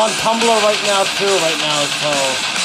on Tumblr right now too, right now, so.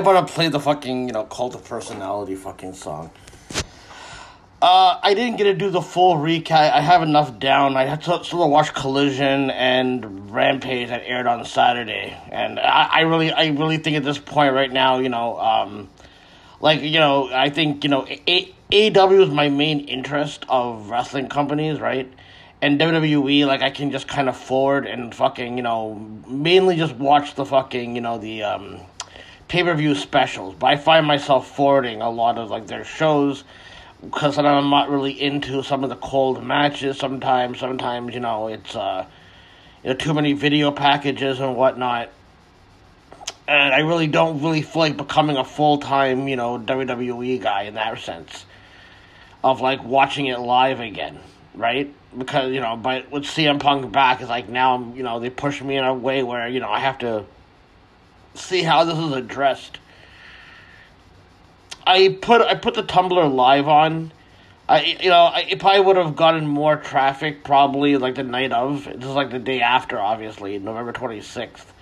I, I didn't want to play the fucking, you know, cult of personality fucking song. Uh, I didn't get to do the full recap. I have enough down. I had to still watch Collision and Rampage that aired on Saturday, and I, I really, I really think at this point right now, you know, um, like you know, I think you know, A- AEW is my main interest of wrestling companies, right? And WWE, like I can just kind of forward and fucking, you know, mainly just watch the fucking, you know, the um, pay per view specials. But I find myself forwarding a lot of like their shows because I'm not really into some of the cold matches. Sometimes, sometimes you know it's uh, you know too many video packages and whatnot. And I really don't really feel like becoming a full time you know WWE guy in that sense of like watching it live again, right? Because you know, but with CM Punk back, it's like now you know they push me in a way where you know I have to see how this is addressed. I put I put the Tumblr live on. I you know I, it probably would have gotten more traffic probably like the night of. This is like the day after, obviously November twenty sixth.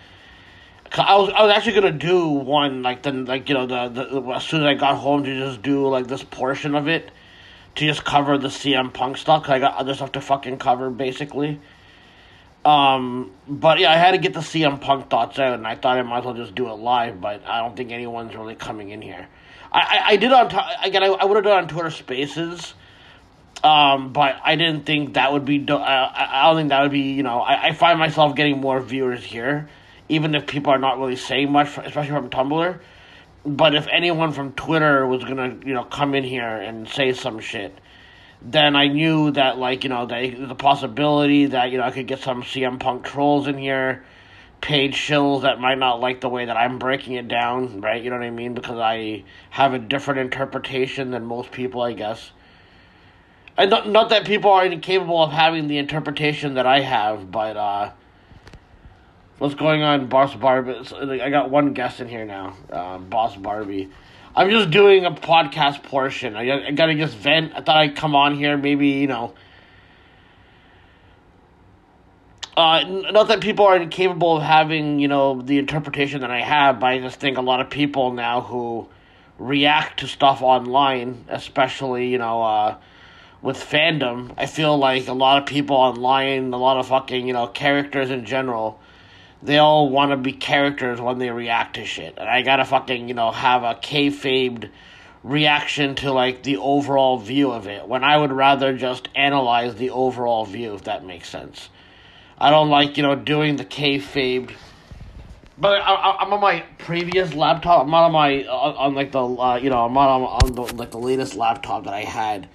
I was I was actually gonna do one like then like you know the, the as soon as I got home to just do like this portion of it to just cover the CM Punk stuff. Cause I got other stuff to fucking cover basically. Um, but yeah, I had to get the CM Punk thoughts out, and I thought I might as well just do it live. But I don't think anyone's really coming in here. I I, I did on t- again. I, I would have done on Twitter Spaces. Um, but I didn't think that would be. Do- I, I don't think that would be. You know, I, I find myself getting more viewers here, even if people are not really saying much, especially from Tumblr. But if anyone from Twitter was gonna, you know, come in here and say some shit, then I knew that, like, you know, the possibility that you know I could get some CM Punk trolls in here, paid shills that might not like the way that I'm breaking it down, right? You know what I mean? Because I have a different interpretation than most people, I guess. And not, not that people are incapable of having the interpretation that I have, but uh, what's going on, Boss Barbie? I got one guest in here now, uh, Boss Barbie. I'm just doing a podcast portion. I, I gotta just vent. I thought I'd come on here, maybe you know. Uh, not that people are incapable of having, you know, the interpretation that I have, but I just think a lot of people now who react to stuff online, especially, you know, uh, with fandom, I feel like a lot of people online, a lot of fucking, you know, characters in general, they all want to be characters when they react to shit. And I gotta fucking, you know, have a kayfabed reaction to, like, the overall view of it, when I would rather just analyze the overall view, if that makes sense. I don't like, you know, doing the kayfabe. But I, I'm on my previous laptop. I'm not on my on, on like the uh, you know I'm not on, on the like the latest laptop that I had.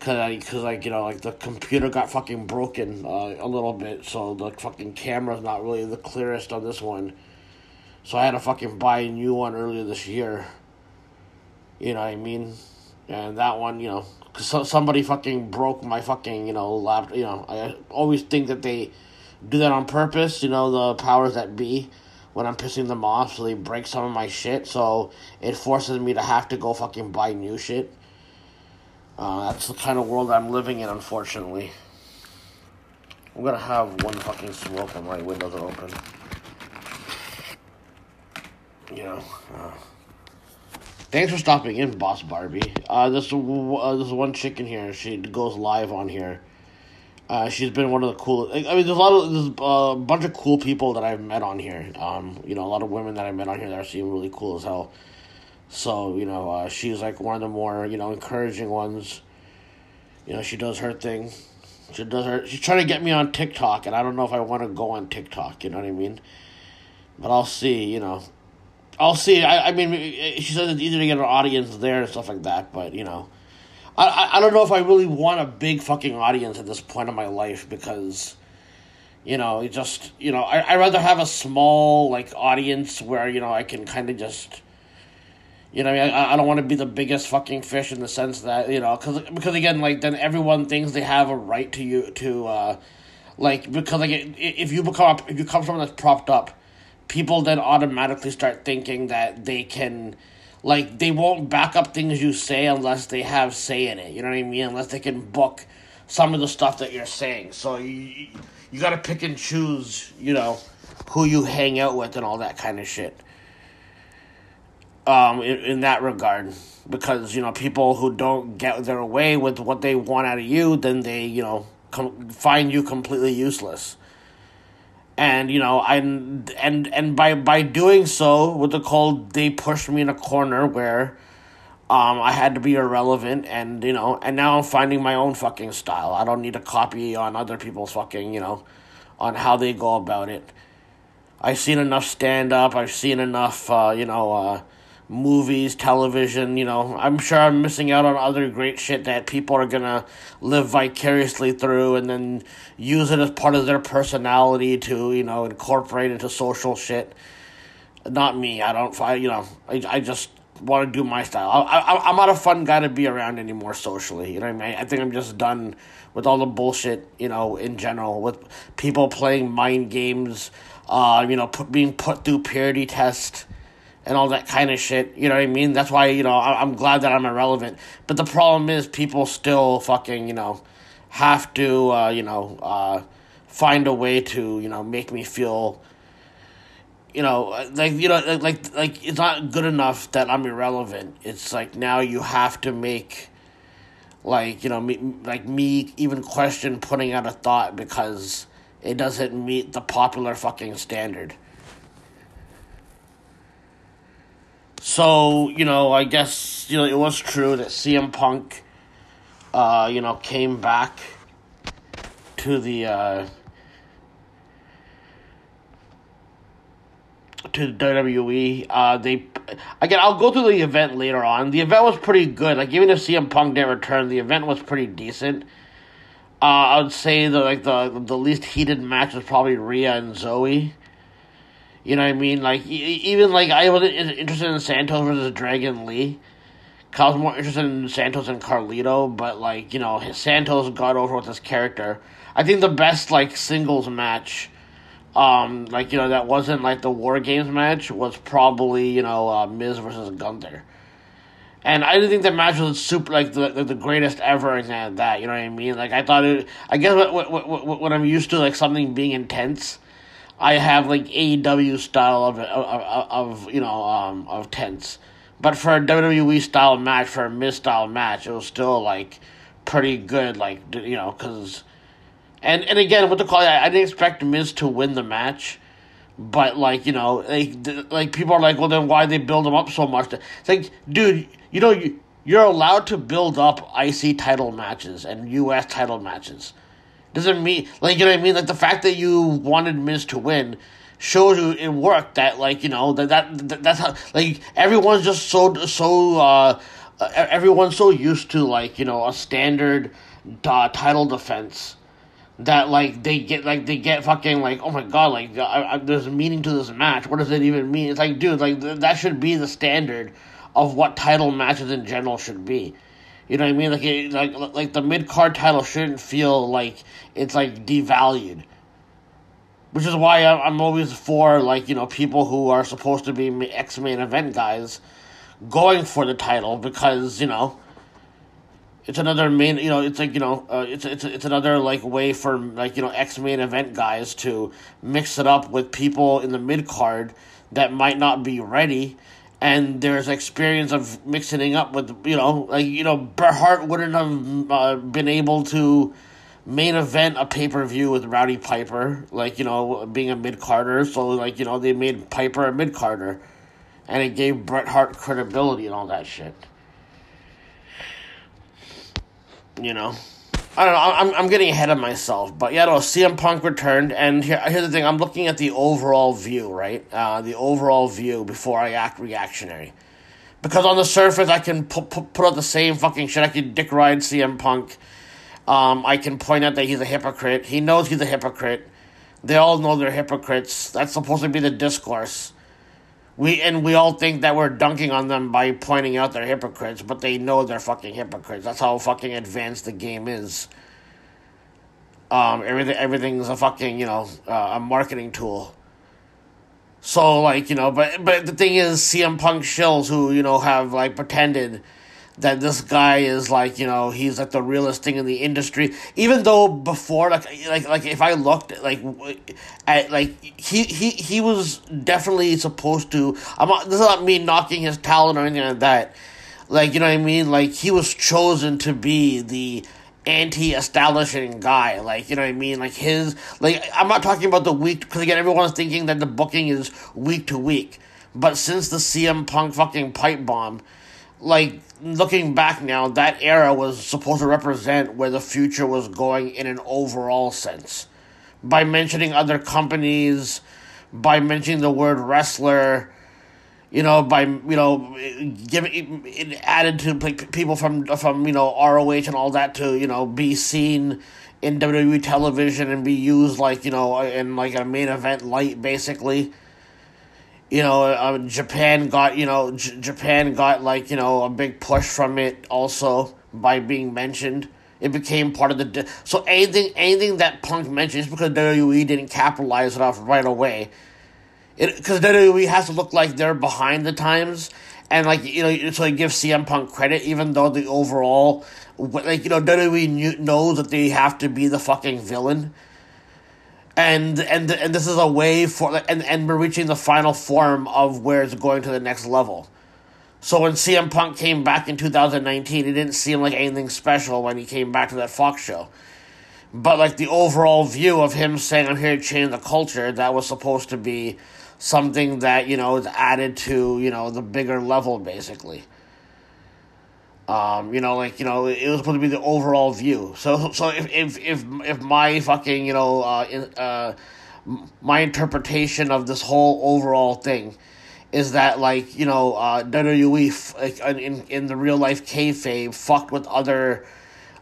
Cause I, cause like you know like the computer got fucking broken uh, a little bit, so the fucking camera's not really the clearest on this one. So I had to fucking buy a new one earlier this year. You know what I mean? and that one, you know, cause so, somebody fucking broke my fucking, you know, lap. You know, I always think that they do that on purpose. You know, the powers that be when I'm pissing them off, so they break some of my shit. So it forces me to have to go fucking buy new shit. Uh, that's the kind of world I'm living in, unfortunately. I'm gonna have one fucking smoke and my windows are open. You know. Uh, thanks for stopping in, Boss Barbie. Uh, this uh, this one chick in here. She goes live on here. Uh, she's been one of the coolest. I mean, there's a lot of there's a bunch of cool people that I've met on here. Um, you know, a lot of women that I met on here that are seem really cool as hell. So you know, uh, she's like one of the more you know encouraging ones. You know, she does her thing. She does her. She's trying to get me on TikTok, and I don't know if I want to go on TikTok. You know what I mean? But I'll see. You know, I'll see. I, I mean, she says it's easier to get an audience there and stuff like that. But you know, I, I, I don't know if I really want a big fucking audience at this point in my life because, you know, it just you know, I I rather have a small like audience where you know I can kind of just. You know, I, mean? I, I don't want to be the biggest fucking fish in the sense that you know, because because again, like then everyone thinks they have a right to you to, uh, like because like if you become if you come from that's propped up, people then automatically start thinking that they can like they won't back up things you say unless they have say in it. You know what i mean? Unless they can book some of the stuff that you're saying. So you you got to pick and choose you know who you hang out with and all that kind of shit um in, in that regard because you know people who don't get their way with what they want out of you then they you know com- find you completely useless and you know I and and by by doing so, with the call they pushed me in a corner where um I had to be irrelevant, and you know, and now I'm finding my own fucking style. I don't need to copy on other people's fucking you know, on how they go about it. I've seen enough stand up. I've seen enough uh, you know. Uh, movies, television, you know, I'm sure I'm missing out on other great shit that people are gonna live vicariously through and then use it as part of their personality to, you know, incorporate into social shit. Not me. I don't, I, you know, I, I just want to do my style. I, I, I'm not a fun guy to be around anymore socially. You know what I mean? I think I'm just done with all the bullshit, you know, in general, with people playing mind games, uh, you know, put, being put through purity tests and all that kind of shit. You know what I mean? That's why, you know, I, am glad that I'm irrelevant. But the problem is people still fucking, you know, have to, uh, you know, uh, find a way to, you know, make me feel, you know, like, you know, like, like, it's not good enough that I'm irrelevant. It's like now you have to make, like, you know, me, like me even question putting out a thought because it doesn't meet the popular fucking standard. So, you know, I guess, you know, it was true that CM Punk, uh, you know, came back to the, uh, to the WWE. Uh, they, again, I'll go through the event later on. The event was pretty good. Like, even if CM Punk didn't return, the event was pretty decent. Uh, I would say the like the the least heated match was probably Rhea and Zoey. You know what I mean? Like even like I wasn't interested in Santos versus Dragon Lee. I was more interested in Santos and Carlito, but like you know, Santos got over with his character. I think the best like singles match, um, like you know that wasn't like the War Games match was probably you know uh, Miz versus Gunther. And I didn't think the match was super like the the greatest ever and that. You know what I mean? Like I thought it. I guess what what what, what I'm used to like something being intense I have like AEW style of of, of you know um, of tents, but for a WWE style match, for a Miz style match, it was still like pretty good. Like you know, because and and again, what the call, I, I didn't expect Miz to win the match, but like you know, like like people are like, well, then why they build him up so much? It's like, dude, you know, you, you're allowed to build up IC title matches and US title matches doesn't mean like you know what I mean. Like the fact that you wanted Miz to win shows you it worked. That like you know that that, that that's how like everyone's just so so uh, everyone's so used to like you know a standard uh, title defense that like they get like they get fucking like oh my god like I, I, there's meaning to this match. What does it even mean? It's like dude like th- that should be the standard of what title matches in general should be. You know what I mean? Like it, like like the mid card title shouldn't feel like it's like devalued. Which is why I'm always for like you know people who are supposed to be ex main event guys going for the title because you know it's another main you know it's like you know uh, it's it's it's another like way for like you know ex main event guys to mix it up with people in the mid card that might not be ready and there's experience of mixing it up with you know like you know Bret Hart wouldn't have uh, been able to main event a pay per view with Rowdy Piper like you know being a mid carder so like you know they made Piper a mid carder and it gave Bret Hart credibility and all that shit. You know. I don't know. I'm I'm getting ahead of myself, but yeah, no. CM Punk returned, and here here's the thing. I'm looking at the overall view, right? Uh, the overall view before I act reactionary, because on the surface I can put put, put out the same fucking shit. I can dick ride CM Punk. Um, I can point out that he's a hypocrite. He knows he's a hypocrite. They all know they're hypocrites. That's supposed to be the discourse. We and we all think that we're dunking on them by pointing out they're hypocrites, but they know they're fucking hypocrites. That's how fucking advanced the game is. Um, everything everything's a fucking you know uh, a marketing tool. So like you know, but but the thing is, CM Punk shills who you know have like pretended that this guy is like you know he's like the realest thing in the industry. Even though before like like like if i looked like at like he he he was definitely supposed to i'm not this is not me knocking his talent or anything like that. Like you know what i mean? Like he was chosen to be the anti-establishing guy. Like you know what i mean? Like his like i'm not talking about the week because again everyone's thinking that the booking is week to week. But since the cm punk fucking pipe bomb like looking back now, that era was supposed to represent where the future was going in an overall sense. By mentioning other companies, by mentioning the word wrestler, you know, by you know, giving it added to people from from you know ROH and all that to you know be seen in WWE television and be used like you know in like a main event light basically you know, uh, Japan got you know J- Japan got like you know a big push from it also by being mentioned. It became part of the di- so anything anything that Punk mentions because WWE didn't capitalize it off right away. Because WWE has to look like they're behind the times and like you know so it give CM Punk credit even though the overall like you know WWE knows that they have to be the fucking villain and and and this is a way for and and we're reaching the final form of where it's going to the next level. So when CM Punk came back in 2019, it didn't seem like anything special when he came back to that Fox show. But like the overall view of him saying I'm here to change the culture, that was supposed to be something that, you know, is added to, you know, the bigger level basically. Um, you know, like you know, it was supposed to be the overall view. So, so if if if, if my fucking you know, uh, in, uh, my interpretation of this whole overall thing is that like you know, uh, WWE like in in the real life kayfabe fucked with other,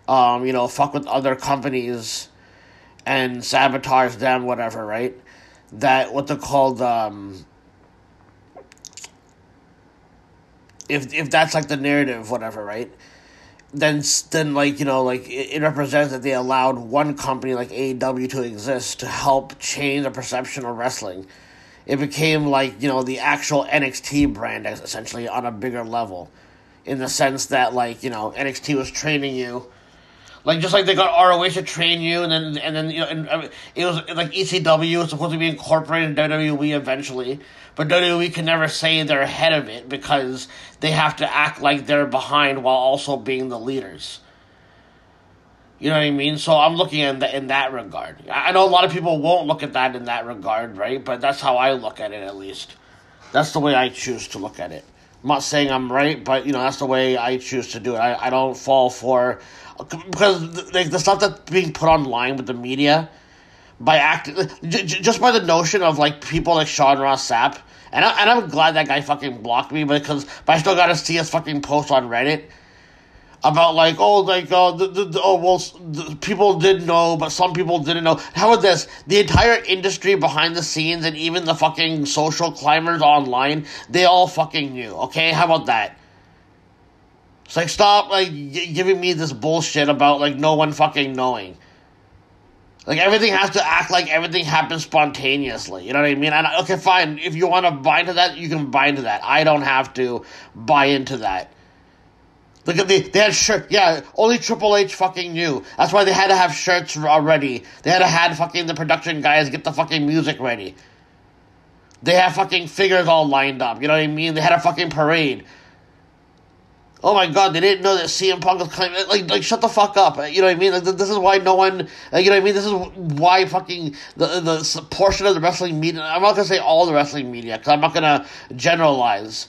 um, you know, fuck with other companies, and sabotage them, whatever, right? That what they're called, um, if if that's like the narrative, whatever, right? Then then like you know like it, it represents that they allowed one company like AEW to exist to help change the perception of wrestling. It became like you know the actual NXT brand essentially on a bigger level, in the sense that like you know NXT was training you like just like they got ROH to train you, and then and then you know, and, uh, it was like ECW was supposed to be incorporated in WWE eventually, but WWE can never say they're ahead of it because they have to act like they're behind while also being the leaders. You know what I mean? So I'm looking at that in that regard. I know a lot of people won't look at that in that regard, right? But that's how I look at it, at least. That's the way I choose to look at it. I'm not saying I'm right, but you know that's the way I choose to do it. I, I don't fall for because like the stuff that's being put online with the media by acting j- just by the notion of like people like Sean Ross Sapp and I, and I'm glad that guy fucking blocked me because but I still got to see his fucking post on Reddit about like oh like uh, the, the, the, oh well the, people did know but some people didn't know. How about this? The entire industry behind the scenes and even the fucking social climbers online they all fucking knew okay? How about that It's like stop like giving me this bullshit about like no one fucking knowing. Like everything has to act like everything happens spontaneously. You know what I mean? And okay, fine. If you want to buy into that, you can buy into that. I don't have to buy into that. Look at the they had shirt. Yeah, only Triple H fucking knew. That's why they had to have shirts already. They had to had fucking the production guys get the fucking music ready. They had fucking figures all lined up. You know what I mean? They had a fucking parade. Oh my god, they didn't know that CM Punk was coming. Like, like, shut the fuck up. You know what I mean? Like, this is why no one. Like, you know what I mean? This is why fucking the the portion of the wrestling media. I'm not gonna say all the wrestling media because I'm not gonna generalize.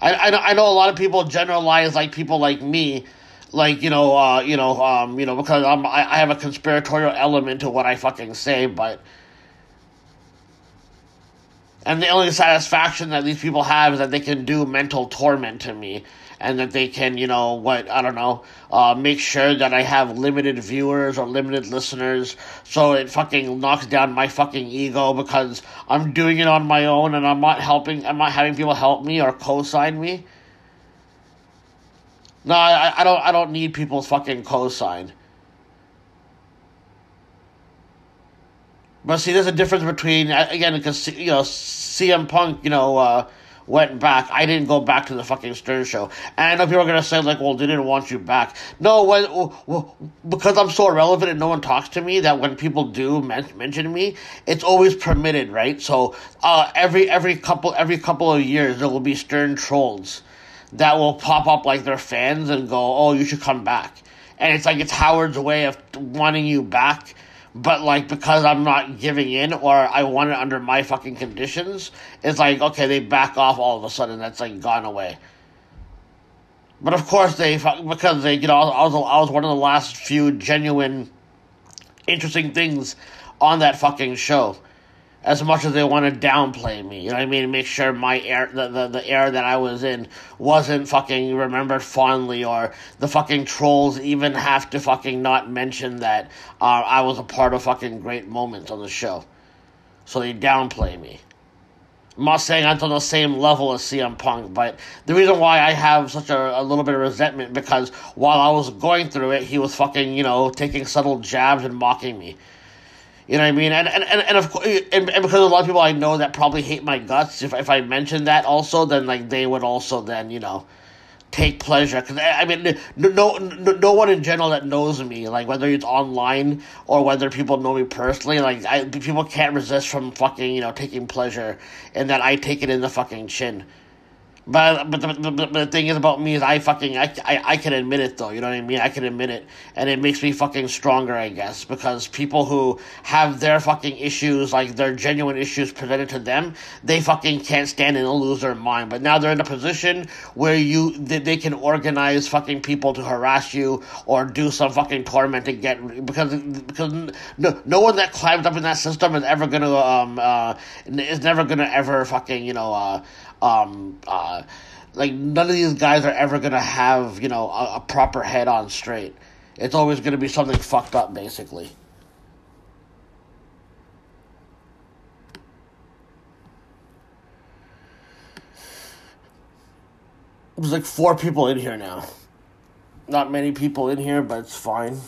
I, I know, I know a lot of people generalize like people like me, like you know, uh, you know, um, you know, because I'm I, I have a conspiratorial element to what I fucking say, but. And the only satisfaction that these people have is that they can do mental torment to me and that they can, you know, what, I don't know, uh, make sure that I have limited viewers or limited listeners so it fucking knocks down my fucking ego because I'm doing it on my own and I'm not helping, I'm not having people help me or co sign me. No, I, I don't, I don't need people's fucking co sign. But see, there's a difference between again because you know CM Punk, you know, uh, went back. I didn't go back to the fucking Stern show, and I know people are gonna say like, "Well, they didn't want you back." No, when well, because I'm so irrelevant and no one talks to me. That when people do men- mention me, it's always permitted, right? So uh, every every couple every couple of years there will be Stern trolls that will pop up like their fans and go, "Oh, you should come back," and it's like it's Howard's way of wanting you back but like because I'm not giving in or I want it under my fucking conditions, it's like okay, they back off all of a sudden. That's like gone away. But of course they because they you know I was I was one of the last few genuine, interesting things on that fucking show as much as they want to downplay me. You know what I mean? Make sure my air, the, the, the era that I was in wasn't fucking remembered fondly, or the fucking trolls even have to fucking not mention that uh, I was a part of fucking great moments on the show. So they downplay me. I'm not saying I'm on the same level as CM Punk, but the reason why I have such a, a little bit of resentment because while I was going through it, he was fucking, you know, taking subtle jabs and mocking me. You know what I mean? And and, and, and of course, and, and because a lot of people I know that probably hate my guts, if if I mention that also, then like they would also then you know take pleasure because I mean no, no no one in general that knows me like whether it's online or whether people know me personally like I people can't resist from fucking you know taking pleasure in that I take it in the fucking chin. But but the, but, the thing is about me is I fucking I, I, I can admit it though you know what I mean? I can admit it. And it makes me fucking stronger I guess because people who have their fucking issues like their genuine issues presented to them they fucking can't stand it and lose their mind. But now they're in a position where you they, they can organize fucking people to harass you or do some fucking torment to get because because no no one that climbs up in that system is ever gonna um uh is never gonna ever fucking you know uh um, uh, like none of these guys are ever gonna have you know a, a proper head on straight. It's always gonna be something fucked up, basically. There's like four people in here now. Not many people in here, but it's fine.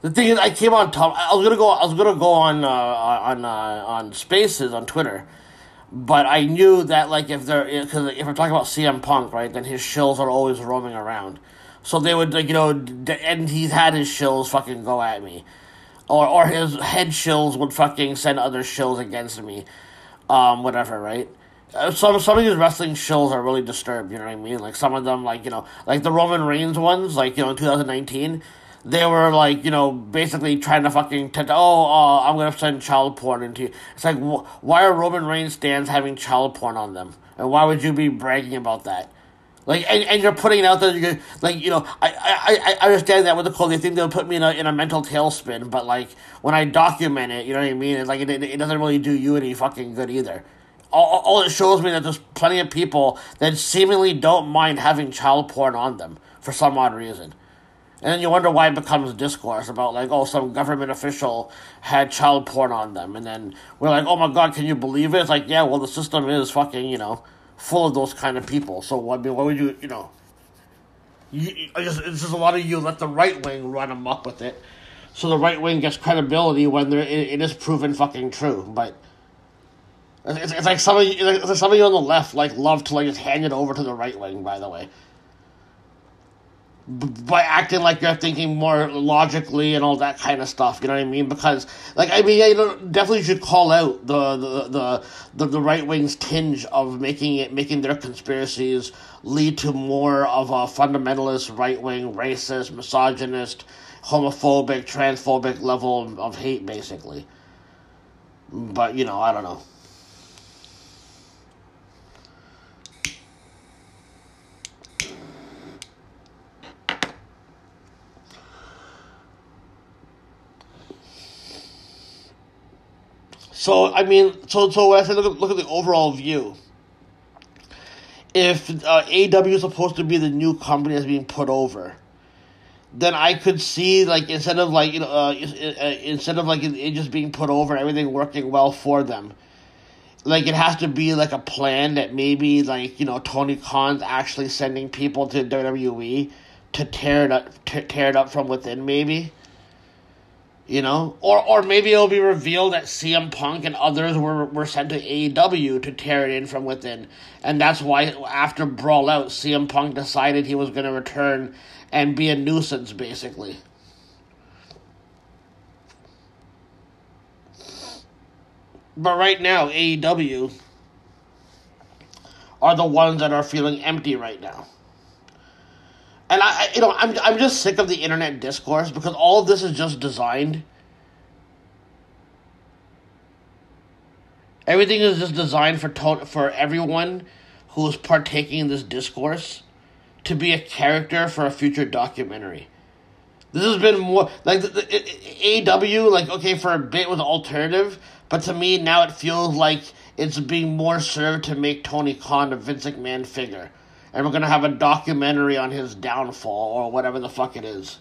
The thing is, I came on top. I was gonna go. I was gonna go on uh, on uh, on Spaces on Twitter, but I knew that like if they're because if we're talking about CM Punk, right, then his shills are always roaming around, so they would like you know, and he's had his shills fucking go at me, or or his head shills would fucking send other shills against me, um, whatever, right. Uh, some some of these wrestling shills are really disturbed. You know what I mean? Like some of them, like you know, like the Roman Reigns ones, like you know, in 2019 they were like, you know, basically trying to fucking, t- oh, uh, I'm gonna send child porn into you. It's like, wh- why are Roman Reigns stands having child porn on them? And why would you be bragging about that? Like, and, and you're putting it out there, you're, like, you know, I, I, I understand that with the call, they think they'll put me in a, in a mental tailspin, but, like, when I document it, you know what I mean? It's like, it, it doesn't really do you any fucking good either. All, all it shows me that there's plenty of people that seemingly don't mind having child porn on them for some odd reason. And then you wonder why it becomes discourse about like, oh, some government official had child porn on them, and then we're like, oh my god, can you believe it? It's like, yeah, well, the system is fucking, you know, full of those kind of people. So I mean, what would you you know? You, it's just a lot of you let the right wing run amok with it, so the right wing gets credibility when it, it is proven fucking true. But it's, it's like some of you, it's like some of you on the left like love to like just hand it over to the right wing. By the way, by acting like you're thinking more logically and all that kind of stuff. You know what I mean? Because like I mean, know, definitely should call out the the the the, the right wing's tinge of making it making their conspiracies lead to more of a fundamentalist right wing, racist, misogynist, homophobic, transphobic level of hate, basically. But you know, I don't know. So I mean, so so when I say look at look at the overall view, if uh, AW is supposed to be the new company that's being put over, then I could see like instead of like you know uh, instead of like it just being put over, everything working well for them. Like it has to be like a plan that maybe like you know Tony Khan's actually sending people to WWE to tear it up, to tear it up from within, maybe. You know, or or maybe it'll be revealed that CM Punk and others were were sent to AEW to tear it in from within, and that's why after Brawl Out, CM Punk decided he was going to return and be a nuisance, basically. But right now, AEW are the ones that are feeling empty right now. And I, you know, I'm I'm just sick of the internet discourse because all of this is just designed. Everything is just designed for to- for everyone who is partaking in this discourse to be a character for a future documentary. This has been more like the, the, AW, like okay, for a bit was alternative, but to me now it feels like it's being more served to make Tony Khan a Vince McMahon figure and we're gonna have a documentary on his downfall or whatever the fuck it is.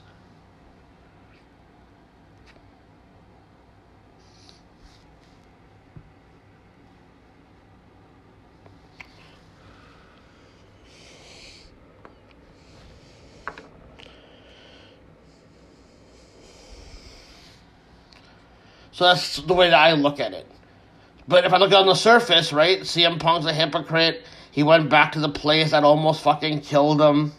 So that's the way that I look at it. But if I look on the surface, right, CM Punk's a hypocrite. He went back to the place that almost fucking killed him.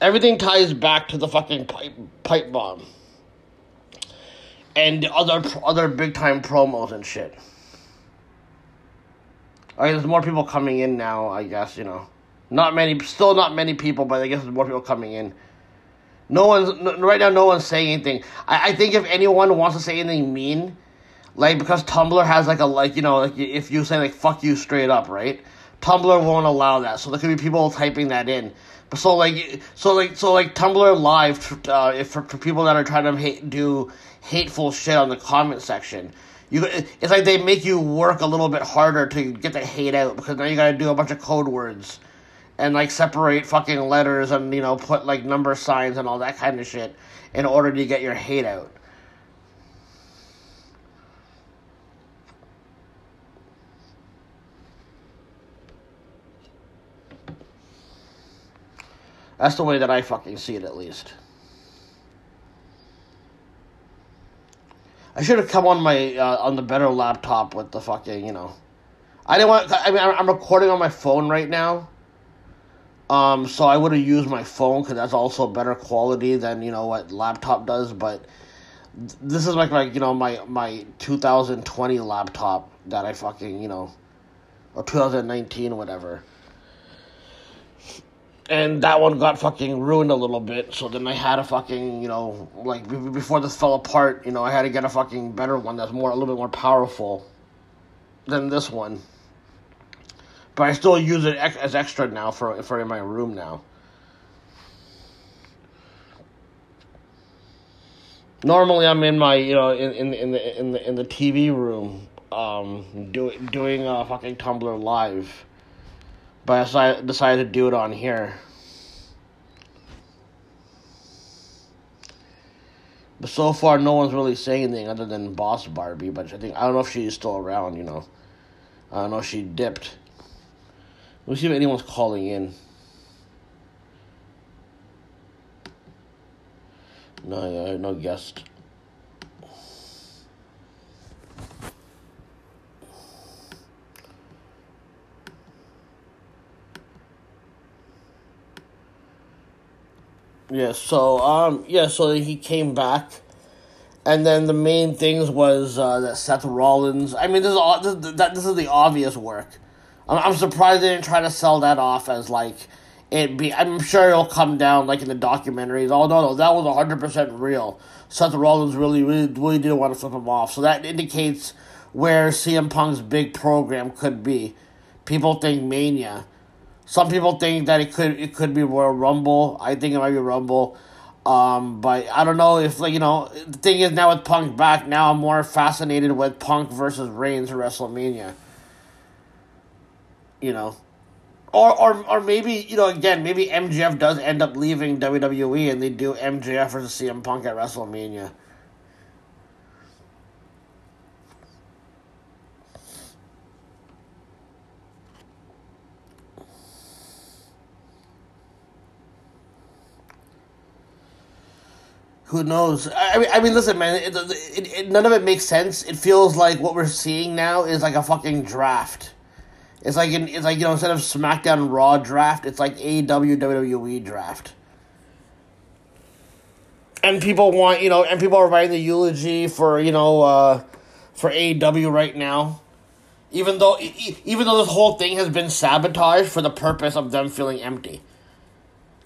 Everything ties back to the fucking pipe, pipe bomb. And other other big time promos and shit. I there's more people coming in now. I guess you know, not many, still not many people, but I guess there's more people coming in. No one's right now. No one's saying anything. I, I think if anyone wants to say anything mean, like because Tumblr has like a like you know like if you say like fuck you straight up, right? Tumblr won't allow that, so there could be people typing that in. But so like so like so like Tumblr Live uh, if for, for people that are trying to hate, do hateful shit on the comment section you it's like they make you work a little bit harder to get the hate out because now you got to do a bunch of code words and like separate fucking letters and you know put like number signs and all that kind of shit in order to get your hate out. That's the way that I fucking see it, at least. I should have come on my uh, on the better laptop with the fucking you know. I didn't want. I mean, I'm recording on my phone right now. Um, so I would have used my phone because that's also better quality than you know what laptop does. But this is like my you know my my 2020 laptop that I fucking you know, or 2019 whatever and that one got fucking ruined a little bit. So then I had a fucking, you know, like before this fell apart, you know, I had to get a fucking better one that's more a little bit more powerful than this one. But I still use it as extra now for for in my room now. Normally, I'm in my, you know, in in in the in the in the TV room, um, doing doing a fucking Tumblr live But I decided, to do it on here. But so far, no one's really saying anything other than Boss Barbie. But I think I don't know if she's still around. You know, I don't know if she dipped. Let me see if anyone's calling in. No, no guest. Yeah, so um yeah, so he came back and then the main things was uh, that Seth Rollins. I mean, this is all this, this is the obvious work. I'm, I'm surprised they didn't try to sell that off as like it be. I'm sure it'll come down like in the documentaries. Oh no, no, that was 100 percent real. Seth Rollins really, really, really didn't want to flip him off. So that indicates where CM Punk's big program could be. People think Mania. Some people think that it could it could be Royal Rumble. I think it might be Rumble. Um, but I don't know if like you know the thing is now with Punk back now I'm more fascinated with Punk versus Reigns WrestleMania. You know, or or or maybe you know again maybe MJF does end up leaving WWE and they do MJF versus CM Punk at WrestleMania. Who knows? I mean, I mean, listen, man. It, it, it, none of it makes sense. It feels like what we're seeing now is like a fucking draft. It's like in, it's like you know instead of SmackDown Raw draft, it's like AEW WWE draft. And people want you know, and people are writing the eulogy for you know uh, for AEW right now, even though even though this whole thing has been sabotaged for the purpose of them feeling empty.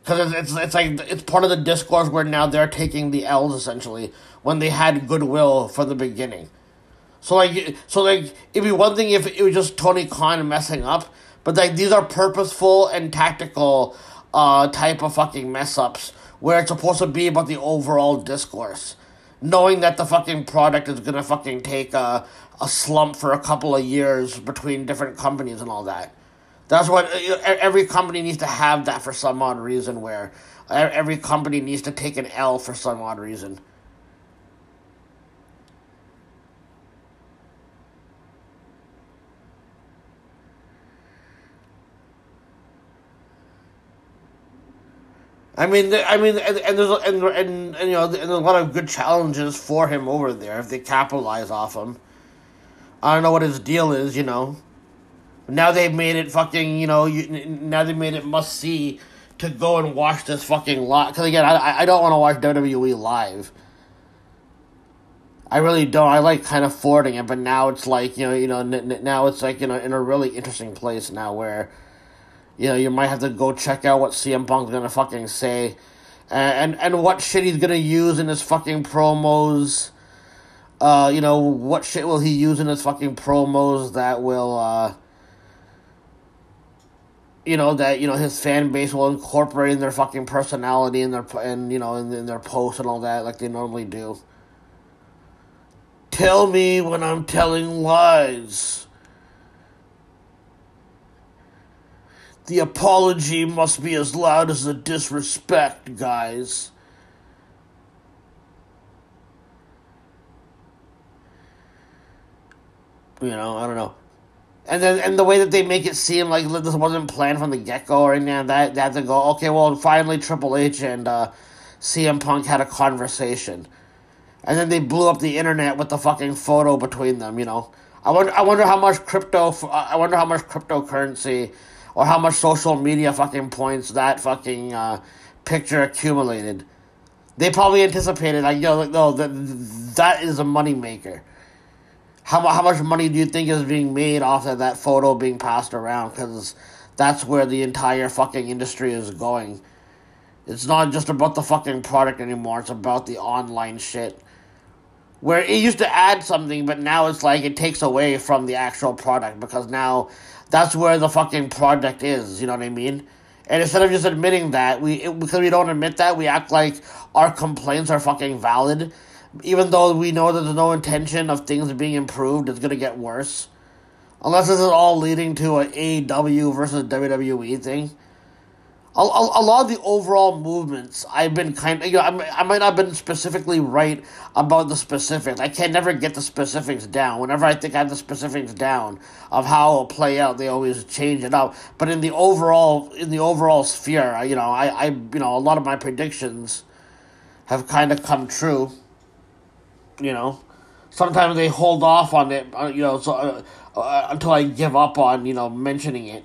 Because it's, it's it's like it's part of the discourse where now they're taking the L's essentially when they had goodwill from the beginning. So like so like it'd be one thing if it was just Tony Khan messing up, but like these are purposeful and tactical uh type of fucking mess ups where it's supposed to be about the overall discourse. Knowing that the fucking product is gonna fucking take a a slump for a couple of years between different companies and all that. That's what uh, every company needs to have that for some odd reason. Where every company needs to take an L for some odd reason. I mean, I mean, and, and there's and, and, and you know, and there's a lot of good challenges for him over there if they capitalize off him. I don't know what his deal is, you know. Now they've made it fucking, you know, you, now they've made it must see to go and watch this fucking live. Because again, I, I don't want to watch WWE live. I really don't. I like kind of forwarding it, but now it's like you know, you know, now it's like you know, in a really interesting place now where, you know, you might have to go check out what CM Punk's gonna fucking say, and and, and what shit he's gonna use in his fucking promos. Uh, you know, what shit will he use in his fucking promos that will uh you know that you know his fan base will incorporate in their fucking personality and their and you know in, in their posts and all that like they normally do. Tell me when I'm telling lies. The apology must be as loud as the disrespect, guys. You know, I don't know and then and the way that they make it seem like this wasn't planned from the get go or anything that that to go okay well finally Triple H and uh, CM Punk had a conversation, and then they blew up the internet with the fucking photo between them. You know, I wonder I wonder how much crypto I wonder how much cryptocurrency or how much social media fucking points that fucking uh, picture accumulated. They probably anticipated like yo no that that is a money maker how, how much money do you think is being made off of that photo being passed around? Because that's where the entire fucking industry is going. It's not just about the fucking product anymore, it's about the online shit. Where it used to add something, but now it's like it takes away from the actual product because now that's where the fucking product is, you know what I mean? And instead of just admitting that, we because we don't admit that, we act like our complaints are fucking valid even though we know that there's no intention of things being improved, it's gonna get worse. Unless this is all leading to an AEW versus WWE thing. A, a, a lot of the overall movements, I've been kind of, you know, I, I might not have been specifically right about the specifics. I can never get the specifics down. Whenever I think I have the specifics down of how it'll play out, they always change it up. But in the overall, in the overall sphere, you know, I, I you know, a lot of my predictions have kind of come true. You know, sometimes they hold off on it, uh, you know, so uh, uh, until I give up on you know mentioning it.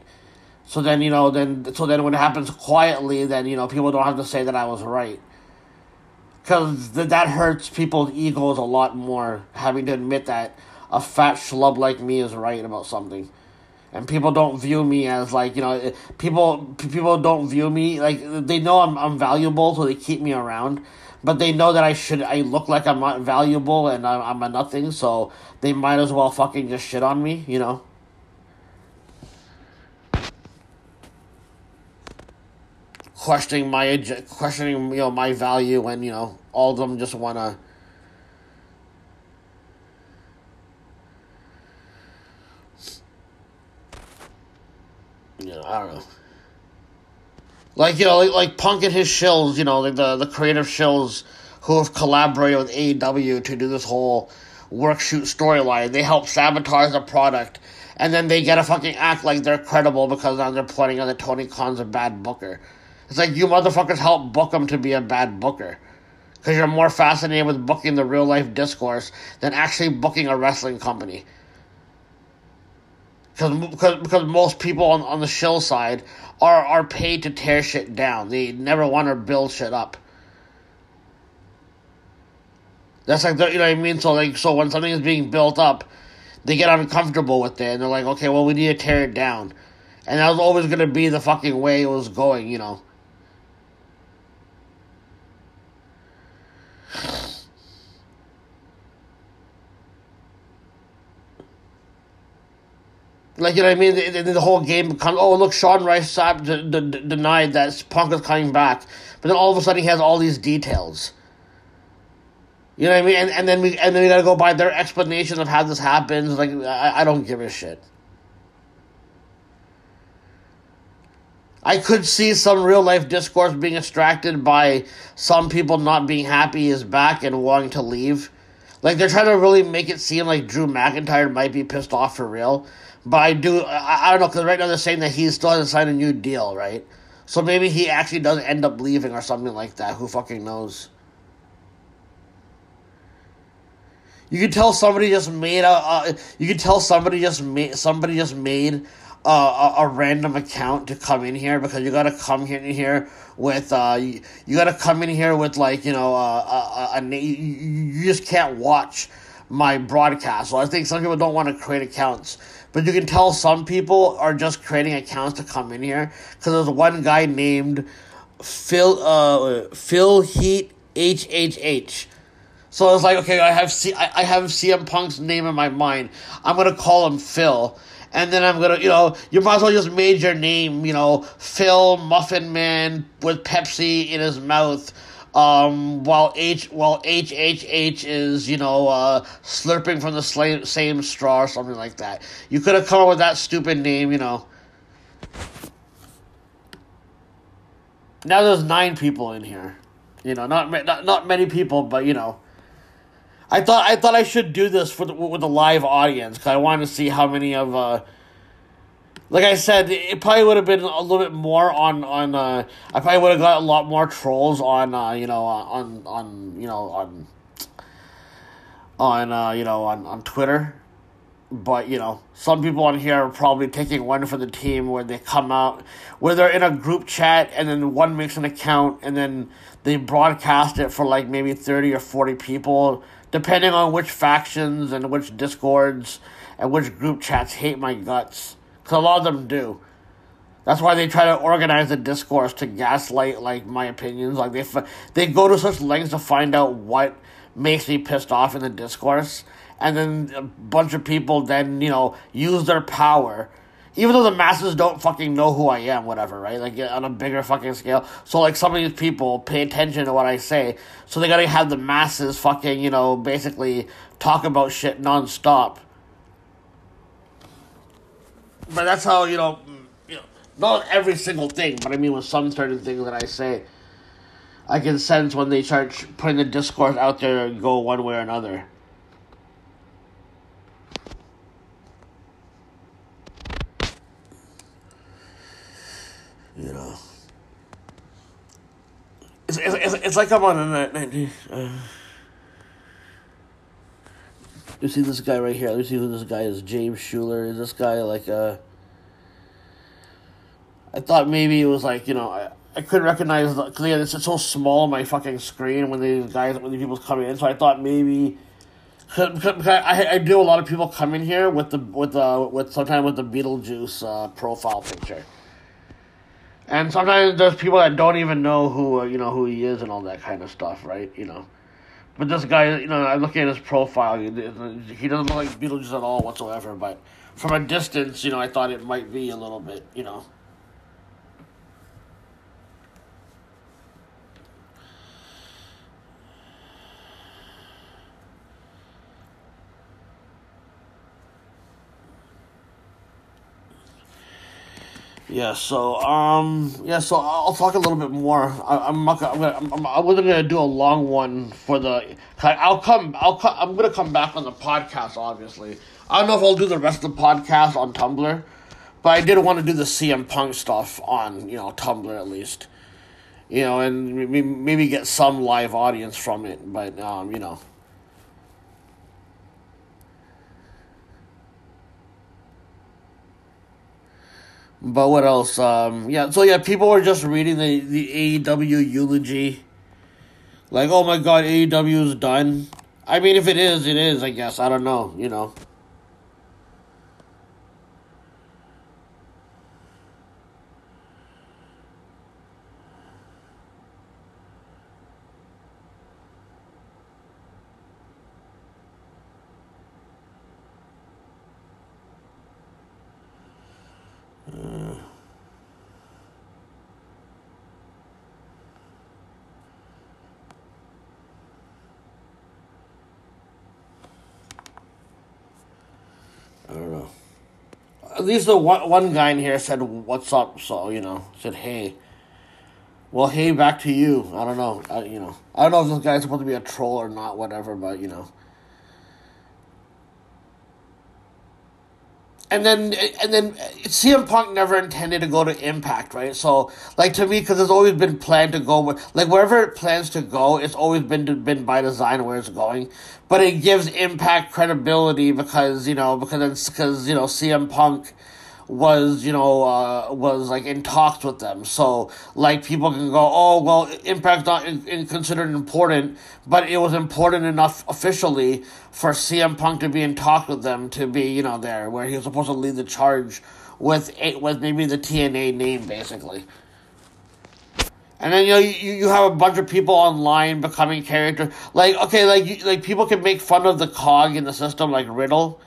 So then you know then so then when it happens quietly, then you know people don't have to say that I was right. Because th- that hurts people's egos a lot more having to admit that a fat schlub like me is right about something and people don't view me as like you know people people don't view me like they know I'm I'm valuable so they keep me around but they know that I should I look like I'm not valuable and I'm, I'm a nothing so they might as well fucking just shit on me you know questioning my questioning you know my value when you know all of them just want to you know, I don't know. Like you know, like, like Punk and his shills, you know, like the the creative shills who have collaborated with AEW to do this whole work shoot storyline. They help sabotage the product, and then they gotta fucking act like they're credible because now they're putting on the Tony Khan's a bad booker. It's like you motherfuckers help book him to be a bad booker. Because you're more fascinated with booking the real life discourse than actually booking a wrestling company because because because most people on, on the shill side are are paid to tear shit down. They never want to build shit up. That's like you know what I mean. So like so when something is being built up, they get uncomfortable with it and they're like, okay, well we need to tear it down, and that was always gonna be the fucking way it was going, you know. Like you know what I mean? The, the, the whole game becomes oh look Sean Rice d- d- denied that Punk is coming back, but then all of a sudden he has all these details. You know what I mean? And, and then we and then we gotta go by their explanation of how this happens. Like I, I don't give a shit. I could see some real life discourse being extracted by some people not being happy is back and wanting to leave. Like they're trying to really make it seem like Drew McIntyre might be pissed off for real. But I do, I, I don't know, because right now they're saying that he still hasn't signed a new deal, right? So maybe he actually does end up leaving or something like that. Who fucking knows? You can tell somebody just made a. Uh, you can tell somebody just made somebody just made a, a, a, random account to come in here because you gotta come in here with uh you, you gotta come in here with like you know uh, a, a, a you, you just can't watch my broadcast. So I think some people don't want to create accounts but you can tell some people are just creating accounts to come in here because there's one guy named Phil uh Phil Heat H H H. So it's like okay, I have C I, I have CM Punk's name in my mind. I'm gonna call him Phil. And then I'm gonna, you know, you might as well just made your name, you know, Phil Muffin Man with Pepsi in his mouth um, while H while H H H is you know uh, slurping from the same same straw or something like that. You could have come up with that stupid name, you know. Now there's nine people in here, you know, not not not many people, but you know. I thought I thought I should do this for the, with a live audience because I wanted to see how many of uh, like I said, it probably would have been a little bit more on on. Uh, I probably would have got a lot more trolls on uh, you know on on you know on on uh, you know on on Twitter, but you know some people on here are probably taking one for the team where they come out where they're in a group chat and then one makes an account and then they broadcast it for like maybe thirty or forty people depending on which factions and which discords and which group chats hate my guts because a lot of them do. That's why they try to organize the discourse to gaslight like my opinions. Like they they go to such lengths to find out what makes me pissed off in the discourse, and then a bunch of people then you know use their power, even though the masses don't fucking know who I am, whatever, right? Like on a bigger fucking scale. So like some of these people pay attention to what I say, so they gotta have the masses fucking you know basically talk about shit nonstop but that's how you know, you know, not every single thing, but I mean with some certain things that I say, I can sense when they start putting the discourse out there and go one way or another. You know, it's it's, it's, it's like I'm on a. Uh, you see this guy right here. Let me see who this guy is. James Schuler. Is this guy like uh I thought maybe it was like, you know, I, I couldn't recognize the because yeah, it's so small on my fucking screen when these guys when these people come in. So I thought maybe because I, I do a lot of people come in here with the with the with sometimes with the Beetlejuice uh, profile picture. And sometimes there's people that don't even know who uh, you know who he is and all that kind of stuff, right? You know, but this guy, you know, I'm looking at his profile. He doesn't look like Beetlejuice at all whatsoever. But from a distance, you know, I thought it might be a little bit, you know. Yeah, so um, yeah, so I'll talk a little bit more. I, I'm not. Gonna, I'm, gonna, I'm, I wasn't gonna do a long one for the. I'll come. I'll come. I'm gonna come back on the podcast. Obviously, I don't know if I'll do the rest of the podcast on Tumblr, but I did want to do the CM Punk stuff on you know Tumblr at least, you know, and maybe, maybe get some live audience from it. But um, you know. But what else? Um, yeah, so yeah, people were just reading the, the AEW eulogy. Like, oh my god, AEW is done. I mean, if it is, it is, I guess. I don't know, you know. I don't know. At least the one, one guy in here said, "What's up?" So you know, said, "Hey." Well, hey, back to you. I don't know. I, you know, I don't know if this guy's supposed to be a troll or not. Whatever, but you know. And then and then CM Punk never intended to go to Impact, right? So like to me, because it's always been planned to go like wherever it plans to go, it's always been been by design where it's going. But it gives Impact credibility because you know because because you know CM Punk was you know uh, was like in talks with them. So like people can go oh well impact's not in, in considered important but it was important enough officially for CM Punk to be in talks with them to be you know there where he was supposed to lead the charge with it with maybe the TNA name basically. And then you know you, you have a bunch of people online becoming characters. Like okay like like people can make fun of the cog in the system like Riddle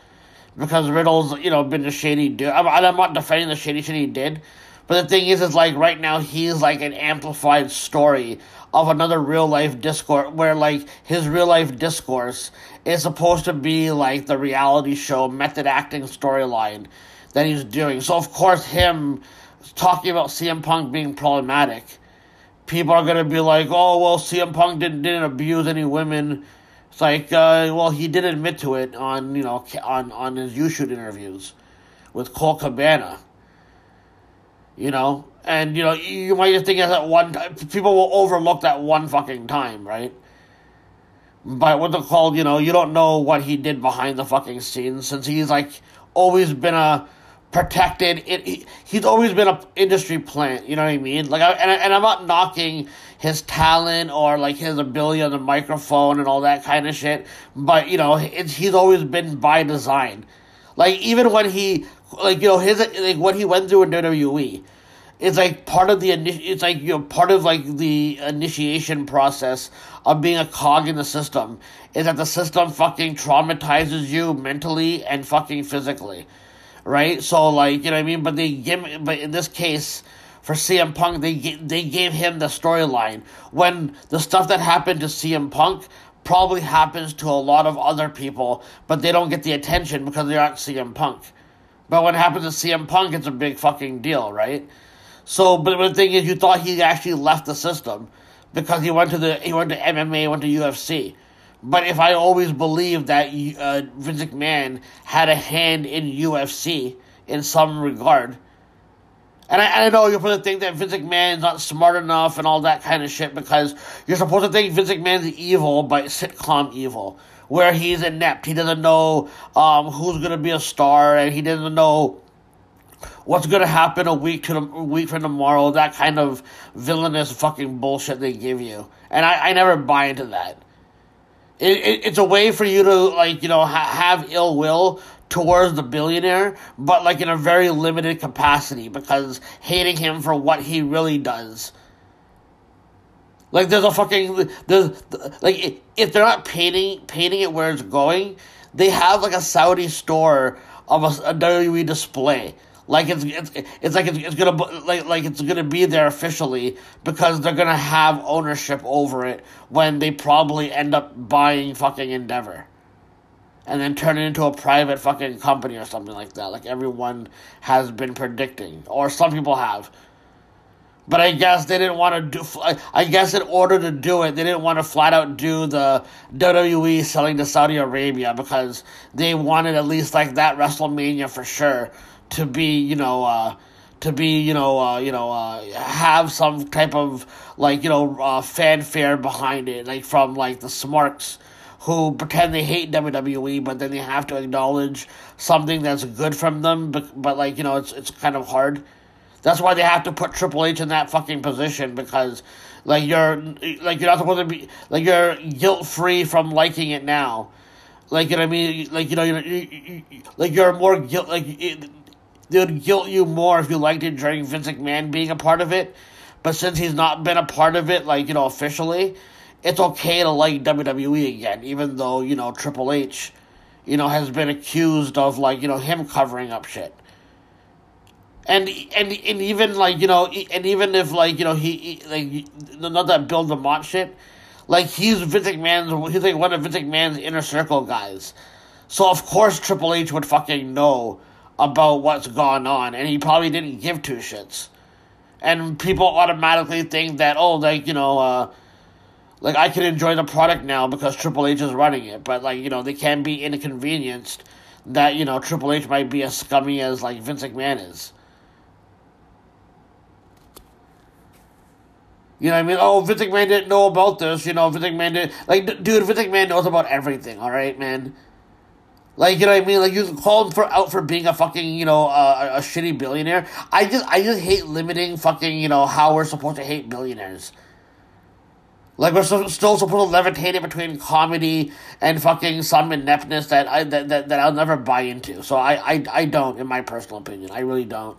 because Riddle's you know been a shady dude. I'm, I'm not defending the shady shit he did, but the thing is, is like right now he's like an amplified story of another real life discourse where like his real life discourse is supposed to be like the reality show method acting storyline that he's doing. So of course him talking about CM Punk being problematic, people are gonna be like, oh well, CM Punk didn't didn't abuse any women it's like, uh, well, he did admit to it on you know on on his YouTube interviews with Colt Cabana. You know, and you know you might just think that one people will overlook that one fucking time, right? But what they're called, you know, you don't know what he did behind the fucking scenes since he's like always been a protected. It, he, he's always been a industry plant. You know what I mean? Like, I, and and I'm not knocking his talent or like his ability on the microphone and all that kind of shit. But you know, he's always been by design. Like even when he, like you know, his like what he went through in WWE. It's like part of the it's like you know part of like the initiation process of being a cog in the system is that the system fucking traumatizes you mentally and fucking physically right? So like you know what I mean. But they give, but in this case, for CM Punk, they they gave him the storyline when the stuff that happened to CM Punk probably happens to a lot of other people, but they don't get the attention because they aren't CM Punk. But when it happens to CM Punk, it's a big fucking deal, right? So, but the thing is, you thought he actually left the system because he went to the he went to MMA, went to UFC. But if I always believed that uh, Vince McMahon had a hand in UFC in some regard, and I, I know you're supposed to think that Vince McMahon's not smart enough and all that kind of shit because you're supposed to think Vince McMahon's evil, but sitcom evil, where he's inept. He doesn't know um, who's going to be a star, and he doesn't know what's going to happen a week to the, a week from tomorrow. That kind of villainous fucking bullshit they give you, and I, I never buy into that. It, it, it's a way for you to like you know ha- have ill will towards the billionaire, but like in a very limited capacity because hating him for what he really does. Like there's a fucking there's like if they're not painting painting it where it's going, they have like a Saudi store of a, a WWE display like it's it's, it's like it's, it's gonna like like it's gonna be there officially because they're gonna have ownership over it when they probably end up buying fucking Endeavor, and then turn it into a private fucking company or something like that. Like everyone has been predicting, or some people have. But I guess they didn't want to do. I guess in order to do it, they didn't want to flat out do the WWE selling to Saudi Arabia because they wanted at least like that WrestleMania for sure to be, you know, uh, to be, you know, uh, you know, uh, have some type of like, you know, uh, fanfare behind it, like from like the Smarks who pretend they hate WWE, but then they have to acknowledge something that's good from them, but, but like, you know, it's it's kind of hard. That's why they have to put Triple H in that fucking position because, like, you're like you're not supposed to be like you're guilt free from liking it now, like you know I mean, like you know you're, you, like you're more guilt like. It, they would guilt you more if you liked it during Vince McMahon being a part of it. But since he's not been a part of it, like, you know, officially, it's okay to like WWE again, even though, you know, Triple H, you know, has been accused of, like, you know, him covering up shit. And, and and even like you know and even if like you know he, like not that Bill DeMott shit, like he's Vince McMahon's he's like one of Vince McMahon's inner circle guys, so of course Triple H would fucking know about what's gone on, and he probably didn't give two shits. And people automatically think that, oh, like, you know, uh, like I can enjoy the product now because Triple H is running it, but like, you know, they can be inconvenienced that, you know, Triple H might be as scummy as like Vince McMahon is. You know what I mean? Oh, Vince McMahon didn't know about this. You know, Vince McMahon did like, dude. Vince McMahon knows about everything. All right, man. Like you know what I mean? Like you call him for out for being a fucking you know uh, a shitty billionaire. I just I just hate limiting fucking you know how we're supposed to hate billionaires. Like we're still supposed to levitate it between comedy and fucking some ineptness that I that, that, that I'll never buy into. So I, I I don't, in my personal opinion, I really don't.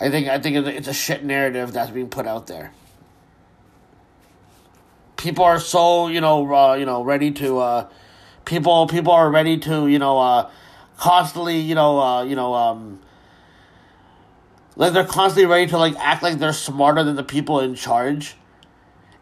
I think I think it's a shit narrative that's being put out there. People are so you know uh, you know ready to. Uh, people people are ready to you know uh, constantly you know uh, you know um, like they're constantly ready to like act like they're smarter than the people in charge.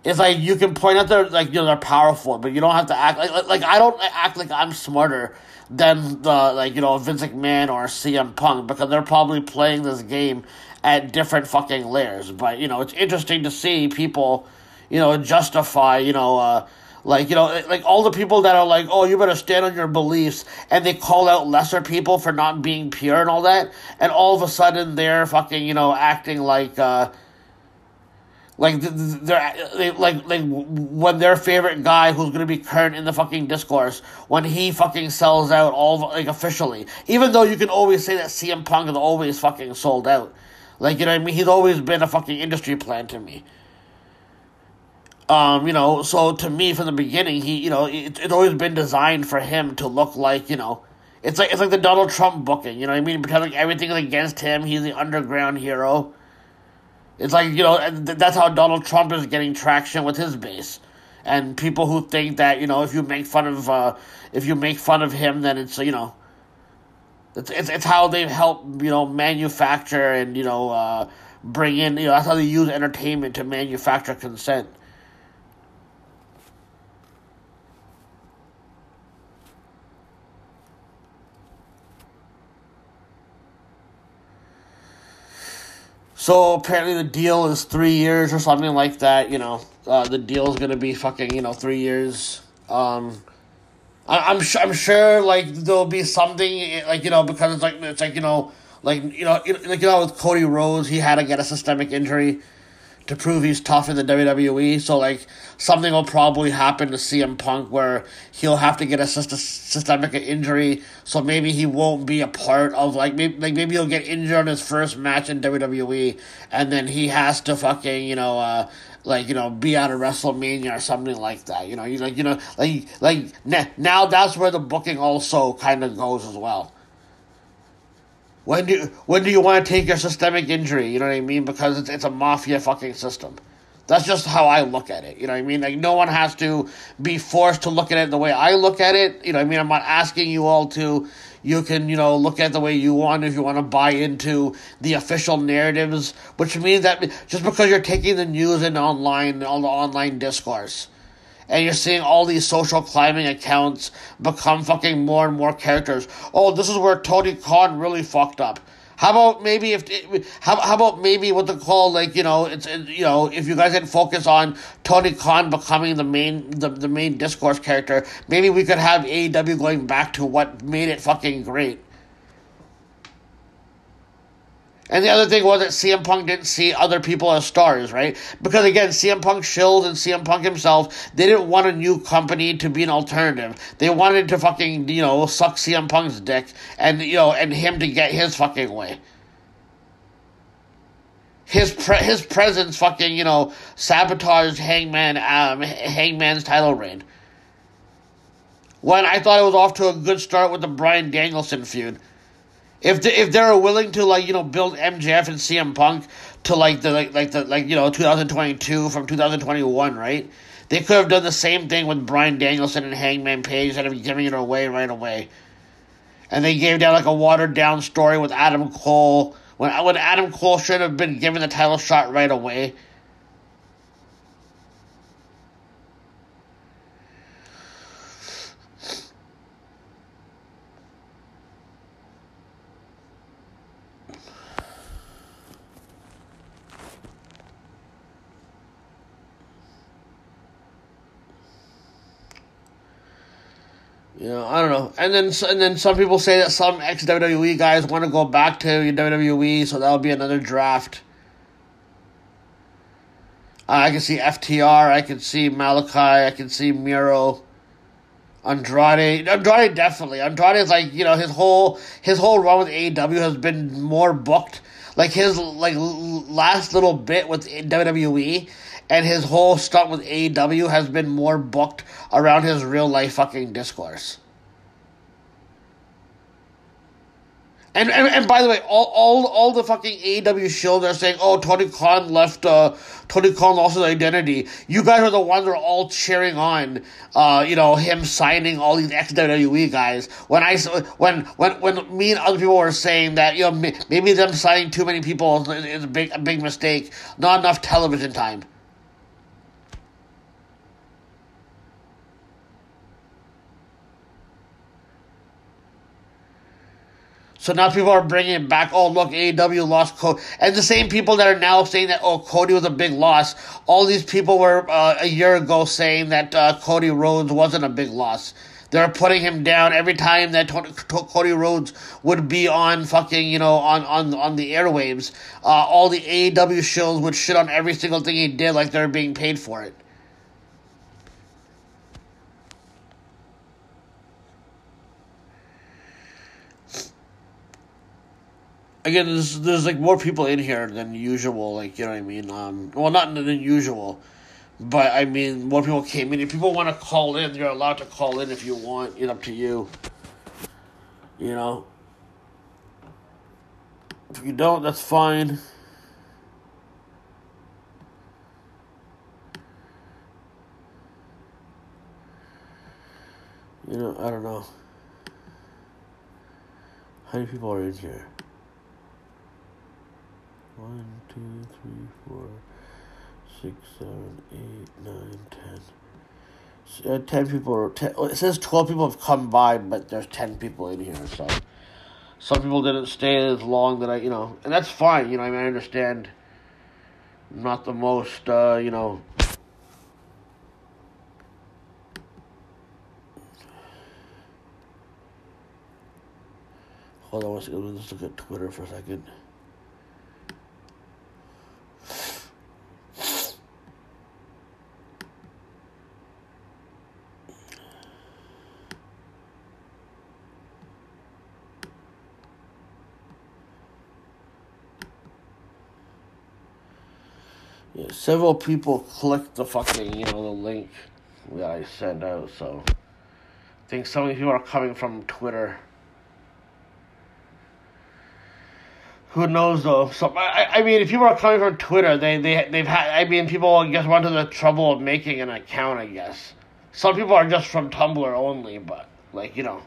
It's like you can point out they're like you know they're powerful, but you don't have to act like like, like I don't act like I'm smarter than the like you know Vince McMahon or CM Punk because they're probably playing this game at different fucking layers. But you know it's interesting to see people you know justify you know. Uh, like, you know, like all the people that are like, oh, you better stand on your beliefs, and they call out lesser people for not being pure and all that, and all of a sudden they're fucking, you know, acting like, uh, like they're like like when their favorite guy who's gonna be current in the fucking discourse when he fucking sells out all like officially. Even though you can always say that CM Punk is always fucking sold out. Like you know I mean? He's always been a fucking industry plan to me. Um, you know, so to me from the beginning, he, you know, it, it's always been designed for him to look like, you know, it's like it's like the Donald Trump booking, you know what I mean? Because like everything is against him, he's the underground hero. It's like you know that's how Donald Trump is getting traction with his base, and people who think that you know if you make fun of uh, if you make fun of him, then it's you know. It's, it's, it's how they help you know manufacture and you know uh, bring in you know that's how they use entertainment to manufacture consent. So apparently the deal is three years or something like that. You know, uh, the deal is gonna be fucking you know three years. Um, I, I'm sure I'm sure like there'll be something like you know because it's like it's like you know like you know like you know with Cody Rhodes he had to get a systemic injury to prove he's tough in the WWE. So like something will probably happen to CM Punk where he'll have to get a syst- systemic injury. So maybe he won't be a part of like maybe like maybe he'll get injured on his first match in WWE, and then he has to fucking you know. uh like you know, be out of WrestleMania or something like that. You know, you like you know, like like now that's where the booking also kind of goes as well. When do when do you want to take your systemic injury? You know what I mean? Because it's it's a mafia fucking system. That's just how I look at it. You know what I mean? Like no one has to be forced to look at it the way I look at it. You know what I mean? I'm not asking you all to. You can you know look at it the way you want if you want to buy into the official narratives, which means that just because you're taking the news and online all the online discourse and you're seeing all these social climbing accounts become fucking more and more characters. Oh, this is where Tony Khan really fucked up. How about maybe if how, how about maybe what they call like you know it's you know if you guys didn't focus on Tony Khan becoming the main the, the main discourse character, maybe we could have AEW going back to what made it fucking great. And the other thing was that CM Punk didn't see other people as stars, right? Because again, CM Punk shilled and CM Punk himself, they didn't want a new company to be an alternative. They wanted to fucking, you know, suck CM Punk's dick and, you know, and him to get his fucking way. His pre- his presence fucking, you know, sabotaged Hangman um Hangman's title reign. When I thought it was off to a good start with the Bryan Danielson feud if they, if they're willing to like you know build MJF and CM Punk to like the like, like the like you know 2022 from 2021, right? They could have done the same thing with Bryan Danielson and Hangman Page instead of giving it away right away. And they gave down like a watered down story with Adam Cole when when Adam Cole should have been given the title shot right away. You know, I don't know. And then and then some people say that some ex WWE guys want to go back to WWE, so that'll be another draft. Uh, I can see FTR, I can see Malakai, I can see Miro, Andrade. Andrade definitely. Andrade is like you know his whole his whole run with AEW has been more booked. Like his like last little bit with WWE and his whole stuff with AEW has been more booked around his real life fucking discourse. And, and and by the way, all all all the fucking AEW shows are saying, "Oh, Tony Khan left. Uh, Tony Khan lost his identity." You guys are the ones that are all cheering on, uh, you know, him signing all these ex WWE guys. When I when when when me and other people were saying that, you know, maybe them signing too many people is, is a big a big mistake. Not enough television time. So now people are bringing it back. Oh, look, AEW lost Cody. And the same people that are now saying that, oh, Cody was a big loss. All these people were uh, a year ago saying that uh, Cody Rhodes wasn't a big loss. They're putting him down every time that Tony, Cody Rhodes would be on fucking, you know, on, on, on the airwaves. Uh, all the AEW shows would shit on every single thing he did like they're being paid for it. Again, there's there's like more people in here than usual. Like you know what I mean. Um, well, not than usual, but I mean more people came in. If people want to call in, you're allowed to call in if you want. It's up to you. You know. If you don't, that's fine. You know, I don't know. How many people are in here? One, two, three, four, six, seven, eight, nine, ten. S- Uh, ten people. Ten, it says twelve people have come by, but there's ten people in here. So, some people didn't stay as long that I, you know, and that's fine. You know, I mean, I understand. Not the most, uh, you know. Hold on. Let's look at Twitter for a second. Yeah, several people clicked the fucking, you know, the link that I sent out, so I think some of people are coming from Twitter. Who knows though? So I, I mean, if people are coming from Twitter, they they they've had. I mean, people I guess went to the trouble of making an account. I guess some people are just from Tumblr only, but like you know.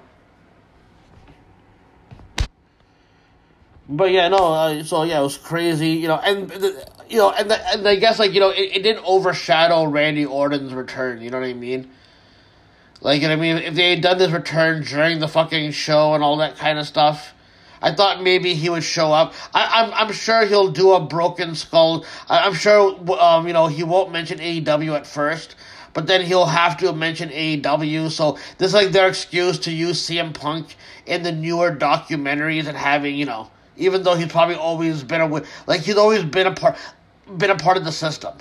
But yeah, no. Uh, so yeah, it was crazy, you know, and you know, and the, and I guess like you know, it, it didn't overshadow Randy Orton's return. You know what I mean? Like, you know I mean? If they had done this return during the fucking show and all that kind of stuff, I thought maybe he would show up. I, I'm I'm sure he'll do a broken skull. I, I'm sure um you know he won't mention AEW at first, but then he'll have to mention AEW. So this is like their excuse to use CM Punk in the newer documentaries and having you know even though he's probably always been a like he's always been a part been a part of the system.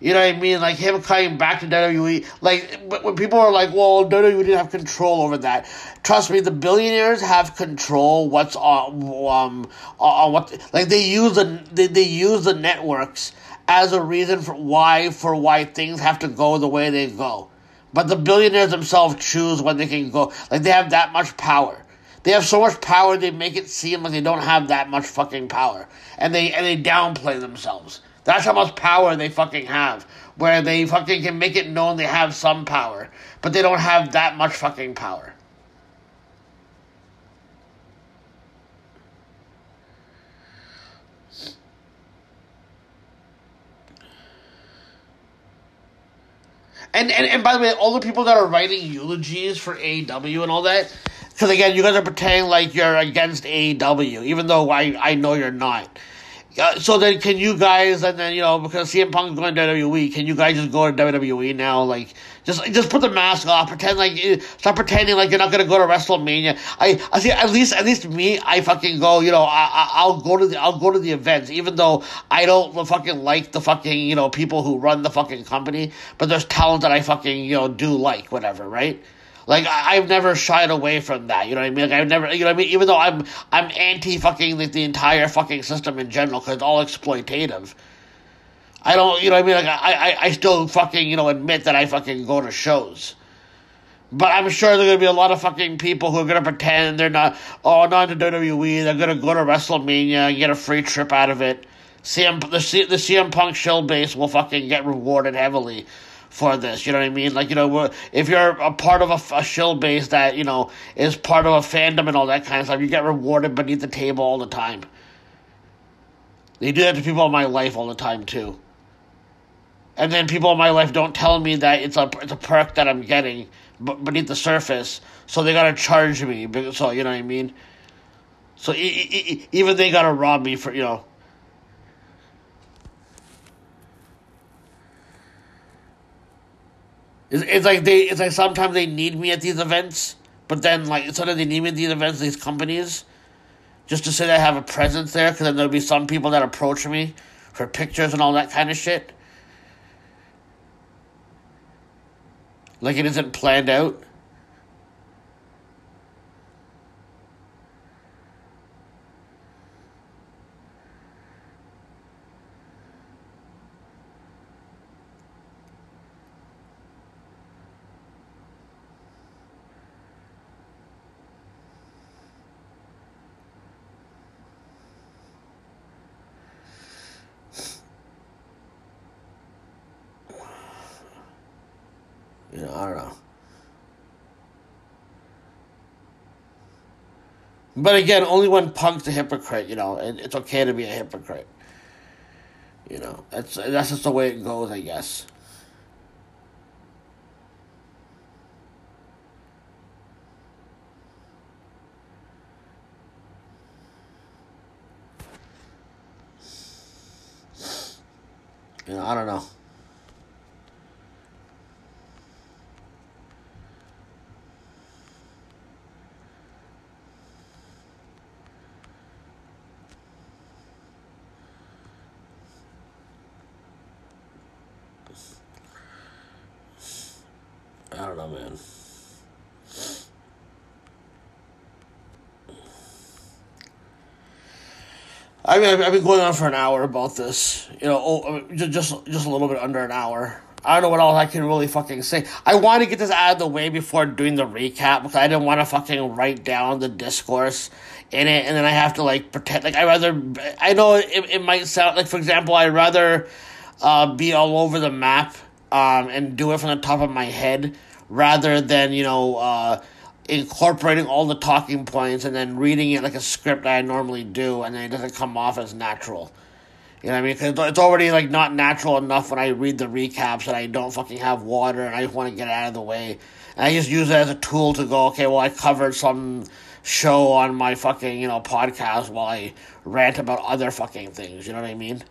You know what I mean? Like him coming back to WWE. Like when people are like, "Well, WWE didn't have control over that." Trust me, the billionaires have control. What's on um on what like they use the they, they use the networks as a reason for why for why things have to go the way they go. But the billionaires themselves choose when they can go. Like they have that much power. They have so much power they make it seem like they don't have that much fucking power. And they and they downplay themselves. That's how much power they fucking have. Where they fucking can make it known they have some power, but they don't have that much fucking power. And, and and by the way, all the people that are writing eulogies for AEW and all that, because again, you guys are pretending like you're against AEW, even though I, I know you're not. Uh, so then, can you guys, and then you know, because CM Punk is going to WWE, can you guys just go to WWE now? Like, just just put the mask off, pretend like stop pretending like you're not going to go to WrestleMania. I I see at least at least me, I fucking go. You know, I, I will go to the I'll go to the events, even though I don't fucking like the fucking you know people who run the fucking company. But there's talent that I fucking you know do like, whatever, right? Like I, have never shied away from that. You know what I mean? Like I've never, you know what I mean? Even though I'm I'm anti fucking like the entire fucking system in general because it's all exploitative. I don't, you know what I mean? Like I, I, I still fucking you know admit that I fucking go to shows. But I'm sure there are gonna be a lot of fucking people who are gonna pretend they're not. Oh, not in WWE. They're gonna go to WrestleMania and get a free trip out of it. CM the the CM Punk show base will fucking get rewarded heavily for this. You know what I mean? Like, you know, if you're a part of a, a shill base that, you know, is part of a fandom and all that kind of stuff, you get rewarded beneath the table all the time. They do that to people in my life all the time, too. And then people in my life don't tell me that it's a, it's a perk that I'm getting beneath the surface, so they gotta charge me. So, you know what I mean? So e- e- even they gotta rob me for, you know, It's, it's like they it's like sometimes they need me at these events, but then like sometimes they need me at these events, these companies, just to say that I have a presence there. Because then there'll be some people that approach me for pictures and all that kind of shit. Like it isn't planned out. But again, only when punk's a hypocrite, you know, it's okay to be a hypocrite. You know, that's that's just the way it goes, I guess. You know, I don't know. I don't know, man. I mean, I've been going on for an hour about this. You know, oh, just just a little bit under an hour. I don't know what else I can really fucking say. I want to get this out of the way before doing the recap because I didn't want to fucking write down the discourse in it, and then I have to like pretend like I rather. I know it, it might sound like, for example, I rather uh, be all over the map um, and do it from the top of my head rather than you know. Uh, incorporating all the talking points and then reading it like a script I normally do, and then it doesn't come off as natural. You know what I mean? Because it's already like not natural enough when I read the recaps and I don't fucking have water and I just want to get out of the way. And I just use it as a tool to go, okay, well I covered some show on my fucking you know podcast while I rant about other fucking things. You know what I mean?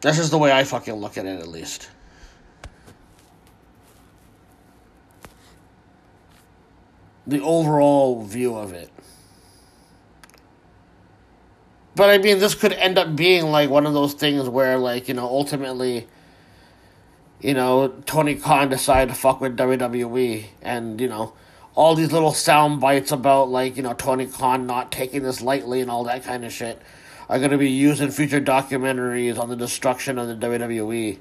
That's just the way I fucking look at it, at least. The overall view of it. But I mean, this could end up being like one of those things where, like, you know, ultimately, you know, Tony Khan decided to fuck with WWE, and you know, all these little sound bites about like you know Tony Khan not taking this lightly and all that kind of shit are going to be used in future documentaries on the destruction of the WWE.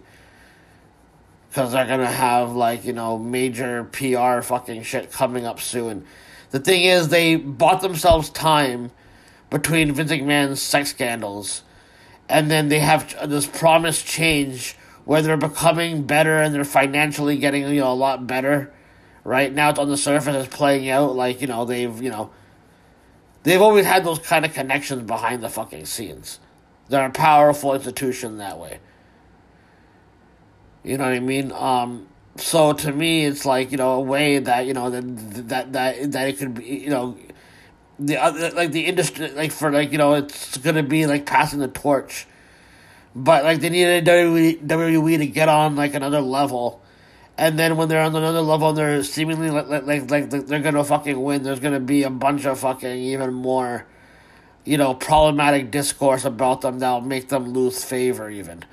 Because they're going to have, like, you know, major PR fucking shit coming up soon. The thing is, they bought themselves time between Vince McMahon's sex scandals. And then they have this promised change where they're becoming better and they're financially getting, you know, a lot better. Right now, it's on the surface, it's playing out like, you know, they've, you know, They've always had those kind of connections behind the fucking scenes. They're a powerful institution that way. You know what I mean? Um, so to me, it's like you know a way that you know that that that that it could be you know the other like the industry like for like you know it's gonna be like passing the torch, but like they needed WWE, WWE to get on like another level and then when they're on another level, they're seemingly like like like, they're gonna fucking win. There's gonna be a bunch of fucking even more, you know, problematic discourse about them that'll make them lose favor even.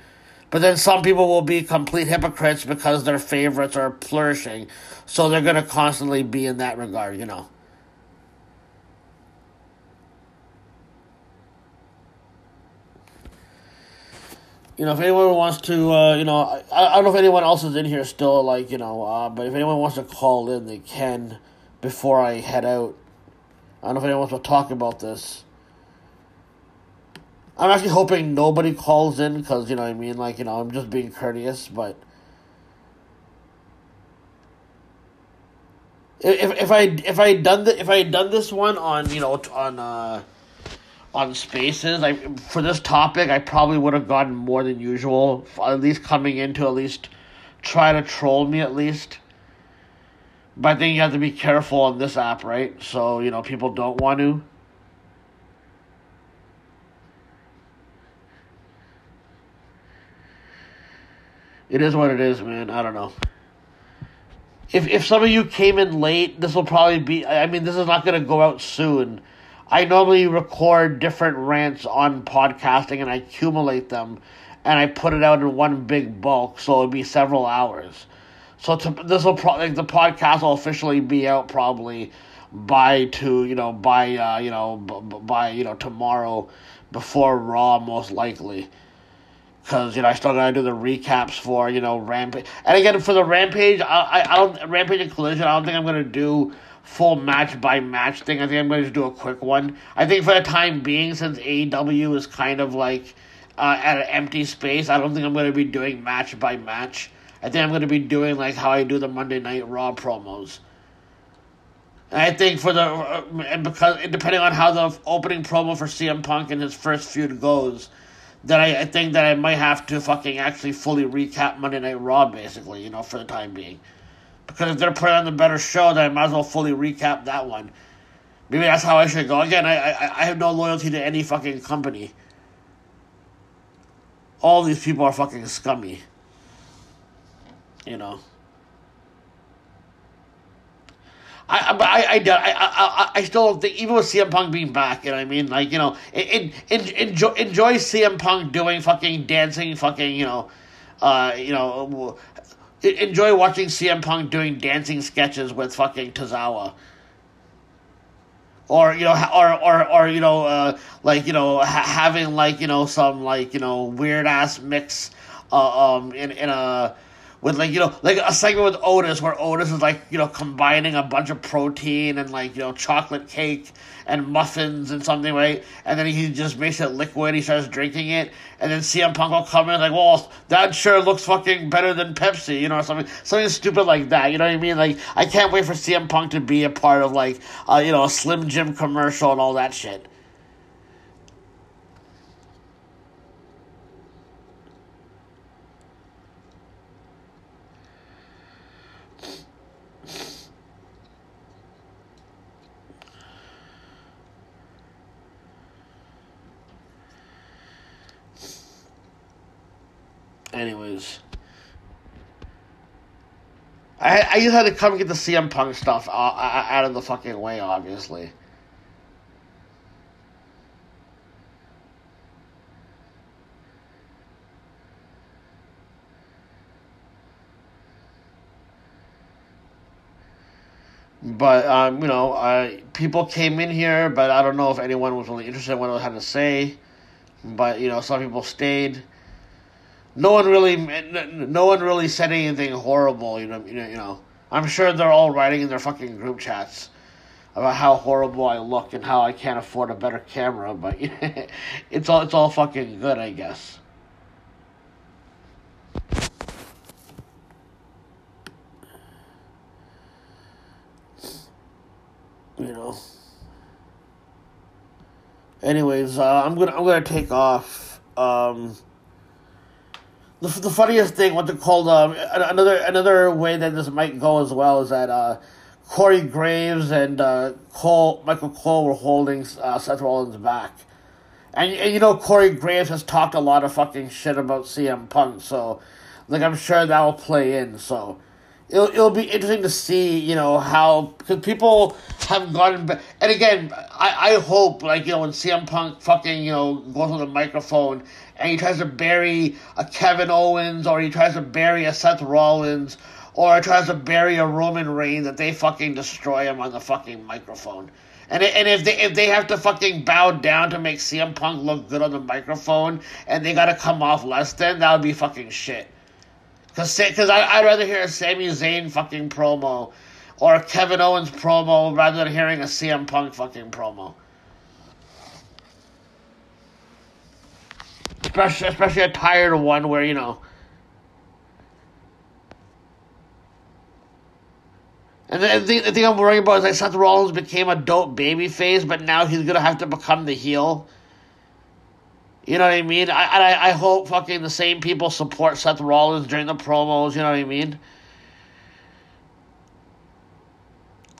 But then some people will be complete hypocrites because their favorites are flourishing, so they're gonna constantly be in that regard, you know. You know, if anyone wants to, uh, you know, I, I don't know if anyone else is in here still, like, you know, uh, but if anyone wants to call in, they can before I head out. I don't know if anyone wants to talk about this. I'm actually hoping nobody calls in because, you know I mean? Like, you know, I'm just being courteous, but. If, if I if I had done the, if I had done this one on you know on uh on spaces. I for this topic, I probably would have gotten more than usual. At least coming in to at least try to troll me at least. But I think you have to be careful on this app, right? So you know people don't want to. It is what it is, man. I don't know. If if some of you came in late, this will probably be. I mean, this is not to go out soon. I normally record different rants on podcasting and I accumulate them and I put it out in one big bulk, so it'll be several hours. So this will pro- like the podcast will officially be out probably by to you know by uh, you know b- by you know tomorrow before Raw most likely. Cause you know I still gotta do the recaps for you know Rampage, and again for the Rampage, I I, I don't Rampage and Collision. I don't think I'm gonna do full match by match thing. I think I'm going to do a quick one. I think for the time being, since AEW is kind of like uh, at an empty space, I don't think I'm going to be doing match by match. I think I'm going to be doing like how I do the Monday Night Raw promos. And I think for the uh, and because depending on how the opening promo for CM Punk and his first feud goes, that I, I think that I might have to fucking actually fully recap Monday Night Raw basically, you know, for the time being. Because if they're putting on the better show, then I might as well fully recap that one. Maybe that's how I should go. Again, I, I I have no loyalty to any fucking company. All these people are fucking scummy. You know. I, I, I, I, I still don't think, even with CM Punk being back, you know what I mean? Like, you know, in, in, enjoy, enjoy CM Punk doing fucking dancing, fucking, you know, uh, you know, enjoy watching CM Punk doing dancing sketches with fucking Tozawa. Or you know, or or or you know, uh, like you know, ha- having like you know some like you know weird ass mix, uh, um, in in a with like you know like a segment with Otis where Otis is like you know combining a bunch of protein and like you know chocolate cake and muffins and something right, and then he just makes it liquid. He starts drinking it, and then CM Punk will come in like, well, that sure looks fucking better than Pepsi, you know, something something stupid like that. You know what I mean? Like I can't wait for CM Punk to be a part of like uh, you know a Slim Jim commercial and all that shit. Anyways. I, I just had to come get the CM Punk stuff out, of the fucking way, obviously. But um, you know, I people came in here, but I don't know if anyone was really interested in what I had to say. But you know, some people stayed no one really no one really said anything horrible you know you know, you know i'm sure they're all writing in their fucking group chats about how horrible i look and how i can't afford a better camera but it's all it's all fucking good i guess. You know. Anyways uh, i'm gonna i'm gonna take off um the, the funniest thing, what they called um, another another way that this might go as well is that uh, Corey Graves and uh, Cole Michael Cole were holding uh, Seth Rollins back, and, and you know Corey Graves has talked a lot of fucking shit about CM Punk, so like I'm sure that will play in. So it'll it'll be interesting to see you know how because people have gotten back, and again I I hope like you know when CM Punk fucking you know goes on the microphone and he tries to bury a Kevin Owens or he tries to bury a Seth Rollins or he tries to bury a Roman Reigns that they fucking destroy him on the fucking microphone. And and if they if they have to fucking bow down to make CM Punk look good on the microphone and they gotta come off less than that would be fucking shit. Cause cause I I'd rather hear a Sami Zayn fucking promo or a Kevin Owens promo rather than hearing a CM Punk fucking promo. Especially especially a tired one where you know. And the, the, the thing I'm worrying about is like Seth Rollins became a dope baby face, but now he's gonna have to become the heel. You know what I mean? I I I hope fucking the same people support Seth Rollins during the promos. You know what I mean?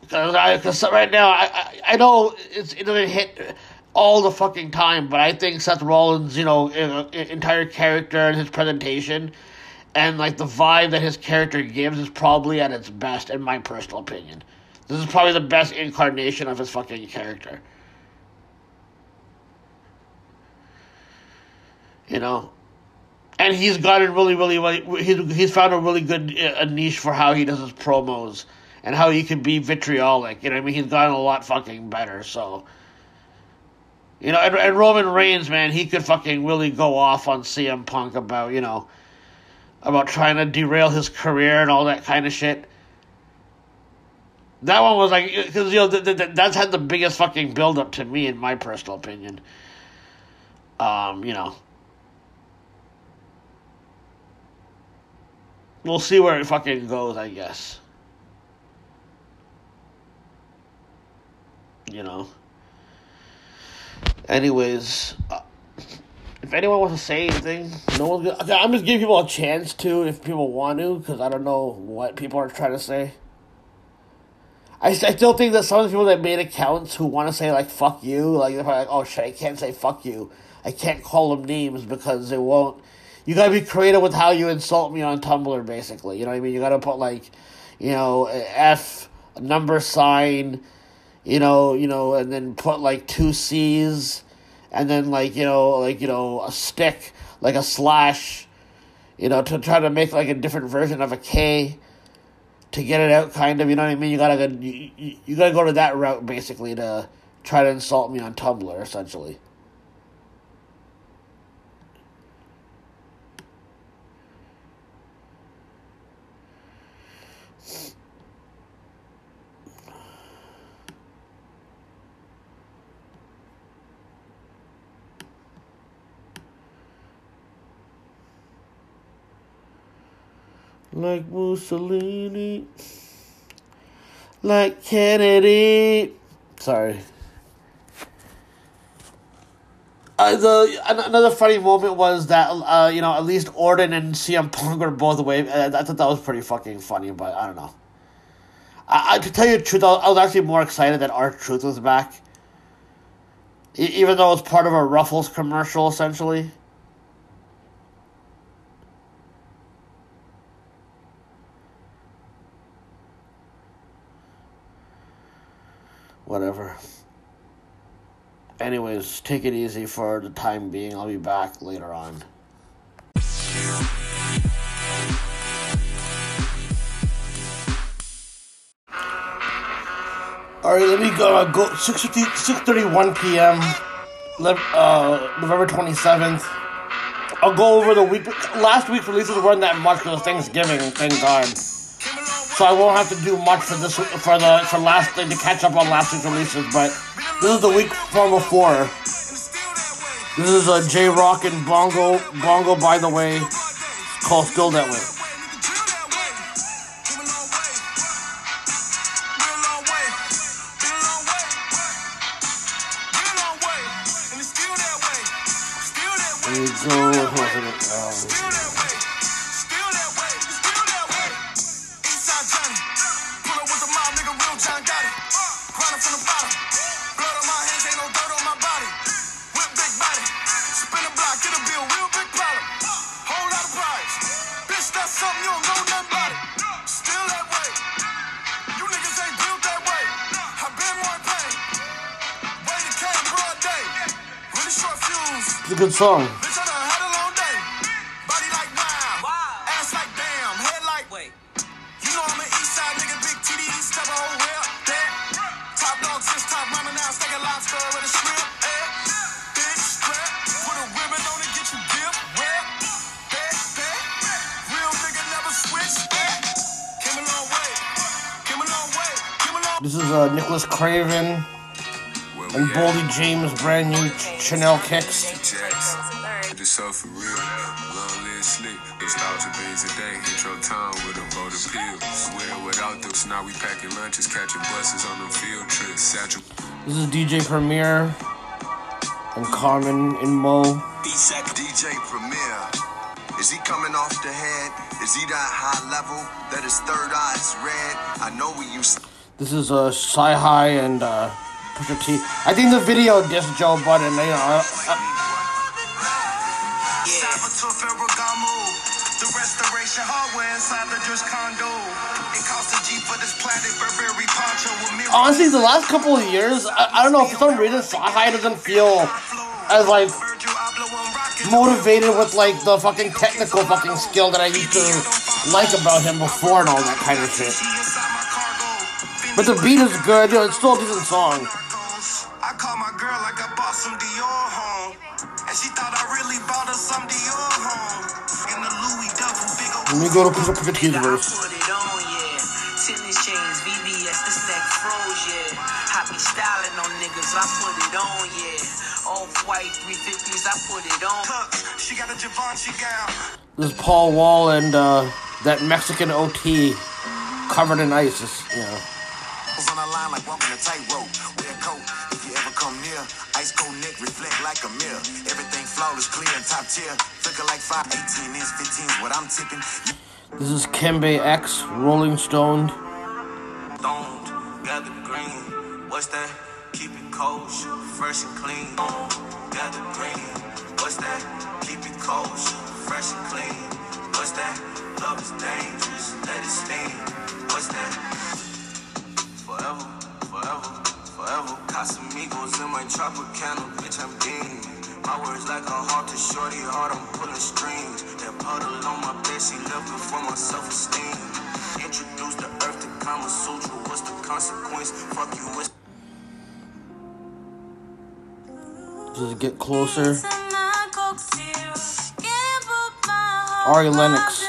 Because right now I, I I know it's it doesn't hit all the fucking time, but I think Seth Rollins, you know, entire character and his presentation and like the vibe that his character gives is probably at its best, in my personal opinion. This is probably the best incarnation of his fucking character. You know, and he's gotten really, really, really he's he's found a really good uh, a niche for how he does his promos and how he can be vitriolic. You know, I mean, he's gotten a lot fucking better. So you know, and, and Roman Reigns, man, he could fucking really go off on CM Punk about, you know, about trying to derail his career and all that kind of shit. That one was like, because, you know, th- th- that's had the biggest fucking build up to me, in my personal opinion. Um, you know. We'll see where it fucking goes, I guess. You know. Anyways, uh, if anyone wants to say anything, no one's gonna. I'm just giving people a chance to if people want to, because I don't know what people are trying to say. I, I still think that some of the people that made accounts who want to say like "fuck you," like they're like, "Oh shit, I can't say fuck you. I can't call them names because they won't." You gotta be creative with how you insult me on Tumblr, basically. You know what I mean? You gotta put like, you know, F number sign, you know, you know, and then put like two C's, and then like you know, like you know, a stick, like a slash, you know, to try to make like a different version of a K to get it out, kind of. You know what I mean? You gotta go, you, you, gotta go to that route basically to try to insult me on Tumblr, essentially. Like Mussolini. Like Kennedy. Sorry. Uh, the another funny moment was that uh, you know at least Orton and CM Punk were both away. Uh, I thought that was pretty fucking funny, but I don't know. I, I to tell you the truth, I, was actually more excited that R-Truth was back. E- even though it's part of a Ruffles commercial, essentially. Whatever. Anyways, take it easy for the time being. I'll be back later on. All right, let me go. Uh, go 6:50 6:31 p.m. Uh, November 27th. I'll go over the week. Last week's releases weren't that much because Thanksgiving. Thank God. So I won't have to do much for this for the for last thing to catch up on last week's releases. But this is the week from before. This is a Jay Rock and Bongo Bongo. By the way, called Still That Way. There you go. Good song. Bitch, I had a long day. Body like wow. Ass like damn. Head like wait. You know I'm an east side nigga, big TDs, type of whole. That. Top dog, since top ramen now, steak a lobster with a shrimp. Big strap. Put a ribbon on it, get you dip. Wet. Bet, bet. Real nigga never switch. Came a long way. Came a long way. Came a long This is uh, Nicholas Craven and Boldy James brand new Ch- Chanel kicks. This so for real. Long live slick. Nostalgia days a day. Hit your town with a vote of pills. With or without those, now we packing lunches, catching buses on them field trips. Satchel. This is DJ Premier and Carmen and Mo. DJ Premier. Is he coming off the head? Is he that high level that his third eye is red? I know we used This is uh, CyHi and uh, Pusha T. I think the video dissed Joe Budden. You know. The restoration inside the condo. It costs a G for this planet, honestly, the last couple of years, I, I don't know for some reason CyHi doesn't feel as like motivated with like the fucking technical fucking skill that I used to like about him before and all that kind of shit. But the beat is good. You know, it's still a decent song. I call my girl like I bought some Dior home. And she thought I really bought her some Dior home. In the Louis duffel, big old Let me go to Pusha Pusha T's verse. Put it on, yeah. Tennis chains, VVS, this neck froze, yeah. I be styling on niggas, I put it on, yeah. Off white 350s, I put it on. She got a Givenchy gown. This is Paul Wall and uh, that Mexican OT covered in ISIS, you know. was on a line like walking a tightrope. Ice cold neck reflect like a mirror. Everything flawless, clear and top tier. Flicker like 5, 18 inch, 15 what I'm tipping. This is Kembe X, Rolling Stone. Stoned. Got What's that? Keep it kosher, fresh and clean. Got the green. What's that? Keep it kosher, fresh and clean. What's that? Love is dangerous, let it steam. What's that? Forever, forever, forever. Casamigos in my Tropicana, bitch, I'm beaming. My words like a heart to shorty heart, I'm pulling strings. That puddle on my bed, she left before my self-esteem. Introduce the earth to Kama Sutra, what's the consequence? Fuck you, what's Just get closer. Ari Ari Lennox.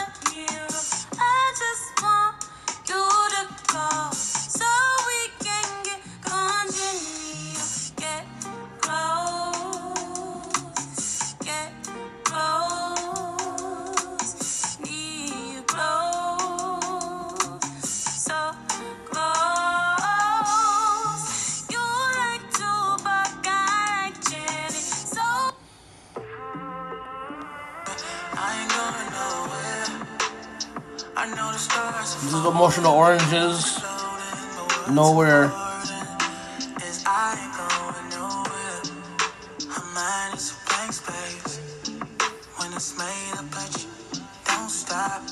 But you don't stop.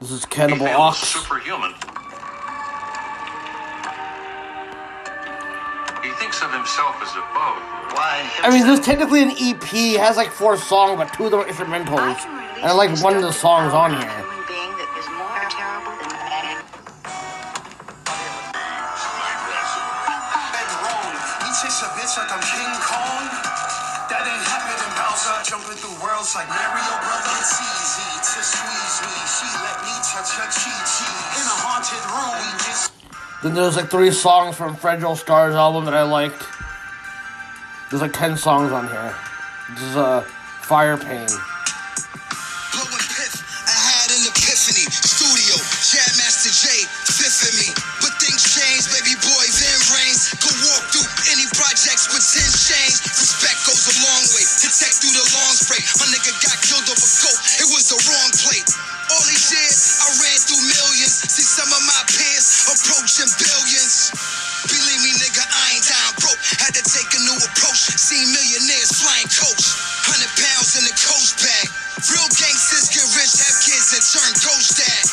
This is Cannibal He Ox. superhuman. He thinks of himself as above. why? I mean, this is technically an EP. It has like four songs, but two of them are instrumentals. And I like one of the songs on here. Through worlds like Mario Brother. It's easy to squeeze me. She let me touch her chi chi. In a haunted room, we just Then there's like three songs from Fragile Stars album that I liked. There's like ten songs on here. This is uh, Fire Pain. blowing pith. I had an epiphany. Studio, Jam Master Jay, fifth me. But things change, baby boy, then rains. Go walk through any projects with 10 chains. Respect a Through the long spray. My nigga got killed over coke. It was the wrong plate. All these years, I ran through millions. See some of my peers approaching billions. Believe me, nigga, I ain't down broke. Had to take a new approach. Seen millionaires flying coach. Hundred pounds in the coast bag. Real gangsters get rich, have kids, and turn ghost dad.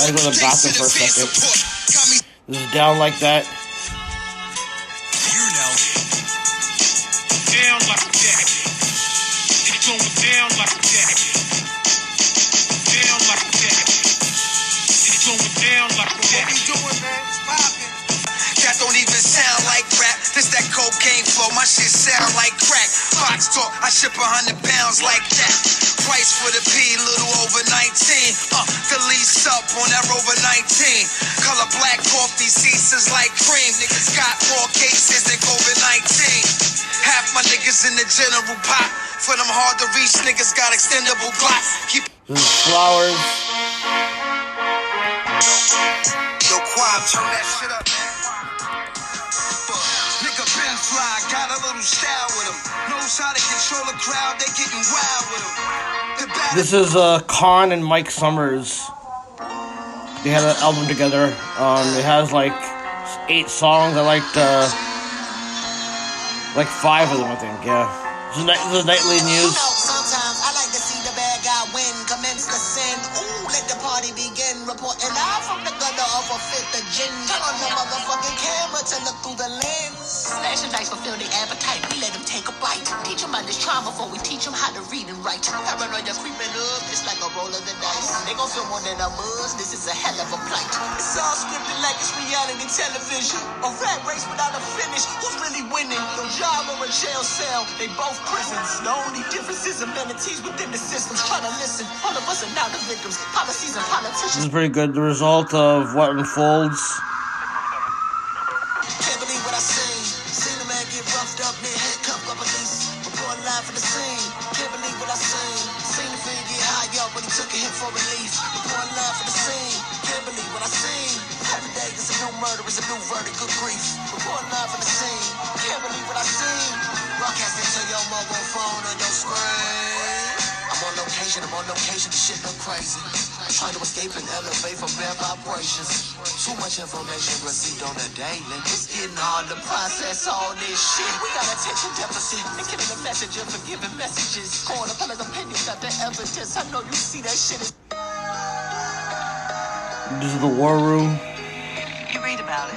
I go to the bathroom for a second? is Down Like That. This that cocaine flow. My shit sound like crack. Box talk. I ship a hundred pounds like that. Price for the P, little over 19. Uh, the lease up on that Rover 19. Color black coffee is like cream. Niggas got more cases than COVID 19. Half my niggas in the general pot. For them hard to reach niggas got extendable glocks. Keep Flowers. Yo, Quab, turn that shit up. Got a little style with him. Knows how to control a crowd, they getting wild with him. This is uh, Khan and Mike Summers. They had an album together. Um, it has like eight songs. I liked uh, like five of them, I think. Yeah. This is, night- this is nightly news. Sometimes I like to see the bad guy win, commence the sin. Ooh, let the party begin. Reporting live from the gutter of a fifth of gin. Turn on the motherfucking camera to look through the lens. Slash and dice fulfill their appetite. We let them take a bite. Teach them about this trauma before we teach them how to read and write. Paranoia creeping up, it's like a roll of the dice. They gon' feel more than a buzz, this is a hell of a plight. It's all scripted like it's reality television. A rat race without a finish. Who's really winning? Your job or a jail cell? They both prisons. The only difference is amenities within the systems. Try to listen. All of us are now the victims. Policies and This is pretty good. The result of what unfolds.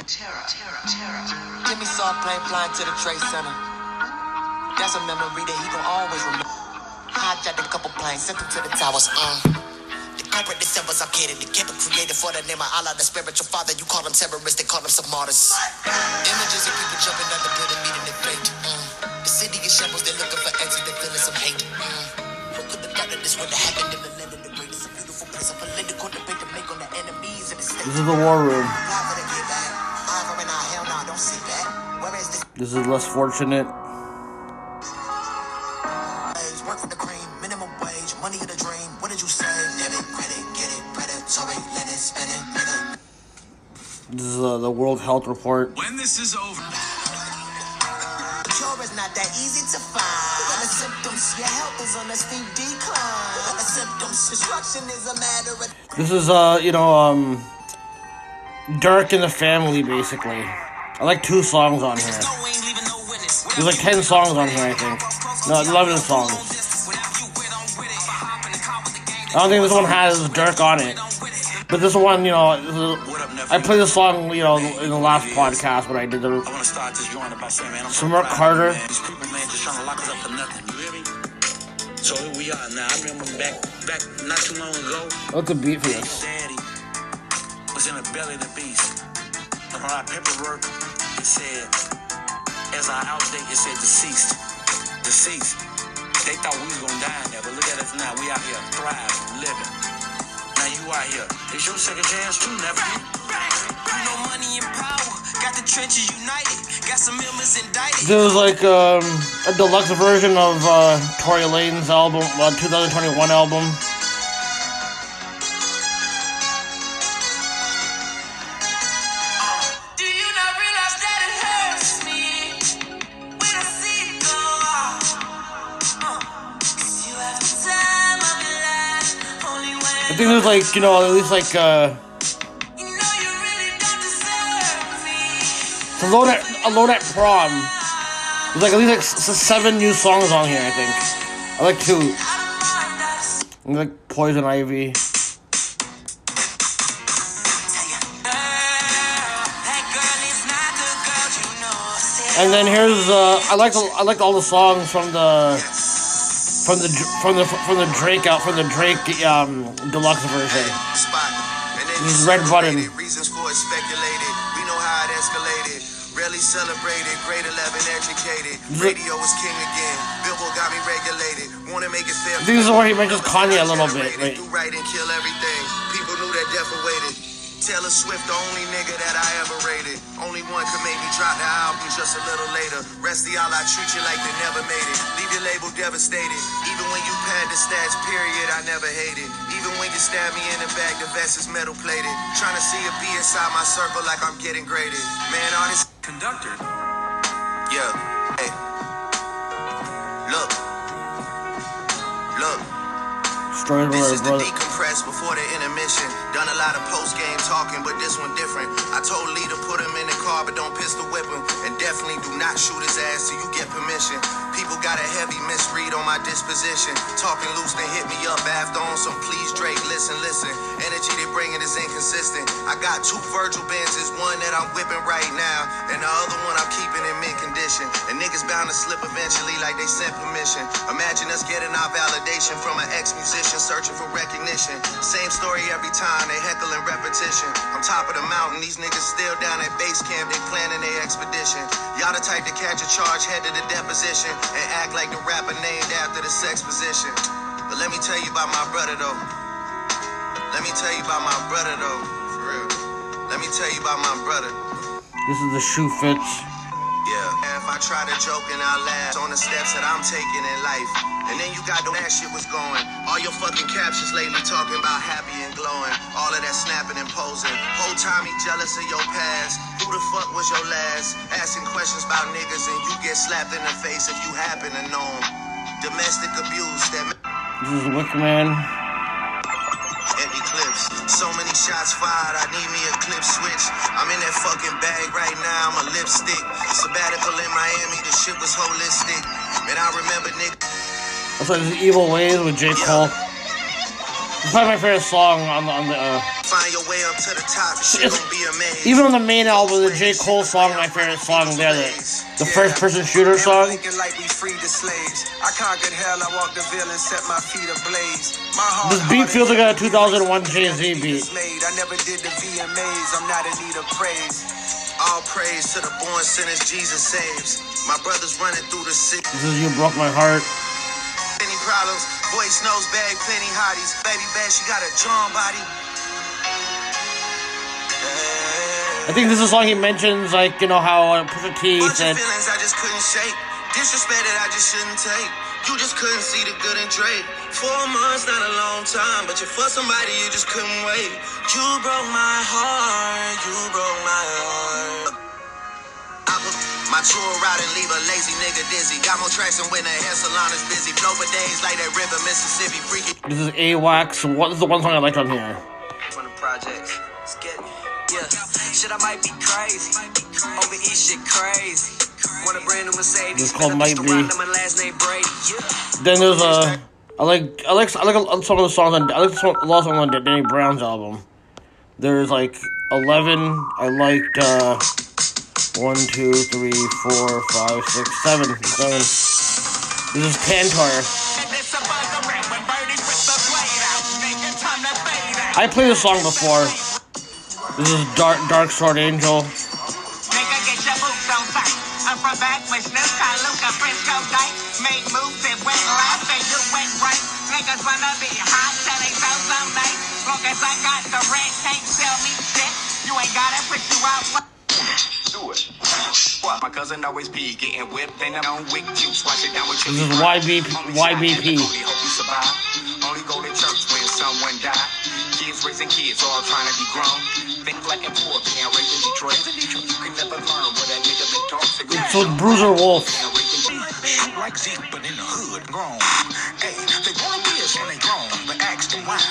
Terror, terror, terror. Jimmy saw a plane flying to the Trade Center. That's a memory that he gon' always remember. Hijacked a couple planes, sent them to the towers. Uh. The corporate December's the campus created for the name of Allah, the spiritual father. You call them terrorists, they call them some martyrs. Images of people jumping out the building, meeting their fate. Uh. The city is shambles, they're looking for exit, they're feeling some hate. Uh. Could this happened in the land of the great? It's a beautiful place, a to make on the enemies of the state. This is the war room. This? This is less fortunate. work for the cream, minimum wage, money in the dream. What did you say? Debit, credit, get it, predatory, let it, spend it. This is uh, the World Health Report. When this is over, Cure is not that easy to find. The symptoms, your health is on a steep decline. The symptoms, destruction is a matter of. This is uh, you know, um, Durk and the Family, basically. I like two songs on here. There's like ten songs on here, I think. No, eleven songs. I don't think this one has Durk on it. But this one, you know, I played this song, you know, in the last podcast when I did the I want to start this joint by saying, man, I'm so Smirk Carter. man. These people, man, just trying to lock us up for nothing. You hear me? So here we are now. I remember back, back not too long ago, What's the beat for this? Daddy was in the belly of the beast. And on our paperwork, it said, as our out date, it said deceased. Deceased. They thought we was gonna die in there, but look at us now. We out here thriving, living. Now you out here. It's your second chance too, nephew. You know money and power. Got the trenches united. Got some members indicted. This is like um, a deluxe version of uh, Tory Lanez album, uh, 2021 album. I think there's like, you know, at least like uh. Alone at Alone at Prom. There's like at least like seven new songs on here. I think. I like two. I like Poison Ivy. And then here's uh, I like I like all the songs from the from the from the from the Drake out from the Drake um deluxe version. spot. And then This is you Red Button. Reasons for it speculated. We know how it escalated. Rarely celebrated. Grade 11 educated. Radio is king again. Billboard got me regulated. Wanna make it fair. This is where he mentions Kanye a little bit, right? Do right and kill everything. People knew that death awaited. Taylor Swift, the only nigga that I ever rated. Only one could make me drop the album just a little later. Rest of y'all, I treat you like they never made it. Leave your label devastated. Even when you pad the stats, period, I never hated. Even when you stab me in the back, the vest is metal plated. Trying to see a B inside my circle like I'm getting graded. Man, all this Conductor. yeah. Hey. Look. Look. This is the brother. decompress before the intermission. Done a lot of post game talking, but this one different. I told Lee to put him in the car, but don't pistol whip him. And definitely do not shoot his ass till you get permission. People got a heavy misread on my disposition. Talking loose, then hit me up after on some please Drake. Listen, listen. Energy they bringing is inconsistent. I got two Virgil Benzes, one that I'm whipping right now, and the other one I'm keeping in mint condition. And niggas bound to slip eventually, like they sent permission. Imagine us getting our validation from an ex-musician searching for recognition. Same story every time, they heckling repetition. On top of the mountain, these niggas still down at base camp, they planning their expedition. Y'all the type to catch a charge, head to the deposition, and act like the rapper named after the sex position. But let me tell you about my brother though. Let me tell you about my brother though. For real. Let me tell you about my brother. This is the shoe fits. Yeah. And if I try to joke and I laugh on the steps that I'm taking in life. And then you got the that shit was going. All your fucking captions lately talking about happy and glowing. All of that snapping and posing. Whole time he jealous of your past. Who the fuck was your last? Asking questions about niggas and you get slapped in the face if you happen to know 'em. Domestic abuse, that This is Wickman. empty clips. So many shots fired, I need me a clip switch. I'm in that fucking bag right now, I'm a lipstick. Sabbatical in Miami, the shit was holistic. And I remember nigga. That's like this Evil Ways with J. Cole. It's probably my favorite song on the on the. Uh, Find your way up to the top, shit be amazing. even on the main album, the J. Cole song, my favorite song there, the, the first person shooter song. Like we freed the slaves. I conquered hell, I walked the veil and set my feet ablaze. My heart This beat feels like a 2001 Jay Z beat. I never did the VMAs. I'm not in need of praise. All praise to the born sinners Jesus saves. My brothers running through the city. This is You Broke My Heart. Any problems? Voice knows bag, plenty hotties. Baby bad, she got a John body. I think this is song he mentions, like, you know, how uh, Pusha T Bunch said, of feelings I just couldn't shake. Disrespect that I just shouldn't take. You just couldn't see the good in Drake. Four months, not a long time, but you for somebody you just couldn't wait. You broke my heart. You broke my heart. I put my tour out and leave a lazy nigga dizzy. Got more traction when the hair salon is busy. Flow for days like that river, Mississippi. Freaky. this is AWAX. What is the one song I like on here? From the projects. It's getting, yeah. Shit, I might be crazy. Overeat shit crazy. Want a brand new Mercedes. It's called Might Be. My last name Brady. Yeah. Then there's a. I like I like I like some of the songs on I like some, a lot of songs on Danny Brown's album. There's like eleven. I liked uh, one, two, three, four, five, six, seven, seven. This is Tantor. I played this song before. This is Dark Dark Sword Angel. I'm back when Snoop Luca Frisco tight. Make moves and went left and you went right. Niggas wanna be hot till they sell some night. Long as I got the rent, can't sell me shit. You ain't gotta put you out. Do it. My cousin always pee, getting whipped and I'm on wick juice. Wash it down with This is fries. YBP Only shot in the YBP. booty, hope you survive. Only go to church when someone die. Kids raising kids, all trying to be grown. Think black and poor, being raised in Detroit. You can never learn what that nigga been taught. So go So Bruiser Wolf. Shoot like Zeke, but in the hood, grown. Hey, they wanna be us when they grown, but ask them why.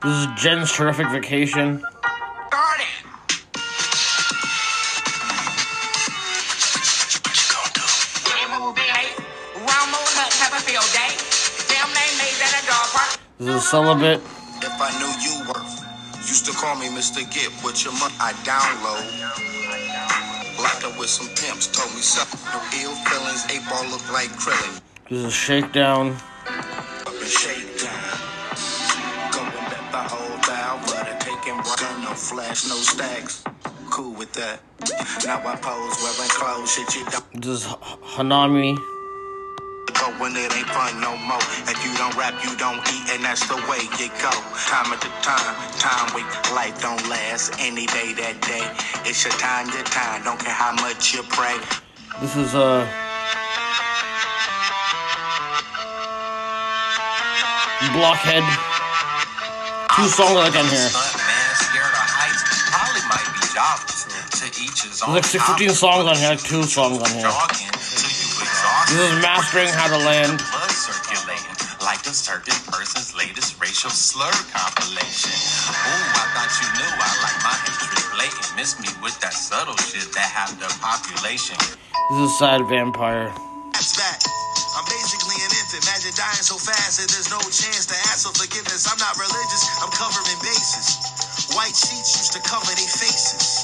This is Jen's Terrific Vacation. This is Celibate. Used to call me Mr. Get what your money I download. Locked up with some pimps, told me something. No ill feelings, eight ball look like Krillin. This is Shakedown. Up and shake down. Going back by old bow, but I taking gun, no flash, no stacks. Cool with that. Now I pose wearing clothes, shit you don't This is Hanami. Go when it ain't fun no more. If you don't rap, you don't eat, and that's the way you go. Time at the time, time with life don't last any day that day. It's your time, your time. Don't care how much you pray. This is uh Blockhead. Two songs I like on here. Man, scared of heights. Probably might be jobless. To each his own. There's like 15 songs on here, like two songs on here. This is Mastering How to Land. Blood circulating like a certain person's latest racial slur compilation. Ooh, I thought you knew I like my history blatant. Miss me with that subtle shit that have the population. This is Sad Vampire. That's that. I'm basically an infant. Imagine dying so fast that there's no chance to ask for forgiveness. I'm not religious. I'm covering bases. White sheets used to cover their faces.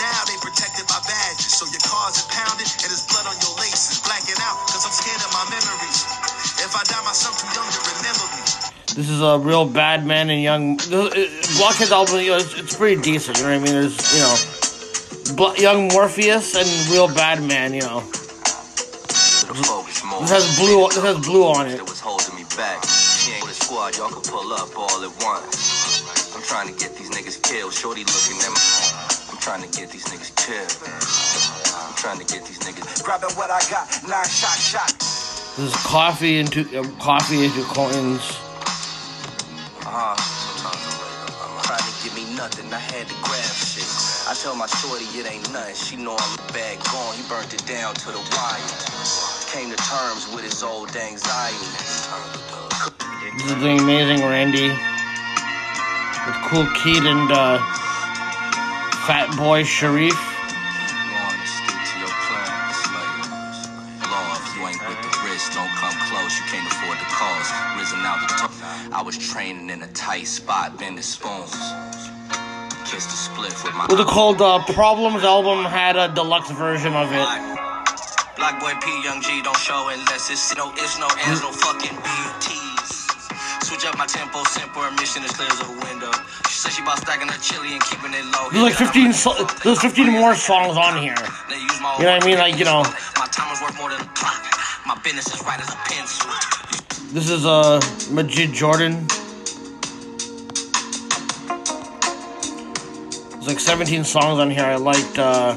Now they protected by badges. So your car's impounded and there's blood on your laces. Blacking out because I'm scared of my memories. If I die, my son too young to remember me. This is a real bad man and young. Uh, Blockhead's album, you know, it's, it's pretty decent. You know what I mean? There's, you know, Bl- young Morpheus and real bad man. You know, this has blue. This has blue on it. That was holding me back. With a squad, y'all can pull up all at once. I'm trying to get these niggas killed. Shorty looking at me. Trying to get these niggas killed. I'm trying to get these niggas. Grabbing what I got, nine shot shot. This is coffee into uh, coffee into coins. Sometimes I'm like, I'm trying to give me nothing. I had to grab shit. I tell my shorty it ain't nothing. She know I'm bad gone. He burnt it down to the wire. Came to terms with his old anxiety. This is the amazing Randy with Cool Kid and uh, Fatboi Sharif. Going to stick to your plans. Like, law, if you ain't with the wrist, don't come close. You can't afford the cost. Risen out the top. I was training in a tight spot, bending spoons. Kissed the spliff with my. What's it called? Uh, Problems album had a deluxe version of it. Black boy P, young G, don't show unless it's no it's no ends, no fucking BTs. Switch up my tempo, simple, mission is clear as a window. She said she about stacking her chili and keeping it low. There's like 15, so- there's 15 more songs on here. They use my You know what I mean? Like, you know, My time is worth more than a clock. My business is right as a pencil. this is uh, Majid Jordan. There's like 17 songs on here. I liked uh,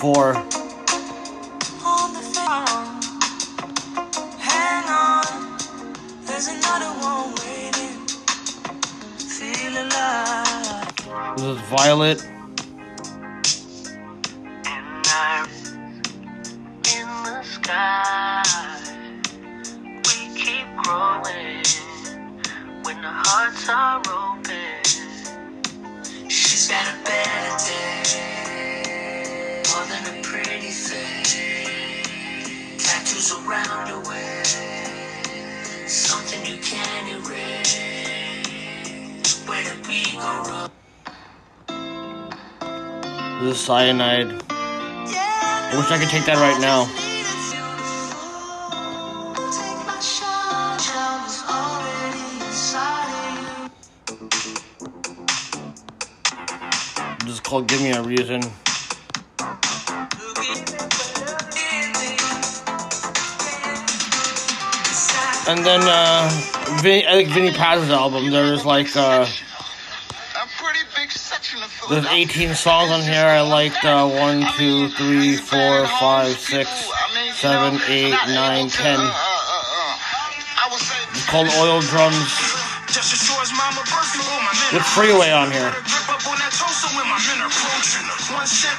four. Violet. Cyanide. I wish I could take that right now. This is called Give Me a Reason. And then uh, Vin- I think Vinnie Paz's album. There's like uh, there's 18 songs on here. I liked uh, 1, 2, 3, 4, 5, 6, 7, 8, 9, 10. It's called Oil Drums. With Freeway on here.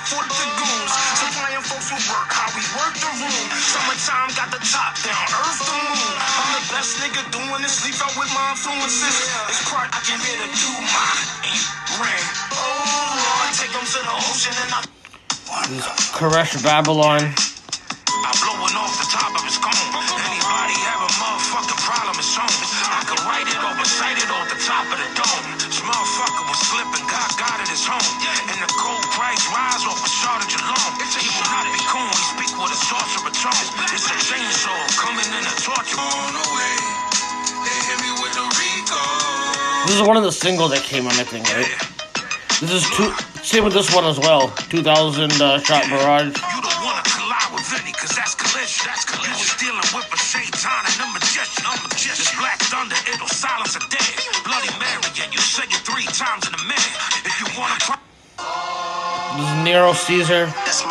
For the goons. Work, how we work the room. Summertime got the top down, earth the moon. I'm the best nigga doing this. Leave out with my influences. It's part I can here to do my ink ring. This is Koresh Babylon. I'm blowing off the top of his cone. Anybody have a motherfucking problem, it's on. I could write it or recite it off the top of the dome. This motherfucker was slipping, God got it his home. And the gold price rise off a shortage alone. He will not be cool, he speak with a sorcerer tone. It's a chainsaw coming in a torture. On the they hit me with a Rico. This is one of the singles that came on that thing, right? This is two. Same with this one as well. 2000 uh, Shot Barrage. You don't wanna collide with Vinnie, cause that's collision. That's collision. You was dealing with a shaitan and a magician. I'm a magician. This black thunder, it'll silence a dead. Bloody Mary, and you say it three times in a minute. If you wanna pro- This is Nero Caesar. That's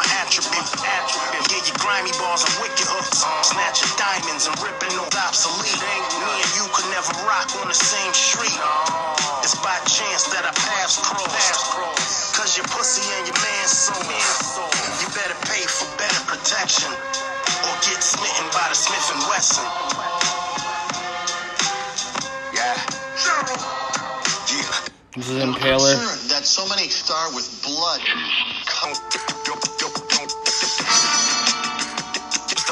This is Impaler. that so many start with blood.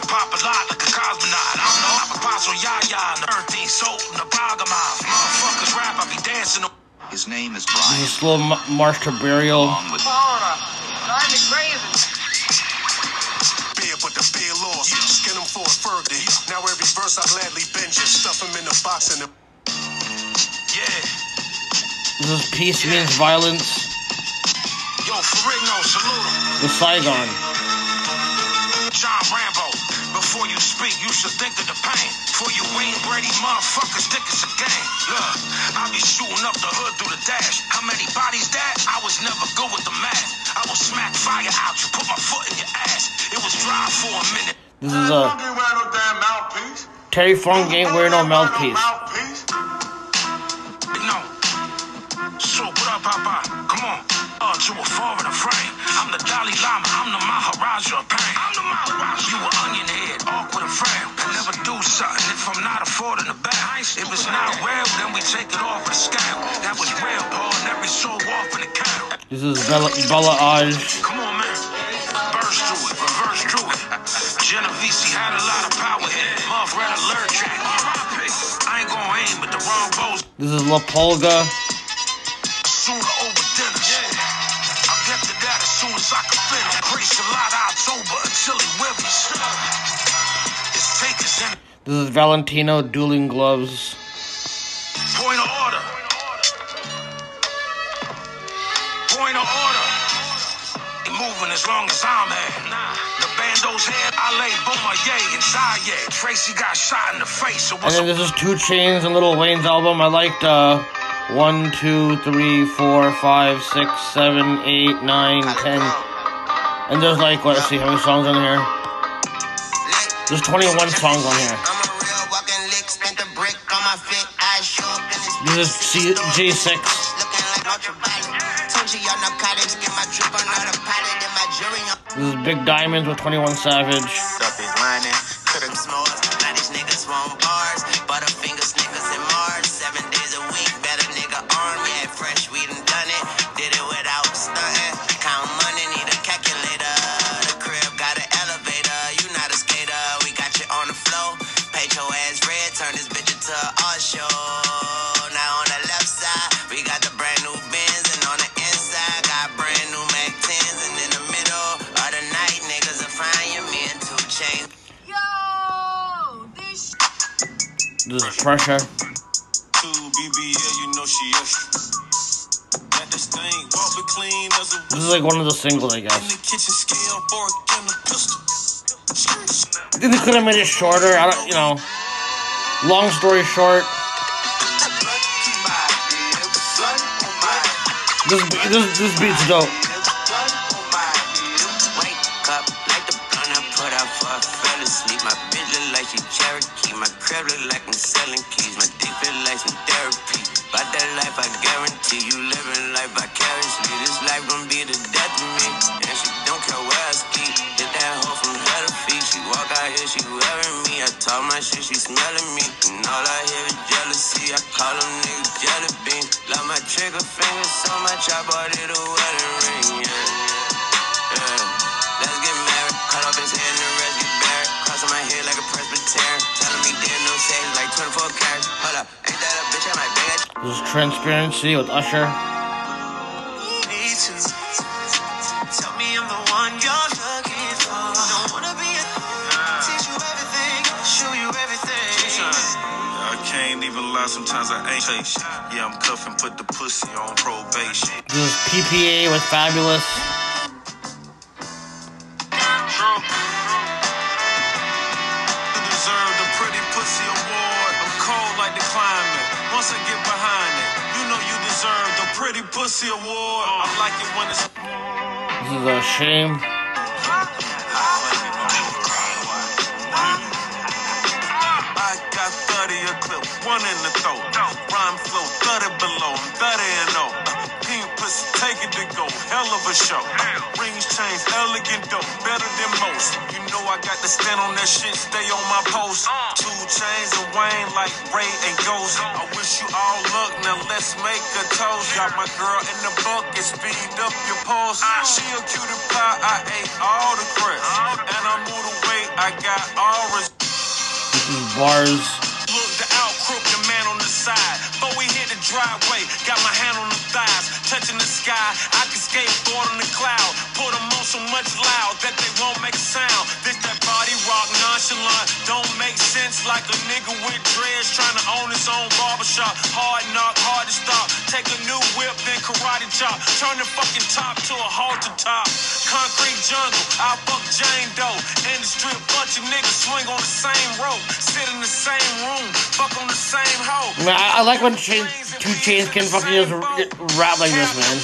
Pop a lot like a cosmonaut. I don't know. I'm a Yaya and the earthy soul and the Bagamoth. Motherfuckers rap, I be dancing. His name is Brian. This is Slow M- March to Burial. Drive me crazy. Beer, but the beer lost. Skin him for a further. Now every verse I gladly bend you. Stuff him in the box and the. This is Peace Means Violence. Yo, Ferrigno, salute him. With Saigon. John Rambo. Before you speak, you should think of the pain. For you Wayne Brady motherfuckers think it's a game. Look, I be shooting up the hood through the dash. How many bodies that? I was never good with the math. I will smack fire out. You put my foot in your ass. It was dry for a minute. This is uh, Terry Funk ain't wearing no mouthpiece. Uh, to a foreign frame. I'm the Dalai Lama, I'm the Maharaja of pain. I'm the Maharaja. You an onion head, awkward and frail. Can never do something if I'm not affording the bag. If it's not real, then we take it off with a scale. That was real, Paul, never so off in the cow. This is Bella, Bella Aj. Come on, man. Burst through it, reverse through it. Genovese had a lot of power here. Muff red alert track. I ain't gonna aim, but the wrong bows This is La Polga. This is Valentino Dueling Gloves. Point of order. Point of order. Ain't moving as long as I'm here. The bando's head, I lay Bomaye and Zaye. Tracy got shot in the face. So And then this is 2 Chainz and Lil Wayne's album. I liked uh, 1, 2, 3, 4, 5, 6, 7, 8, 9, 10. And there's like, what, let's see how many songs on here? There's 21 songs on here. Spent a brick on my fit, I show up this is C- G6. looking like ultraviolet. Told you y'all narcotics, get my trip on autopilot and my jury This is Big Diamonds with 21 Savage. Pressure. Two BBL, you know she extra. This thing, walk it clean as a This is like one of the singles, I guess. kitchen scale, fork and a pistol. I think they could have made it shorter. I don't, you know. Long story short, this this this beat's dope. Can't even lie, sometimes I ain't patient. Yeah, I'm cuffing, put the pussy on probation. This is PPA with Fabolous. Shame. Got my girl in the bucket, speed up your pulse. Ah. She a cutie pie, I ate all the crust. And I moved away, I got all res- This is Bars. Look, the out crook, the man on the side. Before we hit the driveway, got my hand on the thighs, touching the sky. I can skateboard on the cloud, put them on so much loud that they won't make a sound. This that body rock nonchalant, don't make sense like a nigga with dreads trying to own his own barbershop. Hard knock, hard to stop. Take a new whip, then karate chop. Turn the fucking top to a halter top. Concrete jungle, I fuck Jane Doe. In the strip, bunch of niggas swing on the same rope, sit in the same room, fuck on the same hoe. I, mean, I, I like when Chain, 2 Chainz can fucking just r- rap like this, man.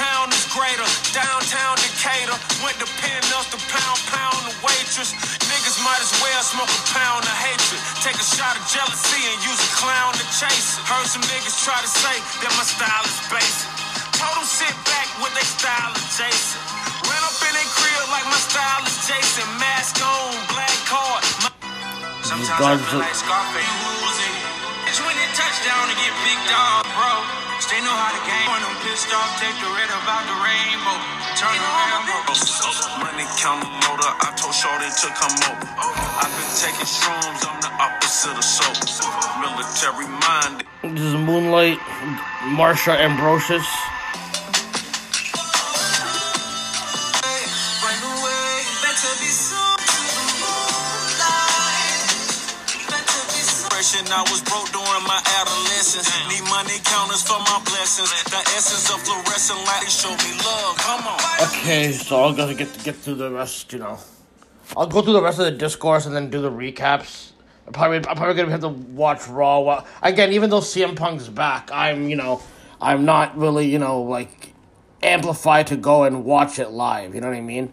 My town is greater, downtown Decatur. Went to Penn to pound, pound the waitress. Niggas might as well smoke a pound of hatred. Take a shot of jealousy and use a clown to chase it. some niggas try to say that my style is basic. Them sit back with their style adjacent. Ran up in their crib like my style is Jason. Mask on, black card. My- Sometimes I feel like Scarface. It's when it touchdown to get big dog, bro. They know how to game. When I'm pissed off, take the red about the rainbow. Turn around, Money counter motor, I told Shorty to come over. Oh. I've been taking shrooms, I'm the opposite of sober. Military minded. This is Moonlight, Marsha Ambrosius. I was broke during my adolescence. Need money counters for my blessings. The essence of fluorescent light show me love. Come on. Okay, so I'll go get to get through the rest. You know, I'll go through the rest of the discourse and then do the recaps. I'm probably I'm probably gonna have to watch Raw. Wa- Again, even though CM Punk's back, I'm you know I'm not really you know like amplified to go and watch it live. You know what I mean?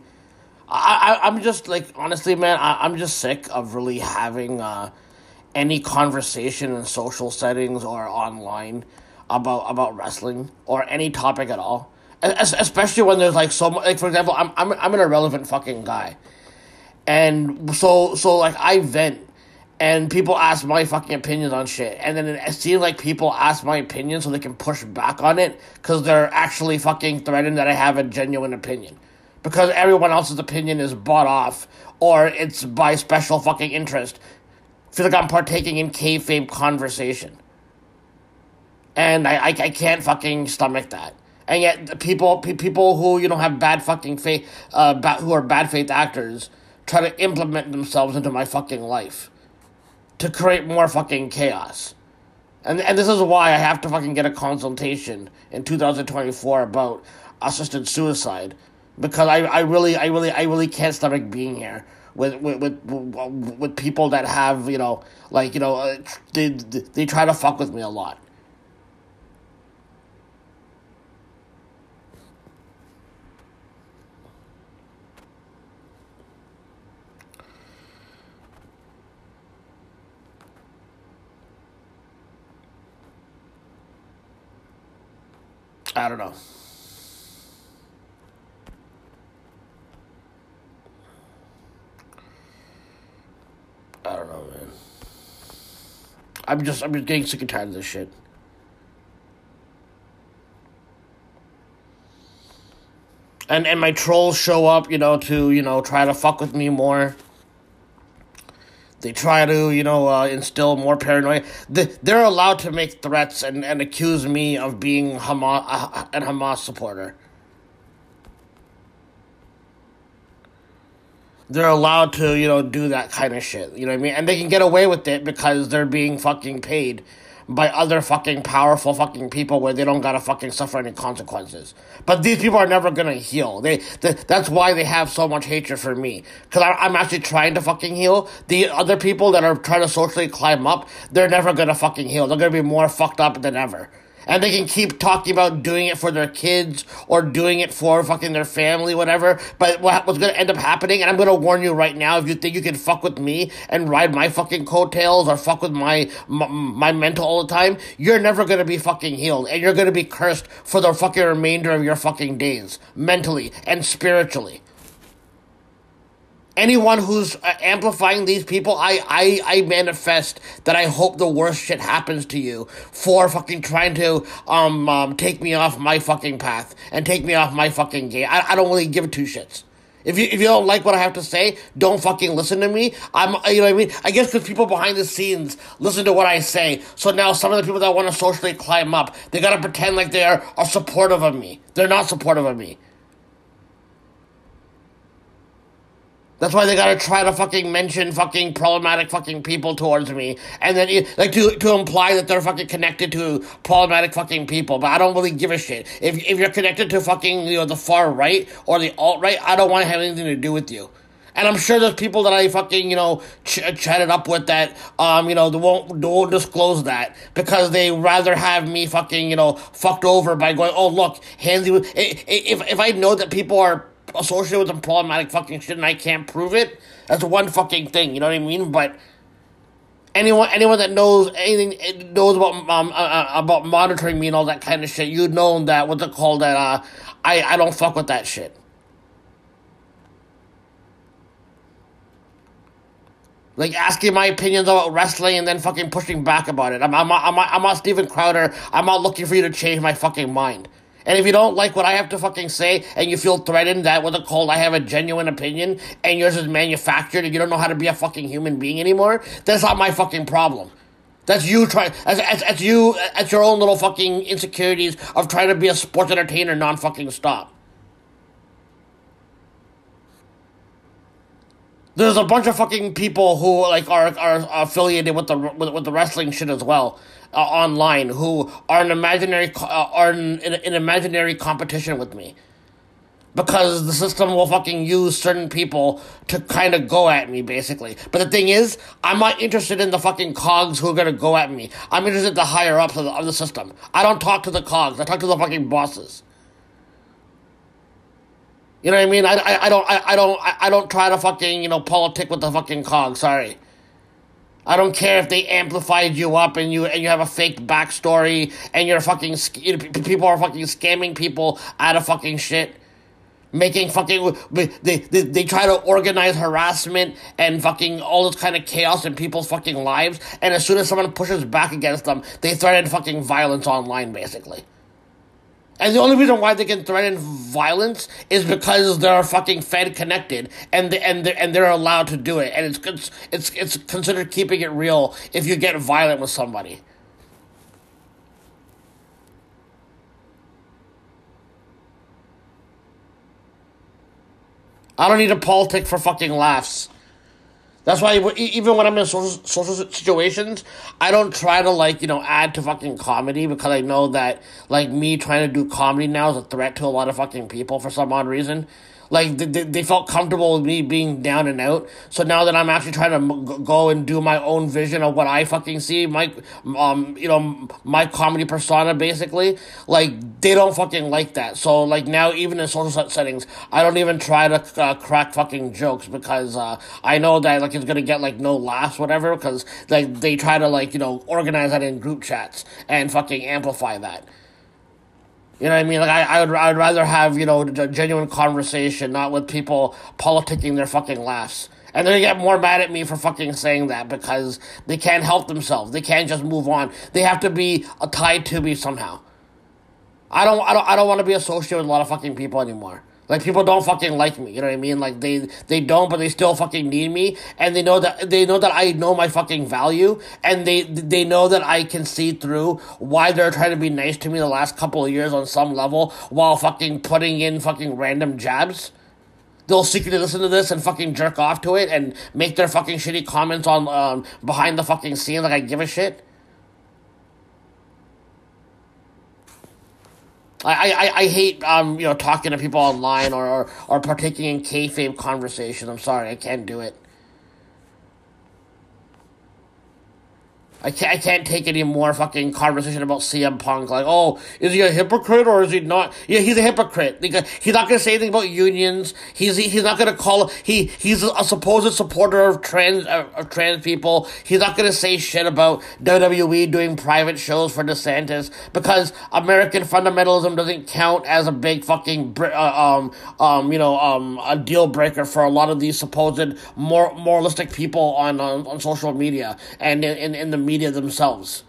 I, I I'm just like honestly, man, I, I'm just sick of really having uh, any conversation in social settings or online about about wrestling or any topic at all. Es- Especially when there's like so much. Like for example, I'm I'm I'm an irrelevant fucking guy, and so so like I vent. And people ask my fucking opinions on shit, and then it seems like people ask my opinion so they can push back on it because they're actually fucking threatened that I have a genuine opinion because everyone else's opinion is bought off or it's by special fucking interest. Feel like I'm partaking in kayfabe conversation. And I, I, I can't fucking stomach that. And yet, people pe- people who you know have bad fucking faith, uh, ba- who are bad faith actors, try to implement themselves into my fucking life, to create more fucking chaos. And and this is why I have to fucking get a consultation in 2024 about assisted suicide because I, I really I really I really can't stomach being here with with with, with people that have you know like you know uh, they they try to fuck with me a lot. I don't know. I don't know, man. I'm just I'm just getting sick and tired of this shit. And and my trolls show up, you know, to you know try to fuck with me more. They try to, you know, uh, instill more paranoia. They, they're allowed to make threats and, and accuse me of being Hamas, uh, an Hamas supporter. They're allowed to, you know, do that kind of shit. You know what I mean? And they can get away with it because they're being fucking paid by other fucking powerful fucking people where they don't gotta fucking suffer any consequences. But these people are never gonna heal. They, they that's why they have so much hatred for me. Cause I, I'm actually trying to fucking heal. The other people that are trying to socially climb up, they're never gonna fucking heal. They're gonna be more fucked up than ever. And they can keep talking about doing it for their kids or doing it for fucking their family, whatever. But what's gonna end up happening, and I'm gonna warn you right now, if you think you can fuck with me and ride my fucking coattails or fuck with my, my, my mental all the time, you're never gonna be fucking healed. And you're gonna be cursed for the fucking remainder of your fucking days. Mentally and spiritually anyone who's uh, amplifying these people, I, I, I manifest that I hope the worst shit happens to you for fucking trying to um, um take me off my fucking path and take me off my fucking game. I, I don't really give two shits. If you if you don't like what I have to say, don't fucking listen to me. I'm you know what I mean. I guess because people behind the scenes listen to what I say, so now some of the people that want to socially climb up, they gotta pretend like they are, are supportive of me. They're not supportive of me. That's why they gotta try to fucking mention fucking problematic fucking people towards me, and then like to to imply that they're fucking connected to problematic fucking people. But I don't really give a shit. If if you're connected to fucking you know the far right or the alt right, I don't want to have anything to do with you. And I'm sure there's people that I fucking, you know, ch- chatted up with that, um, you know, they won't, won't disclose that because they rather have me fucking, you know, fucked over by going, oh, look, i- if, if I know that people are associated with some problematic fucking shit and I can't prove it, that's one fucking thing, you know what I mean? But anyone anyone that knows anything knows about um uh, uh, about monitoring me and all that kind of shit, you'd know that what's it called that uh I I don't fuck with that shit. Like asking my opinions about wrestling and then fucking pushing back about it. I'm I'm I'm I'm not Steven Crowder. I'm not looking for you to change my fucking mind. And if you don't like what I have to fucking say and you feel threatened that with a called I have a genuine opinion and yours is manufactured and you don't know how to be a fucking human being anymore, that's not my fucking problem. That's you trying, as, as, as you, as your own little fucking insecurities of trying to be a sports entertainer non fucking stop. There's a bunch of fucking people who like are are affiliated with the with, with the wrestling shit as well uh, online who are an imaginary uh, are in, an imaginary competition with me because the system will fucking use certain people to kind of go at me basically. But the thing is, I'm not interested in the fucking cogs who are gonna go at me. I'm interested in the higher ups of the, of the system. I don't talk to the cogs. I talk to the fucking bosses. You know what I mean? I, I, I don't I, I don't I, I don't try to fucking you know politic with the fucking cog. Sorry. I don't care if they amplified you up and you and you have a fake backstory and you're fucking people are fucking scamming people out of fucking shit, making fucking they they, they try to organize harassment and fucking all this kind of chaos in people's fucking lives. And as soon as someone pushes back against them, they threaten fucking violence online, basically. And the only reason why they can threaten violence is because they're fucking Fed connected and they, and they're, and they're allowed to do it. And it's it's it's it's considered keeping it real if you get violent with somebody. I don't need a politic for fucking laughs. That's why even when I'm in social, social situations, I don't try to like you know add to fucking comedy because I know that like me trying to do comedy now is a threat to a lot of fucking people for some odd reason. Like they, they, they felt comfortable with me being down and out. So now that I'm actually trying to go and do my own vision of what I fucking see, my um you know my comedy persona basically, like they don't fucking like that. So like now even in social set- settings, I don't even try to uh, crack fucking jokes because uh, I know that like it's gonna get like no laughs whatever because like they try to like you know organize that in group chats and fucking amplify that. You know what I mean? Like I, I would, I would rather have you know a genuine conversation, not with people politicking their fucking laughs. And they get more mad at me for fucking saying that because they can't help themselves. They can't just move on. They have to be uh, tied to me somehow. I don't, I don't, I don't want to be associated with a lot of fucking people anymore. Like people don't fucking like me, you know what I mean? Like they they don't, but they still fucking need me, and they know that they know that I know my fucking value, and they they know that I can see through why they're trying to be nice to me the last couple of years on some level, while fucking putting in fucking random jabs. They'll secretly listen to this and fucking jerk off to it and make their fucking shitty comments on um, behind the fucking scenes like I give a shit. I, I, I hate um you know talking to people online or, or, or partaking in kayfabe conversation. I'm sorry, I can't do it. I can't, I can't take any more fucking conversation about CM Punk. Like, oh, is he a hypocrite or is he not? Yeah, he's a hypocrite. He's not gonna say anything about unions. He's he's not gonna call. He he's a supposed supporter of trans of trans people. He's not gonna say shit about WWE doing private shows for DeSantis because American fundamentalism doesn't count as a big fucking uh, um um you know um a deal breaker for a lot of these supposed more moralistic people on on, on social media and in, in the media themselves.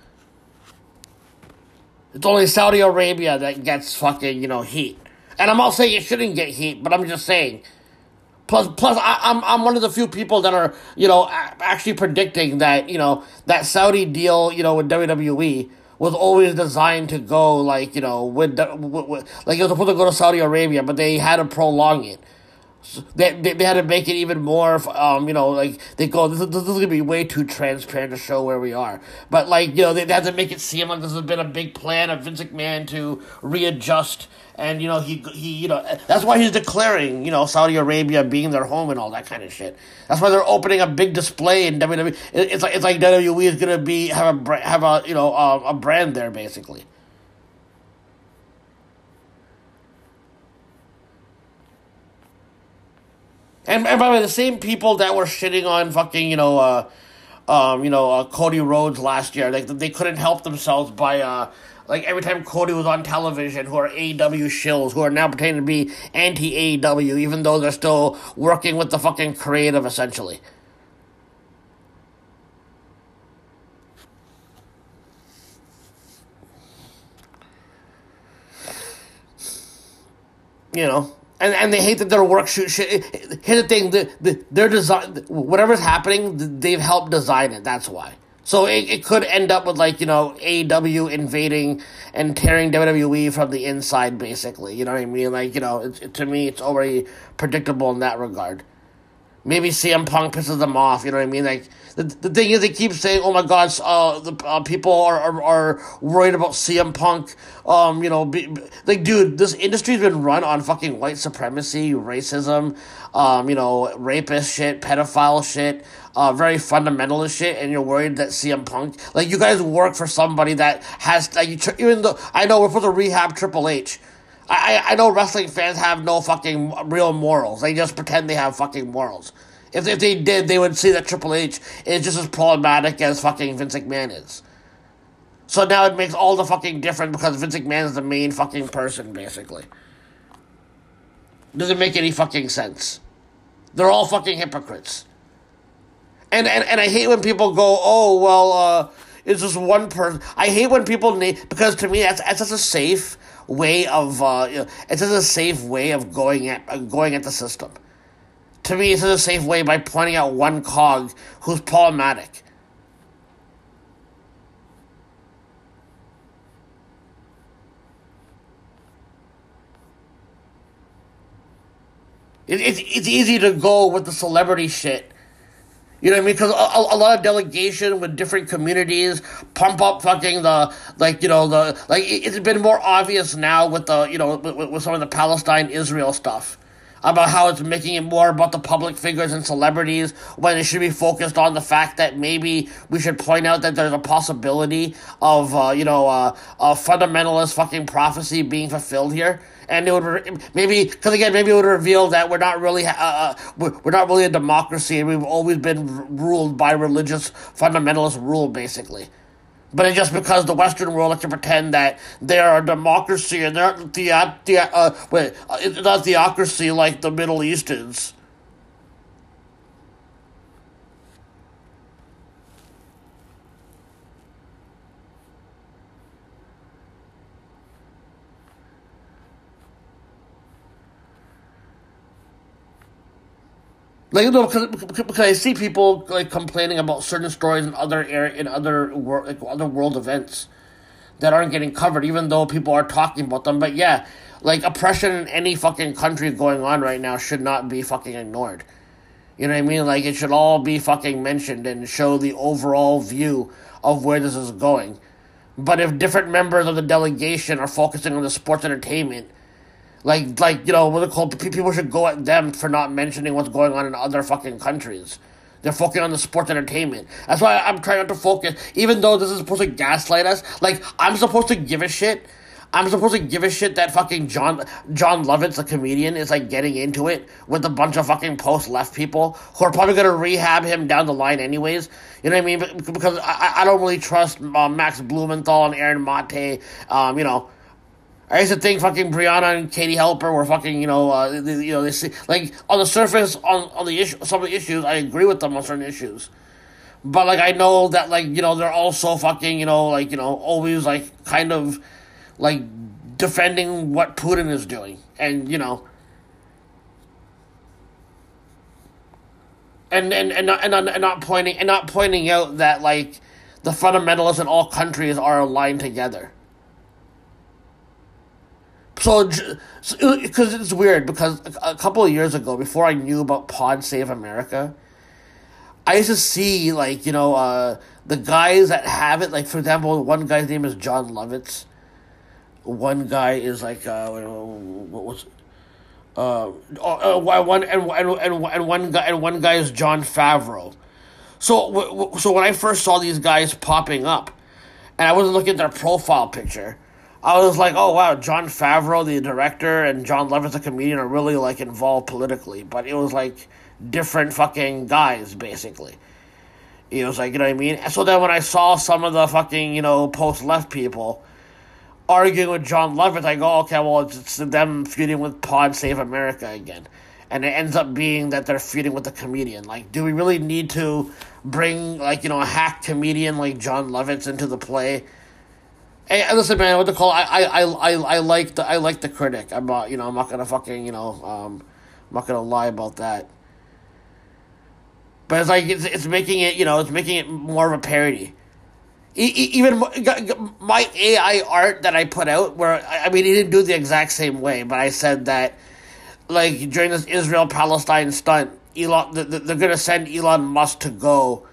It's only Saudi Arabia that gets fucking, you know, heat. And I'm not saying it shouldn't get heat, but I'm just saying. Plus, plus, I, I'm I'm one of the few people that are, you know, actually predicting that, you know, that Saudi deal, you know, with WWE was always designed to go like, you know, with, the- with, with like it was supposed to go to Saudi Arabia, but they had to prolong it. They, they, they had to make it even more, um, you know, like, they go, this, is- this is going to be way too transparent to show where we are. But, like, you know, they, they had to make it seem like this has been a big plan of Vince McMahon to readjust. And, you know, he, he, you know, that's why he's declaring, you know, Saudi Arabia being their home and all that kind of shit. That's why they're opening a big display in WWE. It- It's like, it's like WWE is going to be, have a, have a, you know, uh, a brand there, basically. And, and by the way, the same people that were shitting on fucking, you know, uh, um, you know, uh, Cody Rhodes last year. Like they couldn't help themselves by uh, like every time Cody was on television, who are AEW shills, who are now pretending to be anti AEW, even though they're still working with the fucking creative essentially. you know, and and they hate that their work shoot shit. Here's the thing: the, the their design, whatever's happening, they've helped design it. That's why. So it, it could end up with like you know AEW invading and tearing WWE from the inside, basically. You know what I mean? Like you know, it's, it, to me, it's already predictable in that regard. Maybe CM Punk pisses them off. You know what I mean? Like the, the thing is, they keep saying, "Oh my God, uh, the uh, people are, are are worried about CM Punk." Um, you know, be, like, dude, this industry's been run on fucking white supremacy, racism, um, you know, rapist shit, pedophile shit, uh, very fundamentalist shit, and you're worried that CM Punk, like, you guys work for somebody that has, like, you even though I know we're supposed to rehab Triple H. I, I know wrestling fans have no fucking real morals. They just pretend they have fucking morals. If, if they did, they would see that Triple H is just as problematic as fucking Vince McMahon is. So now it makes all the fucking difference because Vince McMahon is the main fucking person, basically. Doesn't make any fucking sense. They're all fucking hypocrites. And and, and I hate when people go, oh well, uh, it's just one person. I hate when people name because to me that's that's just a safe way of uh, you know, it's just a safe way of going at going at the system. To me, it's just a safe way by pointing out one cog who's problematic. It, it's it's easy to go with the celebrity shit. You know what I mean? Because a, a, lot of delegation with different communities pump up fucking the like you know the like it, has been more obvious now with the you know with, with some of the Palestine Israel stuff about how it's making it more about the public figures and celebrities when it should be focused on the fact that maybe we should point out that there's a possibility of uh, you know uh, a fundamentalist fucking prophecy being fulfilled here and it would re- maybe because again maybe it would reveal that we're not really uh, uh, we're, we're not really a democracy and we've always been r- ruled by religious fundamentalist rule basically but it's just because the Western world likes to pretend that they're a democracy and they're not the the uh, wait, uh, not theocracy like the Middle East is. Like no, because, because I see people like complaining about certain stories in other area in other world like other world events that aren't getting covered, even though people are talking about them. But yeah, like oppression in any fucking country going on right now should not be fucking ignored. You know what I mean? Like it should all be fucking mentioned and show the overall view of where this is going. But if different members of the delegation are focusing on the sports entertainment like, like you know, what they call people should go at them for not mentioning what's going on in other fucking countries. They're focusing on the sports entertainment. That's why I'm trying not to focus, even though this is supposed to gaslight us. Like, I'm supposed to give a shit. I'm supposed to give a shit that fucking John Jon Lovitz, the comedian, is like getting into it with a bunch of fucking post left people who are probably gonna rehab him down the line anyways. You know what I mean? Because I, I don't really trust uh, Max Blumenthal and Aaron Mate. Um, you know, I used to think fucking Briahna and Katie Halper were fucking, you know, uh, they, you know, they see, like on the surface on on the issue, some of the issues, I agree with them on certain issues, but like I know that like you know they're also fucking, you know, like you know always like kind of like defending what Putin is doing, and you know, and and and not, and not, and not pointing and not pointing out that like the fundamentalists in all countries are aligned together. So, because it's weird, because a couple of years ago, before I knew about Pod Save America, I used to see, like, you know, uh, the guys that have it, like, for example, one guy's name is Jon Lovitz. One guy is, like, uh, what was uh, uh, one and, and, and, and one guy and one guy is Jon Favreau. So so when I first saw these guys popping up, and I wasn't looking at their profile picture, I was like, oh wow, Jon Favreau, the director, and Jon Lovitz, the comedian, are really like involved politically, but it was like different fucking guys, basically. It was like, you know what I mean? So then when I saw some of the fucking, you know, post left people arguing with Jon Lovett, I go, oh, okay, well, it's, it's them feuding with Pod Save America again. And it ends up being that they're feuding with the comedian. Like, do we really need to bring, like, you know, a hack comedian like John Lovitz into the play? Hey, listen, man, what to call? I, I, I, I, like the, I like the critic. I'm not, you know, I'm not gonna fucking, you know, um, I'm not gonna lie about that. But it's like it's, it's making it, you know, it's making it more of a parody. E- even my AI art that I put out, where I mean, he didn't do the exact same way, but I said that, like during this Israel Palestine stunt, Elon, they're gonna send Elon Musk to go.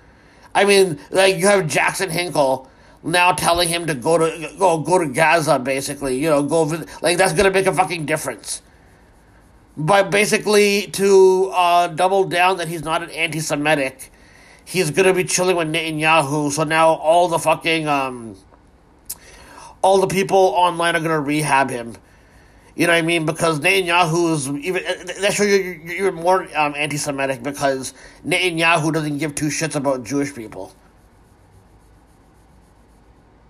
I mean, like you have Jackson Hinkle now telling him to go to go go to Gaza, basically. You know, go like that's gonna make a fucking difference. But basically, to uh, double down that he's not an anti-Semitic, he's gonna be chilling with Netanyahu. So now all the fucking um, all the people online are gonna rehab him. You know what I mean? Because Netanyahu is even that's sure you're, you're more um, anti-Semitic because Netanyahu doesn't give two shits about Jewish people.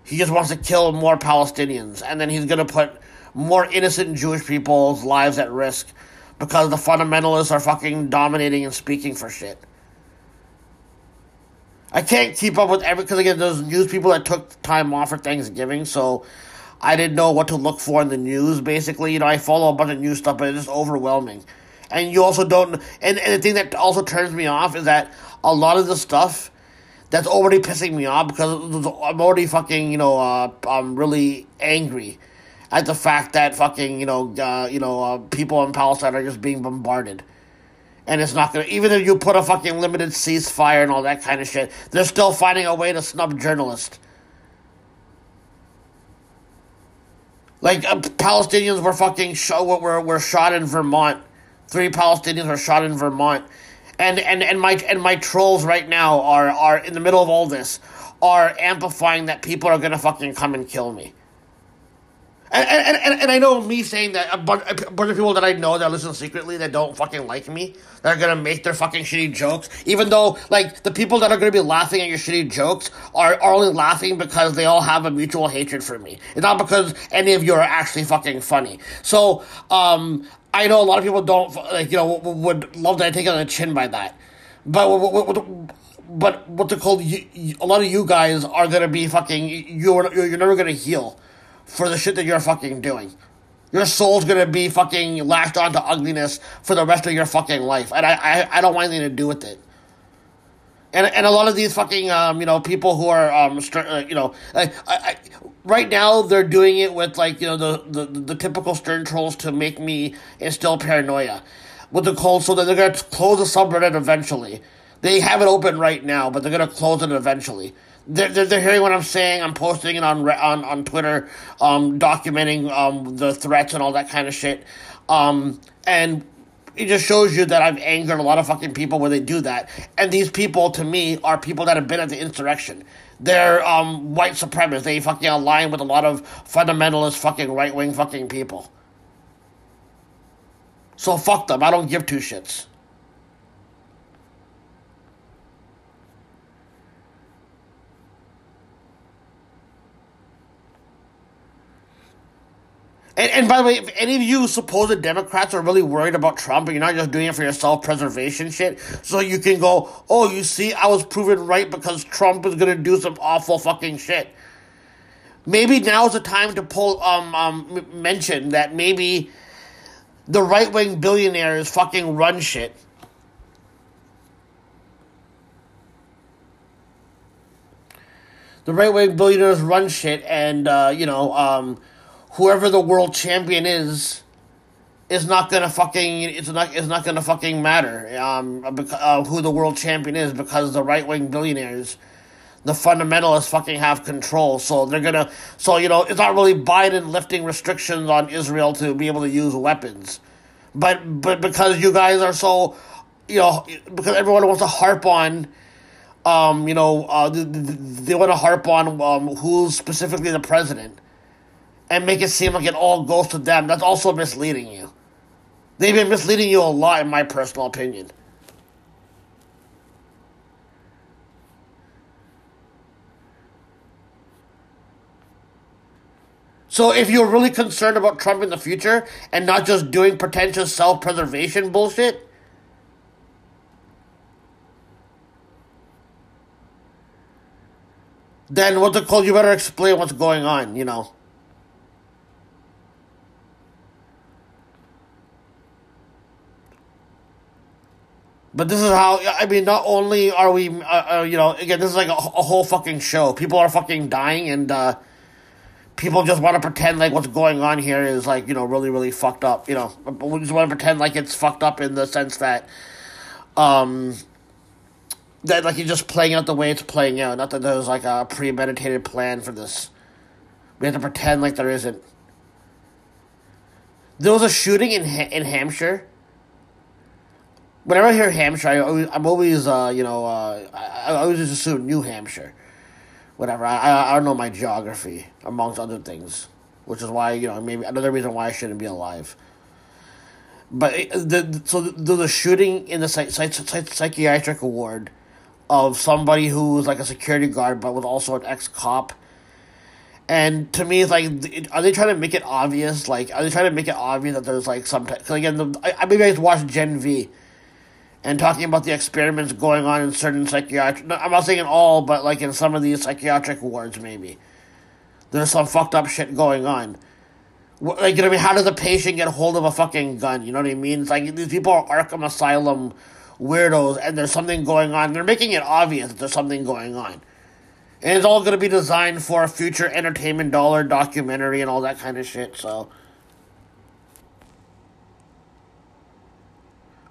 He just wants to kill more Palestinians, and then he's gonna put more innocent Jewish people's lives at risk because the fundamentalists are fucking dominating and speaking for shit. I can't keep up with every because again, those news people that took time off for Thanksgiving, so I didn't know what to look for in the news. Basically, you know, I follow a bunch of news stuff, but it's just overwhelming. And you also don't. And, and the thing that also turns me off is that a lot of the stuff that's already pissing me off because I'm already fucking, you know, uh, I'm really angry at the fact that fucking, you know, uh, you know, uh, people in Palestine are just being bombarded. And it's not gonna, even if you put a fucking limited ceasefire and all that kind of shit, they're still finding a way to snub journalists. Like, uh, Palestinians were fucking, sh- were, were shot in Vermont. Three Palestinians were shot in Vermont and and and my and my trolls right now are are in the middle of all this are amplifying that people are gonna fucking come and kill me. And, and, and, and I know me saying that a bunch, a bunch of people that I know that listen secretly that don't fucking like me, that are gonna make their fucking shitty jokes, even though, like, the people that are gonna be laughing at your shitty jokes are, are only laughing because they all have a mutual hatred for me. It's not because any of you are actually fucking funny. So, um, I know a lot of people don't like you know would love to take it on the chin by that, but what, what, but called? You, you, a lot of you guys are gonna be fucking you're you're never gonna heal for the shit that you're fucking doing. Your soul's gonna be fucking lashed onto ugliness for the rest of your fucking life, and I I, I don't want anything to do with it and and a lot of these fucking um, you know people who are um uh, you know I, I, right now they're doing it with like you know the, the the typical stern trolls to make me instill paranoia with the cold so that they're gonna close the subreddit eventually. They have it open right now, but they're gonna close it eventually. They're, they're, they're hearing what I'm saying. I'm posting it on on on Twitter, um, documenting um the threats and all that kind of shit. Um, and it just shows you that I've angered a lot of fucking people when they do that. And these people, to me, are people that have been at the insurrection. They're um, white supremacists. They fucking align with a lot of fundamentalist fucking right wing fucking people. So fuck them. I don't give two shits. And, and by the way, if any of you supposed Democrats are really worried about Trump and you're not just doing it for your self preservation shit, so you can go, oh, you see, I was proven right because Trump is going to do some awful fucking shit. Maybe now is the time to pull, um, um, mention that maybe the right wing billionaires fucking run shit. The right wing billionaires run shit, and, uh, you know, um, whoever the world champion is is not gonna fucking it's not it's not gonna fucking matter um uh, who the world champion is because the right wing billionaires the fundamentalists fucking have control. So they're gonna so you know it's not really Biden lifting restrictions on Israel to be able to use weapons. But but because you guys are so you know because everyone wants to harp on um you know uh, they, they want to harp on um, who's specifically the president and make it seem like it all goes to them, that's also misleading you. They've been misleading you a lot, in my personal opinion. So if you're really concerned about Trump in the future and not just doing pretentious self preservation bullshit, then what the call? You better explain what's going on, you know. But this is how I mean. Not only are we, uh, uh, you know, again, this is like a, a, whole fucking show. People are fucking dying, and uh, people just want to pretend like what's going on here is like you know really really fucked up. You know, we just want to pretend like it's fucked up in the sense that, um, that like you're just playing out the way it's playing out. Not that there's like a premeditated plan for this. We have to pretend like there isn't. There was a shooting in ha- in Hampshire whenever I hear Hampshire, I always, I'm always, uh, you know, uh, I, I always just assume New Hampshire. Whatever. I, I, I don't know my geography, amongst other things, which is why, you know, maybe another reason why I shouldn't be alive. But the so the, the shooting in the psych, psych, psych, psychiatric ward of somebody who was like a security guard but was also an ex cop. And to me, it's like, are they trying to make it obvious? Like, are they trying to make it obvious that there's like some? Because again, the, I, maybe I just watched Gen V, and talking about the experiments going on in certain psychiatric. I'm not saying in all, but like in some of these psychiatric wards, maybe there's some fucked up shit going on. Like you know, what I mean, how does a patient get hold of a fucking gun? You know what I mean? It's like these people are Arkham Asylum weirdos, and there's something going on. They're making it obvious that there's something going on. And it's all going to be designed for a future entertainment dollar documentary and all that kind of shit, so.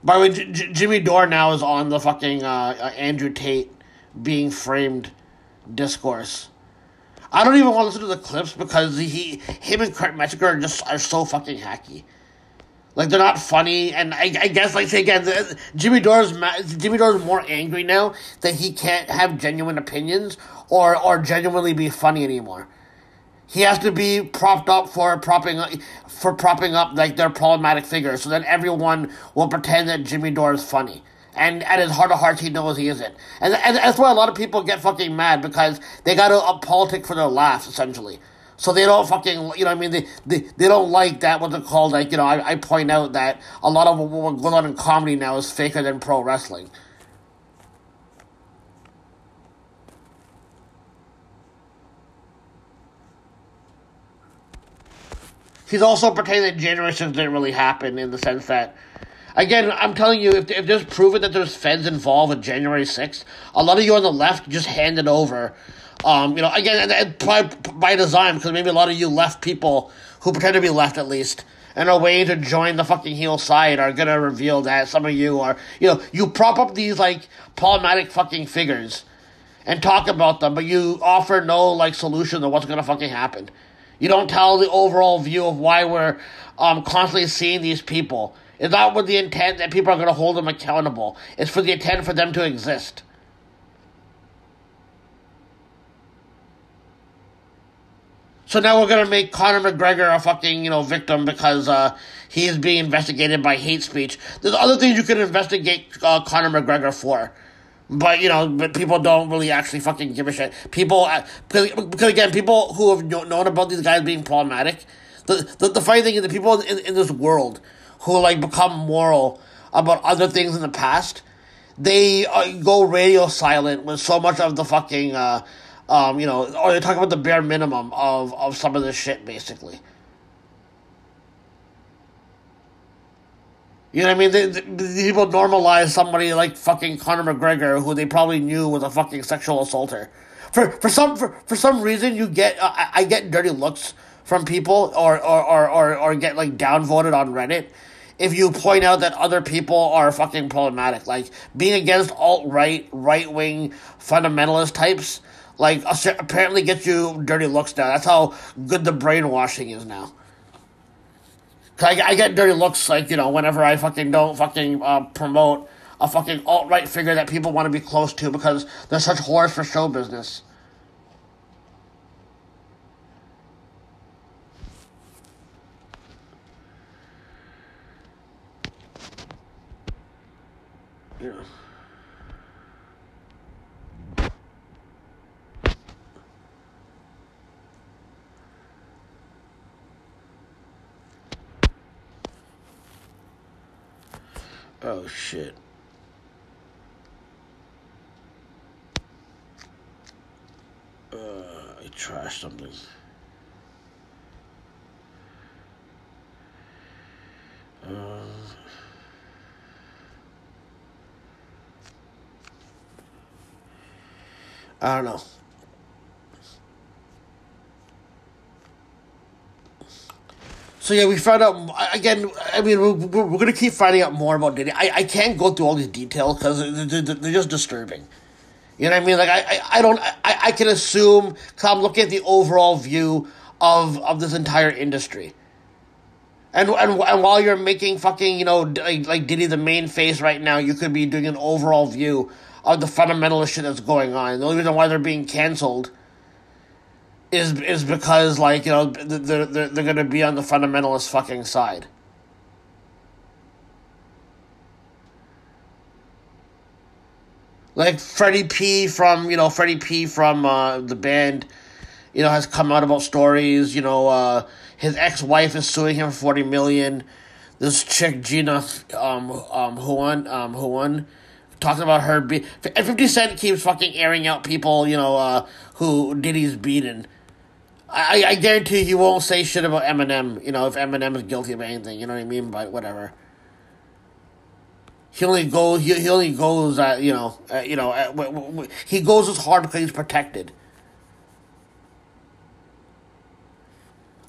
By the way, J- J- Jimmy Dore now is on the fucking uh, uh, Andrew Tate being framed discourse. I don't even want to listen to the clips because he, him and Kurt Metzger are just are so fucking hacky. Like they're not funny, and I, I guess like say again, Jimmy Dore's ma- Jimmy Dore's more angry now that he can't have genuine opinions or or genuinely be funny anymore. He has to be propped up for propping up, for propping up like their problematic figures, so that everyone will pretend that Jimmy Dore is funny. And at his heart of hearts, he knows he isn't. And, and that's why a lot of people get fucking mad because they got to uh, politic for their laughs, essentially. So they don't fucking, you know I mean? They, they, they don't like that, what's it called? Like, you know, I, I point out that a lot of what going on in comedy now is faker than pro wrestling. He's also pretending that 6th didn't really happen in the sense that, again, I'm telling you, if, if there's proven that there's feds involved with January 6th, a lot of you on the left just hand it over. Um, you know, again, and, and by, by design, because maybe a lot of you left people who pretend to be left at least, and are waiting to join the fucking heel side are gonna reveal that some of you are, you know, you prop up these like problematic fucking figures and talk about them, but you offer no like solution to what's gonna fucking happen. You don't tell the overall view of why we're um, constantly seeing these people. It's not with the intent that people are going to hold them accountable. It's for the intent for them to exist. So now we're gonna make Conor McGregor a fucking you know victim because uh, he is being investigated by hate speech. There's other things you could investigate uh, Conor McGregor for, but you know, but people don't really actually fucking give a shit. People uh, because, because again, people who have known about these guys being problematic. The the, the funny thing is the people in, in this world who like become moral about other things in the past, they uh, go radio silent with so much of the fucking. Uh, um, you know, or they talk about the bare minimum of, of some of this shit, basically. You know what I mean? They, they, people normalize somebody like fucking Conor McGregor, who they probably knew was a fucking sexual assaulter. For for some for, for some reason, you get uh, I, I get dirty looks from people, or or, or, or or get like downvoted on Reddit if you point out that other people are fucking problematic. Like being against alt right, right wing fundamentalist types like apparently gets you dirty looks now. That's how good the brainwashing is now. I, I get dirty looks like you know whenever I fucking don't fucking uh, promote a fucking alt right figure that people want to be close to because they're such whores for show business. Oh shit. Uh, I trashed something. Uh, I don't know. So yeah, we found out again. I mean, we're, we're, gonna keep finding out more about Diddy. I, I can't go through all these details because they're, they're, just disturbing. You know what I mean? Like I, I, I don't I, I can assume because I'm looking at the overall view of of this entire industry. And, and and while you're making fucking you know like, like Diddy the main face right now, you could be doing an overall view of the fundamentalist shit that's going on. The only reason why they're being canceled is is because like you know they're they're, they're gonna be on the fundamentalist fucking side. Like Freddie P from you know Freddie P from uh, the band, you know has come out about stories. You know uh, his ex wife is suing him for forty million. This chick Gina um um Huan um Huan talking about her be and Fifty Cent keeps fucking airing out people you know uh, who Diddy's beaten. I, I guarantee you won't say shit about Eminem, you know, if Eminem is guilty of anything, you know what I mean? But whatever. He only goes. He, he only goes. At, you know. At, you know. Uh, At, w- w- he goes as hard because he's protected.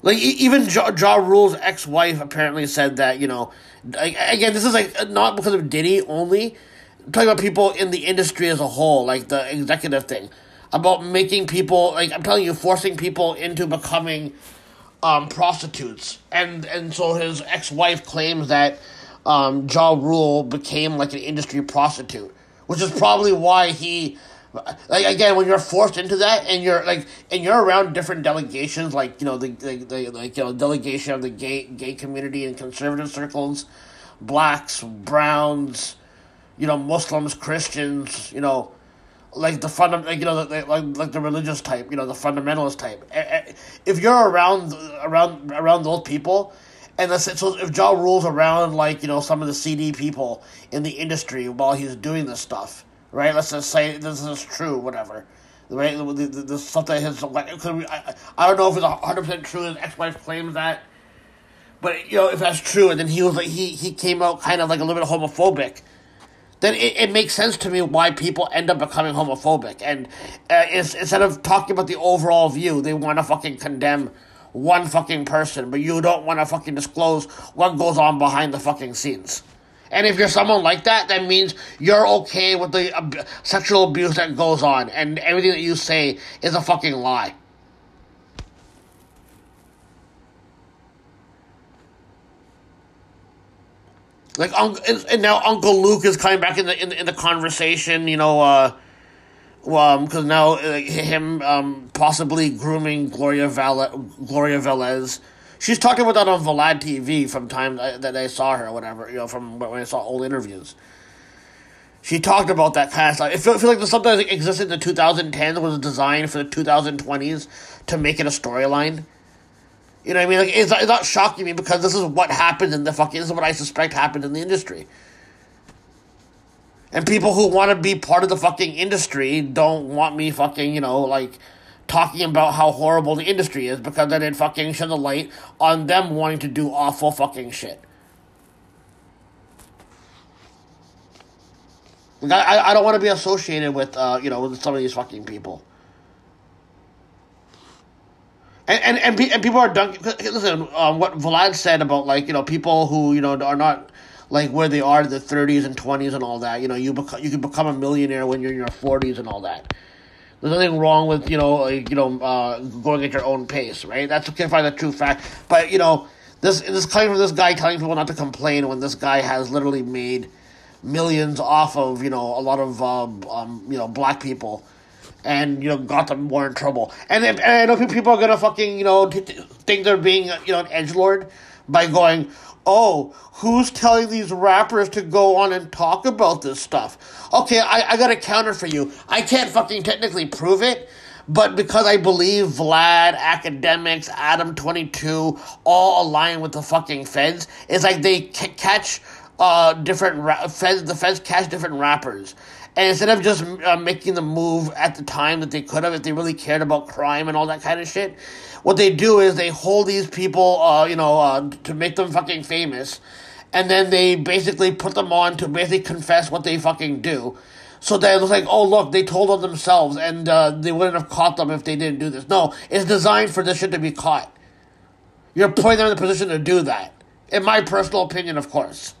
Like even Ja, ja Rule's ex-wife apparently said that you know, like, again this is like not because of Diddy only, I'm talking about people in the industry as a whole, like the executive thing, about making people like I'm telling you, forcing people into becoming um, prostitutes, and and so his ex-wife claims that um, Ja Rule became like an industry prostitute, which is probably why he, like again, when you're forced into that and you're like and you're around different delegations, like you know the the, the like you know delegation of the gay gay community in conservative circles, blacks, browns, you know Muslims, Christians, you know. Like the funda- like you know, the, like like the religious type, you know, the fundamentalist type. Eh, eh, If you're around around around those people, and that's so if Ja Rule's around like you know some of the CD people in the industry while he's doing this stuff, right? Let's just say this is true, whatever. Right, the, the, the stuff that his like, it I, I don't know if it's hundred percent true. His ex-wife claims that, but you know if that's true, and then he was like he he came out kind of like a little bit homophobic. Then it, it makes sense to me why people end up becoming homophobic, and uh, instead of talking about the overall view, they want to fucking condemn one fucking person, but you don't want to fucking disclose what goes on behind the fucking scenes. And if you're someone like that, that means you're okay with the sexual abuse that goes on, and everything that you say is a fucking lie. Like, Unc- and and now Uncle Luke is coming back in the in in the conversation. You know, uh, um, because now uh, him um possibly grooming Gloria Val Gloria Velez. She's talking about that on Vlad TV from time that I saw her or whatever. You know, from when I saw old interviews. She talked about that kind of stuff. I feel, feel like something that existed in the 2010s was designed for the 2020s to make it a storyline. You know what I mean? Like it's, it's not shocking me because this is what happened in the fucking. This is what I suspect happened in the industry. And people who want to be part of the fucking industry don't want me fucking, you know, like talking about how horrible the industry is because then it fucking shed the light on them wanting to do awful fucking shit. Like, I, I don't want to be associated with, uh, you know, with some of these fucking people. And and and, pe- and people are dunking. Listen, um, what Vlad said about like you know people who you know are not like where they are in the thirties and twenties and all that. You know, you become you can become a millionaire when you're in your forties and all that. There's nothing wrong with you know like, you know uh, going at your own pace, right? That's okay, find the true fact. But you know this this coming from this guy telling people not to complain when this guy has literally made millions off of you know a lot of um, um, you know black people and you know got them more in trouble. And, if, and I know people are gonna fucking you know t- t- think they're being you know an edge lord by going, oh, who's telling these rappers to go on and talk about this stuff? Okay, I, I got a counter for you. I can't fucking technically prove it. But because I believe Vlad, Akademiks, Adam twenty two all align with the fucking feds, it's like they c- catch uh, different ra- feds. The feds catch different rappers, and instead of just uh, making the move at the time that they could have, if they really cared about crime and all that kind of shit, what they do is they hold these people, uh, you know, uh, to make them fucking famous, and then they basically put them on to basically confess what they fucking do. So that it was like, oh look, they told on themselves, and uh, they wouldn't have caught them if they didn't do this. No, it's designed for this shit to be caught. You're putting them in the position to do that. In my personal opinion, of course.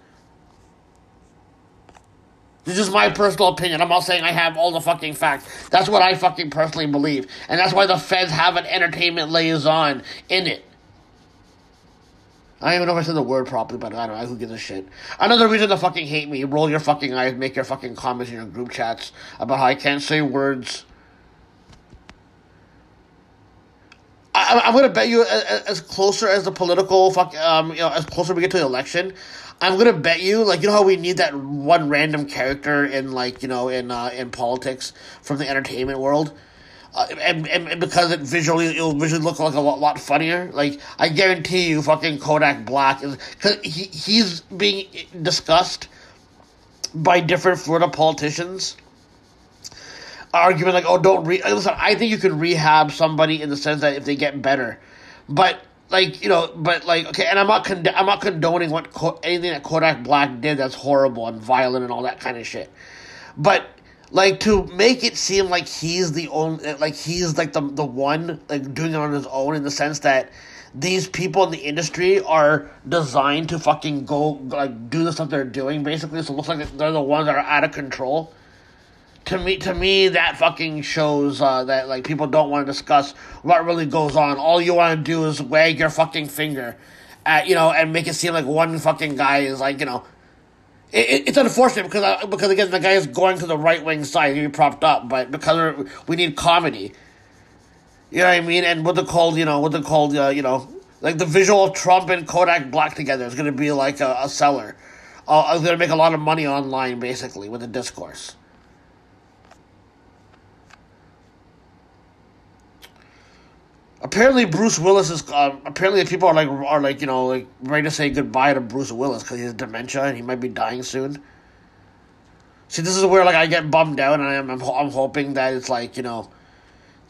This is my personal opinion. I'm not saying I have all the fucking facts. That's what I fucking personally believe. And that's why the feds have an entertainment liaison in it. I don't even know if I said the word properly, but I don't know. Who gives a shit? Another reason to fucking hate me. Roll your fucking eyes, make your fucking comments in your group chats about how I can't say words. I, I'm gonna bet you as, as closer as the political fuck, um, you know, as closer we get to the election, I'm gonna bet you, like, you know how we need that one random character in, like, you know, in uh, in politics from the entertainment world, uh, and, and and because it visually it'll visually look like a lot, lot funnier. Like, I guarantee you, fucking Kodak Black is because he he's being discussed by different Florida politicians argument like, oh, don't re. Listen, I think you can rehab somebody in the sense that if they get better, but like you know, but like okay, and I'm not con- I'm not condoning what Co- anything that Kodak Black did that's horrible and violent and all that kind of shit, but like to make it seem like he's the only like he's like the the one like doing it on his own in the sense that these people in the industry are designed to fucking go like do the stuff they're doing basically. So it looks like they're the ones that are out of control to me to me that fucking shows uh, that like people don't want to discuss what really goes on. All you want to do is wag your fucking finger at you know and make it seem like one fucking guy is like you know. It, it's unfortunate because uh, because again the guy is going to the right wing side to be propped up, but because we need comedy, you know what I mean. And what they called you know what they called uh, you know like the visual of Trump and Kodak Black together is going to be like a, a seller. Uh, it's going to make a lot of money online basically with the discourse. Apparently Bruce Willis is um, apparently people are like are like you know like ready to say goodbye to Bruce Willis because he has dementia and he might be dying soon. See, this is where like I get bummed out, and I'm I'm, I'm hoping that it's like you know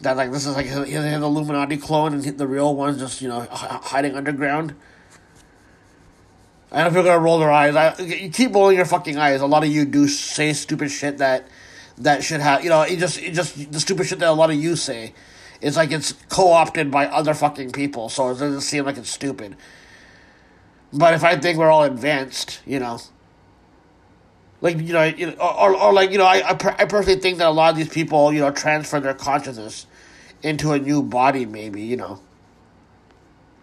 that like this is like his, his Illuminati clone and the real one's just you know hiding underground. I don't know if you're gonna roll your eyes. I, you keep rolling your fucking eyes. A lot of you do say stupid shit that that should have you know it just it just the stupid shit that a lot of you say it's like it's co-opted by other fucking people, so it doesn't seem like it's stupid. But if I think we're all advanced, you know, like you know, you or, or like you know, I I personally think that a lot of these people, you know, transfer their consciousness into a new body. Maybe you know,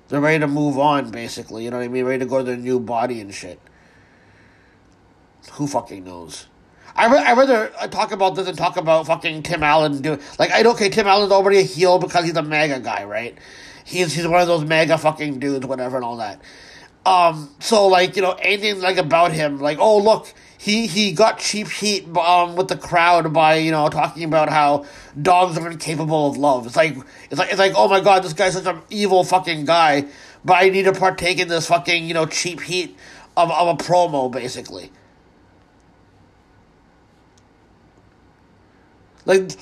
they're ready to move on. Basically, you know what I mean? Ready to go to their new body and shit. Who fucking knows? I I rather talk about this than talk about fucking Tim Allen doing like I don't okay Tim Allen's already a heel because he's a MAGA guy right? He's he's one of those MAGA fucking dudes whatever and all that. Um so like you know anything like about him like oh look he he got cheap heat um with the crowd by you know talking about how dogs are incapable of love. It's like it's like it's like oh my god this guy's such an evil fucking guy but I need to partake in this fucking you know cheap heat of of a promo basically. Like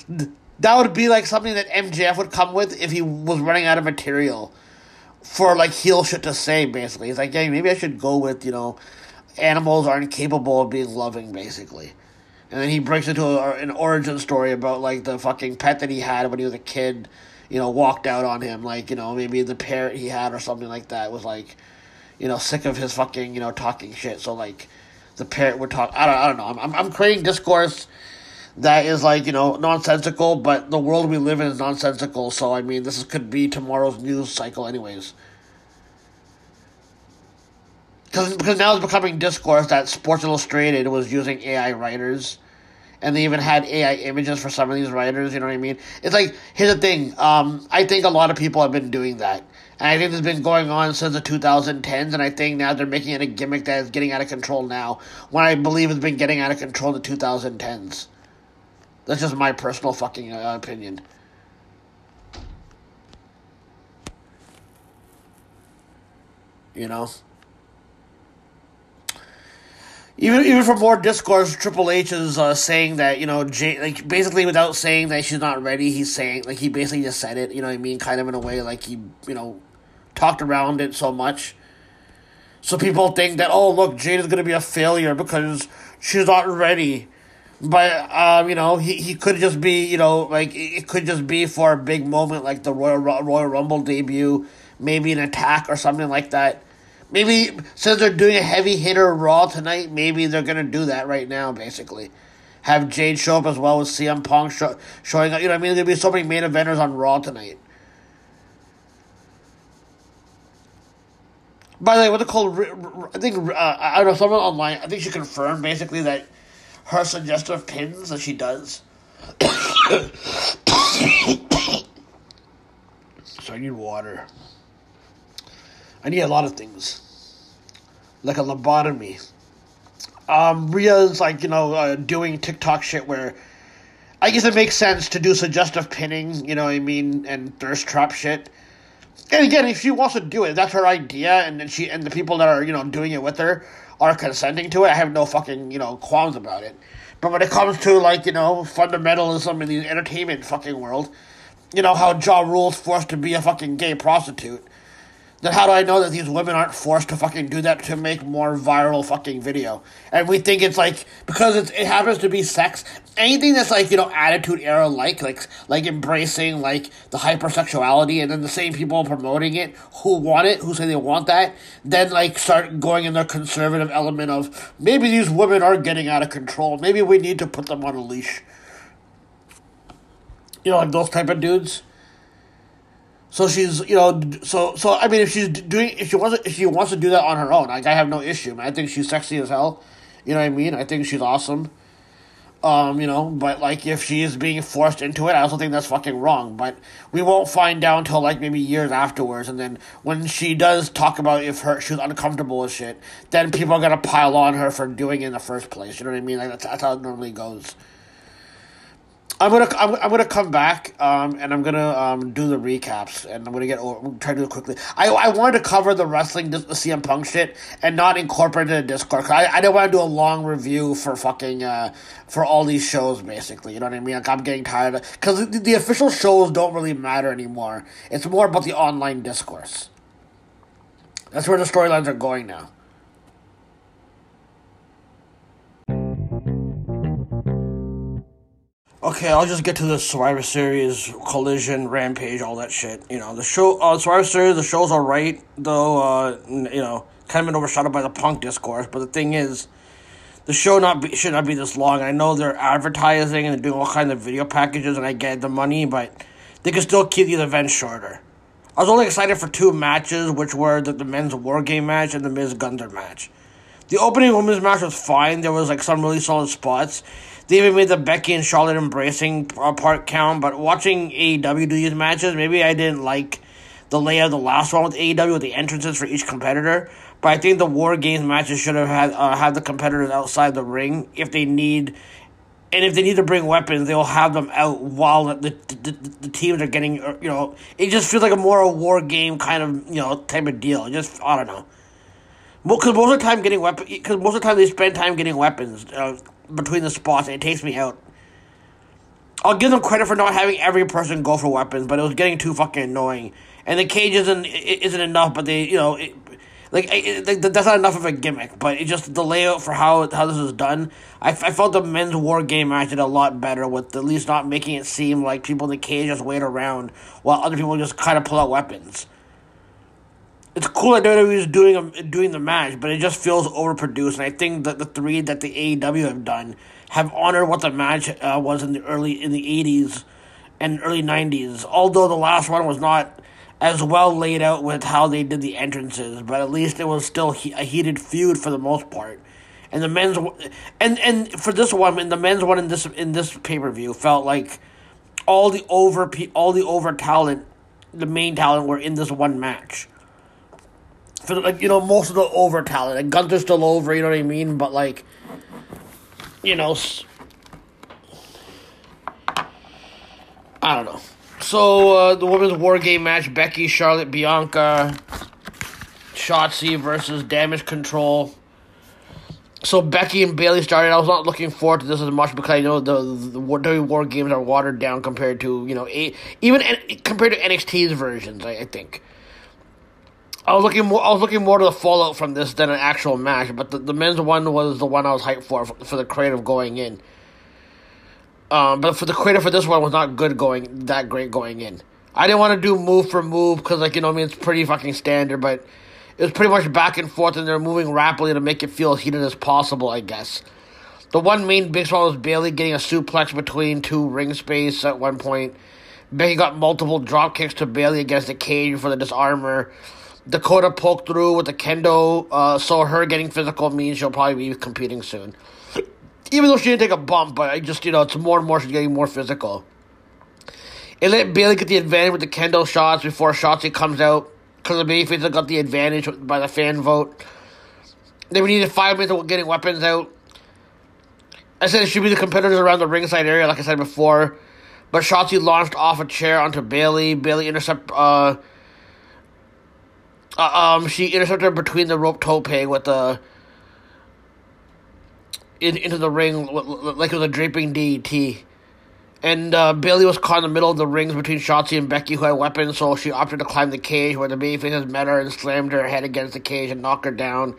that would be like something that MJF would come with if he was running out of material for like heel shit to say. Basically, he's like, yeah, maybe I should go with you know, animals aren't capable of being loving, basically. And then he breaks into a, an origin story about like the fucking pet that he had when he was a kid, you know, walked out on him. Like you know, maybe the parrot he had or something like that was like, you know, sick of his fucking you know talking shit. So like, the parrot would talk. I don't. I don't know. I'm I'm, I'm creating discourse that is like you know nonsensical, but the world we live in is nonsensical. So I mean, this is, could be tomorrow's news cycle, anyways. Because because now it's becoming discourse that Sports Illustrated was using AI writers, and they even had AI images for some of these writers. You know what I mean? It's like here's the thing. Um, I think a lot of people have been doing that. And I think this has been going on since the 2010s, and I think now they're making it a gimmick that is getting out of control now, when I believe it's been getting out of control in the 2010s. That's just my personal fucking uh, opinion. You know? even even for more discourse, Triple H is uh, saying that you know, like basically without saying that she's not ready, he's saying like he basically just said it. You know what I mean? Kind of in a way like he you know talked around it so much, so people think that oh look, Jade is gonna be a failure because she's not ready. But um, you know, he, he could just be you know like it could just be for a big moment like the Royal Royal Rumble debut, maybe an attack or something like that. Maybe since they're doing a heavy hitter Raw tonight, maybe they're gonna do that right now. Basically, have Jade show up as well with CM Punk show, showing up. You know, what I mean, there'll be so many main eventers on Raw tonight. By the way, what's it called? I think uh, I don't know. Someone online, I think she confirmed basically that her suggestive pins that she does. so I need water. I need a lot of things, like a lobotomy. Um, Rhea's like you know uh, doing TikTok shit where I guess it makes sense to do suggestive pinning, you know what I mean, and thirst trap shit. And again, if she wants to do it, that's her idea, and then she and the people that are you know doing it with her are consenting to it. I have no fucking you know qualms about it. But when it comes to like you know fundamentalism in the entertainment fucking world, you know how Ja Rule's forced to be a fucking gay prostitute. Then how do I know that these women aren't forced to fucking do that to make more viral fucking video? And we think it's like because it's, it happens to be sex. Anything that's like you know attitude era like like like embracing like the hypersexuality, and then the same people promoting it who want it, who say they want that, then like start going in their conservative element of maybe these women are getting out of control. Maybe we need to put them on a leash. You know, like those type of dudes. So she's, you know, so so I mean, if she's doing, if she wants, if she wants to do that on her own, like I have no issue. Man. I think she's sexy as hell. You know what I mean? I think she's awesome. Um, you know, but like if she is being forced into it, I also think that's fucking wrong. But we won't find out until like maybe years afterwards, and then when she does talk about if her she was uncomfortable with shit, then people are gonna pile on her for doing it in the first place. You know what I mean? Like that's, that's how it normally goes. I'm gonna I'm, I'm gonna come back um, and I'm gonna um, do the recaps and I'm gonna get try to do it quickly. I, I wanted to cover the wrestling the CM Punk shit and not incorporate it in Discord. I I didn't want to do a long review for fucking uh, for all these shows basically. You know what I mean? Like I'm getting tired because the, the official shows don't really matter anymore. It's more about the online discourse. That's where the storylines are going now. Okay, I'll just get to the Survivor Series, Collision, Rampage, all that shit. You know, the show, uh, Survivor Series, the show's alright, though, uh, you know, kind of been overshadowed by the punk discourse, but the thing is, the show not be, should not be this long. I know they're advertising and they're doing all kinds of video packages, and I get the money, but they can still keep these events shorter. I was only excited for two matches, which were the, the men's War Game match and the Miz Gunther match. The opening women's match was fine. There was like some really solid spots. They even made the Becky and Charlotte embracing part count. But watching AEW do these matches, maybe I didn't like the layout of the last one with AEW with the entrances for each competitor. But I think the War Games matches should have had uh, had the competitors outside the ring if they need. And if they need to bring weapons, they'll have them out while the, the, the, the teams are getting, you know, it just feels like a more a war game kind of, you know, type of deal. Just, I don't know. Because most of the time getting weapons, because most of the time they spend time getting weapons uh, between the spots, it takes me out. I'll give them credit for not having every person go for weapons, but it was getting too fucking annoying. And the cage isn't isn't enough, but they, you know, it, like it, it, that's not enough of a gimmick. But it just the layout for how how this is done. I, I felt the men's war game match did a lot better with at least not making it seem like people in the cage just wait around while other people just kind of pull out weapons it's cool that WWE is doing doing the match, but it just feels overproduced. And I think that the three that the AEW have done have honored what the match uh, was in the early in the eighties and early nineties. Although the last one was not as well laid out with how they did the entrances, but at least it was still he- a heated feud for the most part. And the men's and and for this one, and the men's one in this in this pay per view felt like all the over all the over talent, the main talent were in this one match for like you know most of the over talent. Like Gunther's still over, you know what I mean? But like, you know, I don't know. So uh, the women's war game match: Becky, Charlotte, Bianca, Shotzi versus Damage Control. so Becky and Bayley started. I was not looking forward to this as much because I know the the WWE War games are watered down compared to you know a, even N- compared to NXT's versions. I, I think. I was looking more. I was looking more to the fallout from this than an actual match. But the, the men's one was the one I was hyped for for, the creative going in. Um, but for the creative for this one was not good going that great going in. I didn't want to do move for move because like you know I mean it's pretty fucking standard, but it was pretty much back and forth, and they're moving rapidly to make it feel as heated as possible, I guess. The one main big spot was Bayley getting a suplex between two ring space at one point. Becky got multiple drop kicks to Bayley against the cage for the disarmer. Dakota poked through with the kendo, uh, so her getting physical means she'll probably be competing soon. Even though she didn't take a bump, but I just, you know, it's more and more she's getting more physical. It let Bayley get the advantage with the kendo shots before Shotzi comes out because the babyface got the advantage by the fan vote. Then we needed five minutes of getting weapons out. I said it should be the competitors around the ringside area, like I said before. But Shotzi launched off a chair onto Bayley. Bayley intercept. Uh, uh, um, she intercepted between the rope tope with the in, into the ring like it was a draping DDT. And uh, Bayley was caught in the middle of the rings between Shotzi and Becky, who had weapons, so she opted to climb the cage where the babyfaces met her and slammed her head against the cage and knocked her down.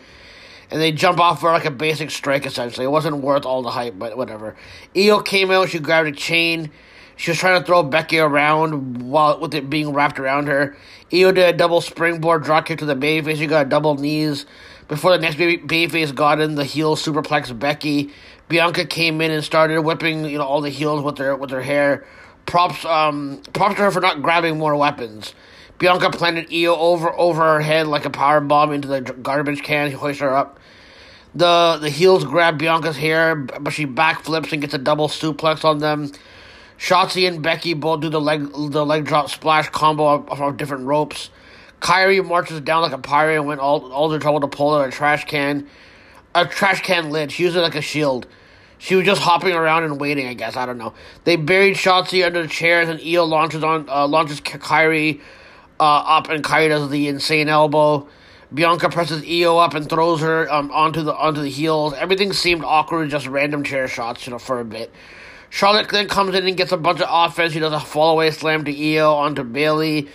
And they jump off for like a basic strike, essentially. It wasn't worth all the hype, but whatever. Io came out, she grabbed a chain. She was trying to throw Becky around while with it being wrapped around her. Io did a double springboard dropkick to the babyface. She got double knees. Before the next baby babyface got in, the heel superplex Becky. Bianca came in and started whipping, you know, all the heels with her with her hair. Props, um, props to her for not grabbing more weapons. Bianca planted Io over over her head like a power bomb into the garbage can. She hoists her up. The the heels grab Bianca's hair, but she backflips and gets a double suplex on them. Shotzi and Becky both do the leg the leg drop splash combo off of different ropes. Kairi marches down like a pirate and went all all the trouble to pull out a trash can, a trash can lid. She used it like a shield. She was just hopping around and waiting. I guess I don't know. They buried Shotzi under the chairs and Io launches on uh, launches Kairi uh, up and Kairi does the insane elbow. Bianca presses Io up and throws her um, onto the onto the heels. Everything seemed awkward, just random chair shots, you know, for a bit. Charlotte then comes in and gets a bunch of offense. She does a fallaway slam to Io onto Bayley.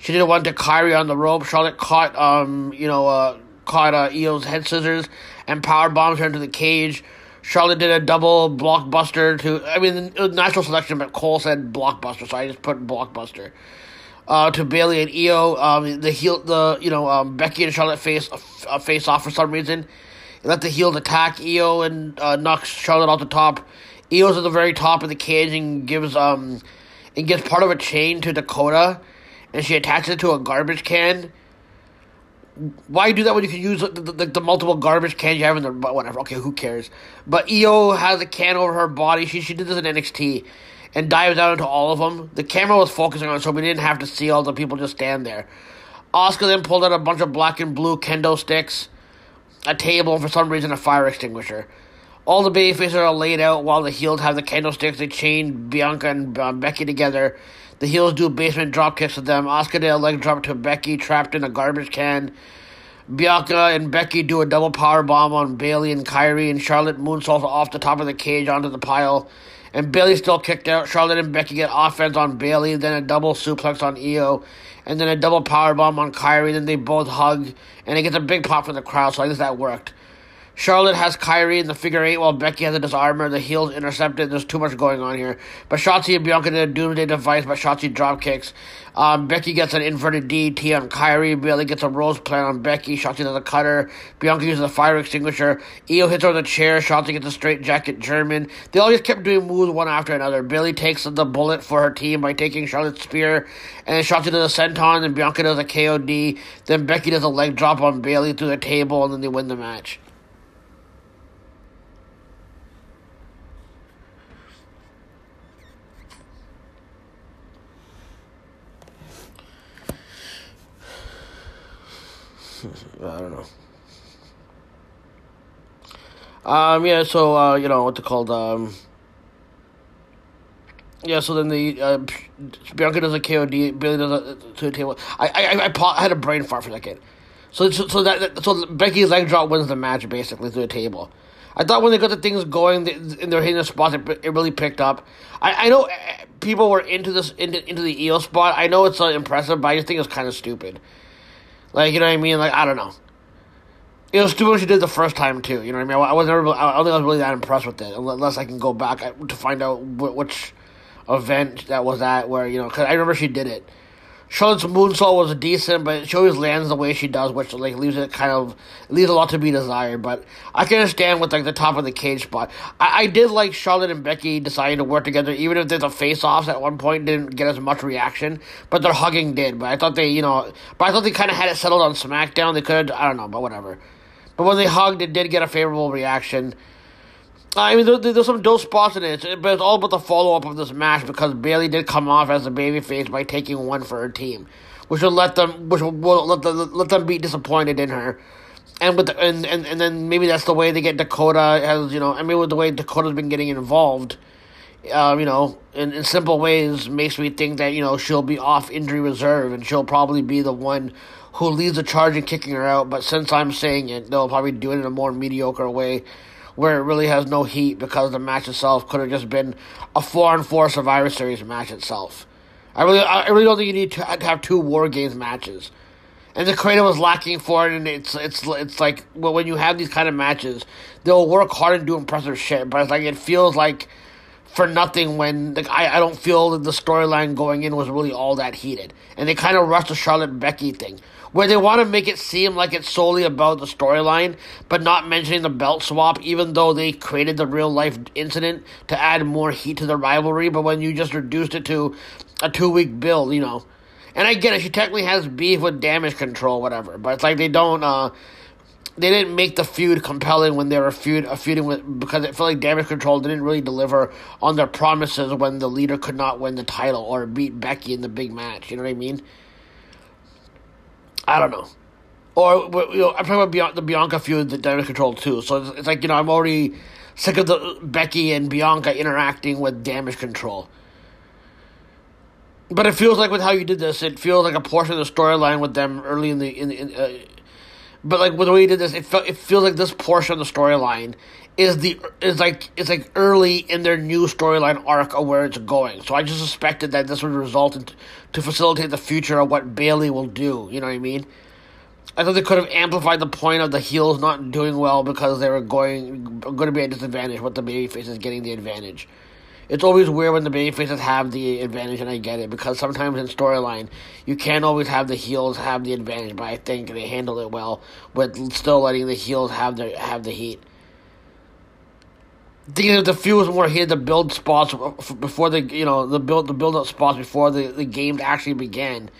She did one to Kairi on the rope. Charlotte caught, um, you know, uh, caught uh, Io's head scissors and power bombs her into the cage. Charlotte did a double blockbuster to. I mean, it was natural selection, but Cole said blockbuster, so I just put blockbuster. Uh, to Bayley and Io, um, the heel, the you know, um, Becky and Charlotte face uh, face off for some reason. Let the heels attack Io and uh, knocks Charlotte off the top. Io's at the very top of the cage and gives um and gives part of a chain to Dakota, and she attaches it to a garbage can. Why do that when you can use the, the, the multiple garbage cans you have in the but whatever? Okay, who cares? But Io has a can over her body. She she did this in NXT, and dives out into all of them. The camera was focusing on, it, so we didn't have to see all the people just stand there. Asuka then pulled out a bunch of black and blue kendo sticks, a table, and for some reason a fire extinguisher. All the babyfaces are laid out while the heels have the kendo sticks. They chain Bianca and um, Becky together. The heels do basement drop kicks to them. Asuka did a leg drop to Becky trapped in a garbage can. Bianca and Becky do a double power bomb on Bayley and Kairi, and Charlotte moonsaults off the top of the cage onto the pile. And Bayley still kicked out. Charlotte and Becky get offense on Bayley, then a double suplex on Io, and then a double power bomb on Kairi. Then they both hug, and it gets a big pop from the crowd. So I guess that worked. Charlotte has Kairi in the figure eight while Becky has a disarmer. The heels intercepted. There's too much going on here. But Shotzi and Bianca did a doomsday device, but Shotzi drop kicks. Um, Becky gets an inverted DT on Kairi. Bayley gets a rose plant on Becky. Shotzi does a cutter. Bianca uses a fire extinguisher. Io hits her with a chair. Shotzi gets a straight jacket German. They all just kept doing moves one after another. Bayley takes the bullet for her team by taking Charlotte's spear. And Shotzi does a senton. And Bianca does a KOD. Then Becky does a leg drop on Bayley through the table. And then they win the match. I don't know. Um, yeah, so, uh, you know, what's it called, um... Yeah, so then the, uh, Bianca does a KOD, Billy does a, to the table. I, I, I, I, had a brain fart for a second. So, so, so that, so Becky's leg drop wins the match, basically, through the table. I thought when they got the things going th- and they're hitting the spots, it, it really picked up. I, I know eh, people were into this into, into the eel spot. I know it's uh, impressive, but I just think it's kind of stupid. Like you know what I mean? Like I don't know. It was stupid what she did the first time too. You know what I mean? I, I was never. I don't think I was really that impressed with it, unless I can go back uh, to find out which event that was at where you know. Because I remember she did it. Charlotte's moonsault was decent, but she always lands the way she does, which like leaves it kind of leaves a lot to be desired. But I can understand with like the top of the cage spot. I, I did like Charlotte and Becky deciding to work together, even if there's a face offs at one point didn't get as much reaction, but their hugging did. But I thought they, you know, but I thought they kind of had it settled on SmackDown. They could, I don't know, but whatever. But when they hugged, it did get a favorable reaction. I mean, there, there's some dope spots in it, but it's all about the follow up of this match because Bayley did come off as a babyface by taking one for her team, which will let them, which will, let, them, let them be disappointed in her. And with the, and, and and then maybe that's the way they get Dakota as you know. I mean, with the way Dakota's been getting involved, um, you know, in, in simple ways makes me think that you know she'll be off injury reserve and she'll probably be the one who leads the charge in kicking her out. But since I'm saying it, they'll probably do it in a more mediocre way where it really has no heat because the match itself could have just been a four and four Survivor Series match itself. I really, I really don't think you need to have two War Games matches. And the creative was lacking for it, and it's it's it's like well, when you have these kind of matches, they'll work hard and do impressive shit, but it's like it feels like for nothing when like I, I don't feel that the storyline going in was really all that heated. And they kind of rushed the Charlotte Becky thing, where they want to make it seem like it's solely about the storyline, but not mentioning the belt swap, even though they created the real life incident to add more heat to the rivalry. But when you just reduced it to a two week build, you know. And I get it, she technically has beef with damage control, whatever. But it's like they don't uh they didn't make the feud compelling when they were feud uh, feuding with because it felt like Damage Control didn't really deliver on their promises when the leader could not win the title or beat Becky in the big match. You know what I mean? I don't know. Or you know, I'm talking about the Bianca feud, the Damage Control too. So it's, it's like you know I'm already sick of the Becky and Bianca interacting with Damage Control. But it feels like with how you did this, it feels like a portion of the storyline with them early in the in, in uh, but like with the way you did this, it felt it feels like this portion of the storyline is the is like it's like early in their new storyline arc of where it's going. So I just suspected that this would result in to facilitate the future of what Bayley will do. You know what I mean? I thought they could have amplified the point of the heels not doing well because they were going going to be at disadvantage with the babyfaces getting the advantage. It's always weird when the babyfaces have the advantage, and I get it because sometimes in storyline you can't always have the heels have the advantage. But I think they handled it well with still letting the heels have the have the heat. Thinking if the was more here to build spots before the you know the build the build up spots before the, the game actually began.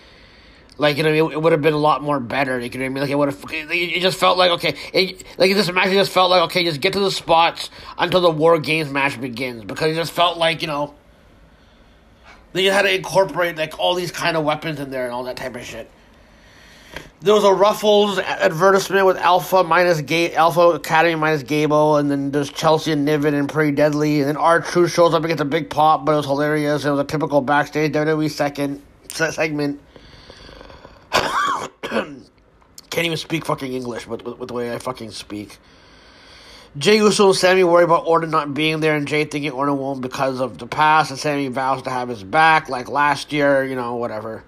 Like you know, it, it would have been a lot more better. You know what I mean? Like it would have. It, just felt like okay. It, like this match just felt like okay. Just get to the spots until the War Games match begins because it just felt like you know. They had to incorporate like all these kind of weapons in there and all that type of shit. There was a Ruffles advertisement with Alpha minus Ga- Alpha Academy minus Gable, and then there's Chelsea and Niven and Pretty Deadly, and then R Truth shows up and gets a big pop, but it was hilarious. It was a typical backstage WWE second segment. Can't even speak fucking English with, with, with, the way I fucking speak. Jey Uso and Sammy worry about Orton not being there, and Jey thinking Orton won't because of the past, and Sammy vows to have his back, like last year, you know, whatever.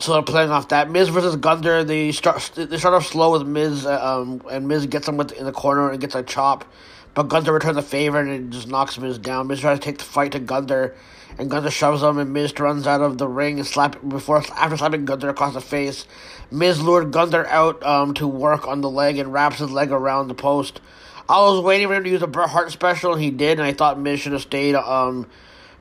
So they're playing off that. Miz versus Gunther, they start they start off slow with Miz, um, and Miz gets him with, in the corner and gets a chop, but Gunther returns the favor and just knocks Miz down. Miz tries to take the fight to Gunther, and Gunther shoves him, and Miz runs out of the ring and slap before after slapping Gunther across the face. Miz lured Gunther out um, to work on the leg and wraps his leg around the post. I was waiting for him to use a Bret Hart special, and he did, and I thought Miz should have stayed um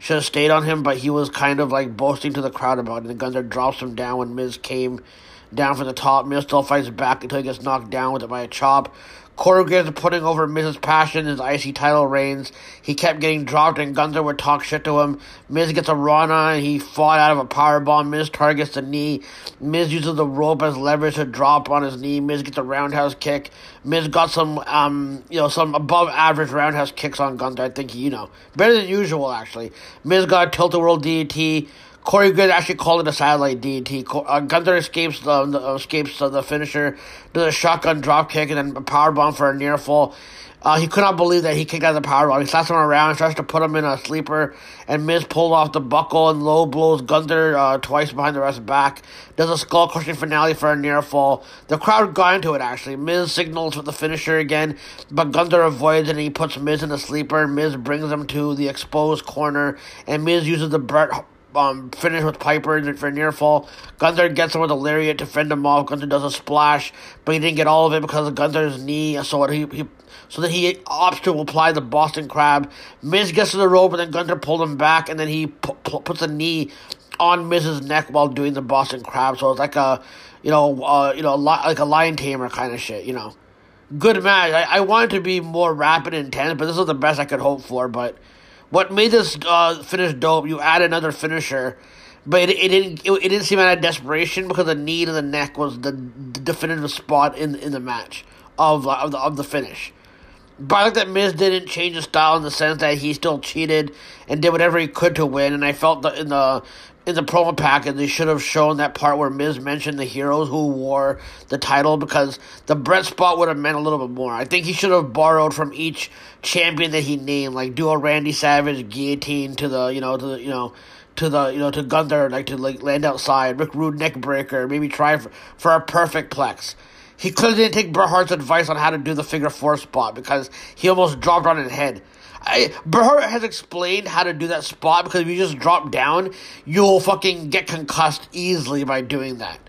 should have stayed on him, but he was kind of like boasting to the crowd about it. And Gunther drops him down when Miz came down from the top. Miz still fights back until he gets knocked down with it by a chop. Corey Graves putting over Miz's passion, his IC title reigns. He kept getting dropped, and Gunther would talk shit to him. Miz gets a Rana, and he fought out of a powerbomb. Miz targets the knee. Miz uses the rope as leverage to drop on his knee. Miz gets a roundhouse kick. Miz got some, um, you know, some above average roundhouse kicks on Gunther. I think, you know, better than usual, actually. Miz got a tilt a whirl DDT. Corey Good actually called it a satellite DT. Uh, Gunther escapes the, the escapes the, the finisher, does a shotgun drop kick and then a power bomb for a near fall. Uh, he could not believe that he kicked out the power bomb. He slaps him around, tries to put him in a sleeper, and Miz pulled off the buckle and low blows Gunther uh, twice behind the ref's back. Does a skull crushing finale for a near fall. The crowd got into it actually. Miz signals for the finisher again, but Gunther avoids it and he puts Miz in a sleeper. Miz brings him to the exposed corner, and Miz uses the Bret um, finish with Piper for near fall. Gunther gets him with a lariat to fend him off. Gunther does a splash, but he didn't get all of it because of Gunther's knee. So he, he so that he opts to apply the Boston Crab. Miz gets to the rope, and then Gunther pulled him back, and then he pu- pu- puts a knee on Miz's neck while doing the Boston Crab. So it's like a, you know, uh, you know, li- like a lion tamer kind of shit. You know, good match. I, I wanted to be more rapid and intense, but this was the best I could hope for. But what made this uh, finish dope? You add another finisher. But it, it didn't. It, it didn't seem out of desperation because the knee to the neck was the, the definitive spot in in the match of uh, of the of the finish. But I like that Miz didn't change his style in the sense that he still cheated and did whatever he could to win. And I felt that in the in the promo package they should have shown that part where Miz mentioned the heroes who wore the title because the Bret spot would have meant a little bit more. I think he should have borrowed from each champion that he named, like do a Randy Savage guillotine to the you know to the you know to the you know to Gunther like to like land outside, Rick Rude neck breaker, maybe try for, for a perfect plex. He clearly didn't take Bret Hart's advice on how to do the figure four spot because he almost dropped on his head. I, has explained how to do that spot because if you just drop down, you'll fucking get concussed easily by doing that.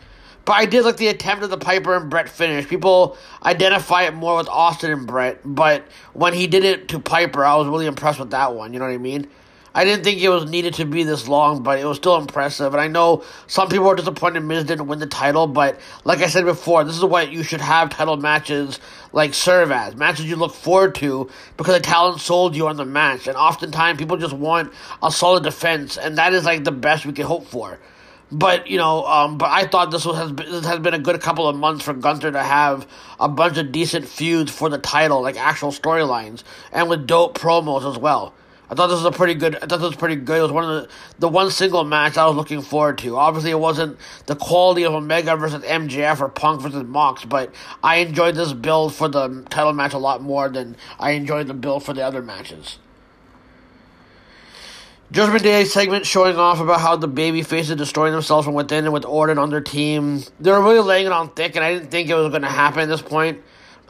But I did like the attempt of the Piper and Bret finish. People identify it more with Austin and Bret, but when he did it to Piper, I was really impressed with that one. You know what I mean? I didn't think it was needed to be this long, but it was still impressive. And I know some people are disappointed Miz didn't win the title, but like I said before, this is what you should have title matches like serve as matches you look forward to because the talent sold you on the match. And oftentimes people just want a solid defense, and that is like the best we can hope for. But you know, um, but I thought this was has been, this has been a good couple of months for Gunther to have a bunch of decent feuds for the title, like actual storylines, and with dope promos as well. I thought this was a pretty good. I thought this was pretty good. It was one of the the one single match I was looking forward to. Obviously, it wasn't the quality of Omega versus MJF or Punk versus Mox, but I enjoyed this build for the title match a lot more than I enjoyed the build for the other matches. Judgment Day segment showing off about how the baby faces destroying themselves from within and with Orton on their team. They were really laying it on thick, and I didn't think it was going to happen at this point.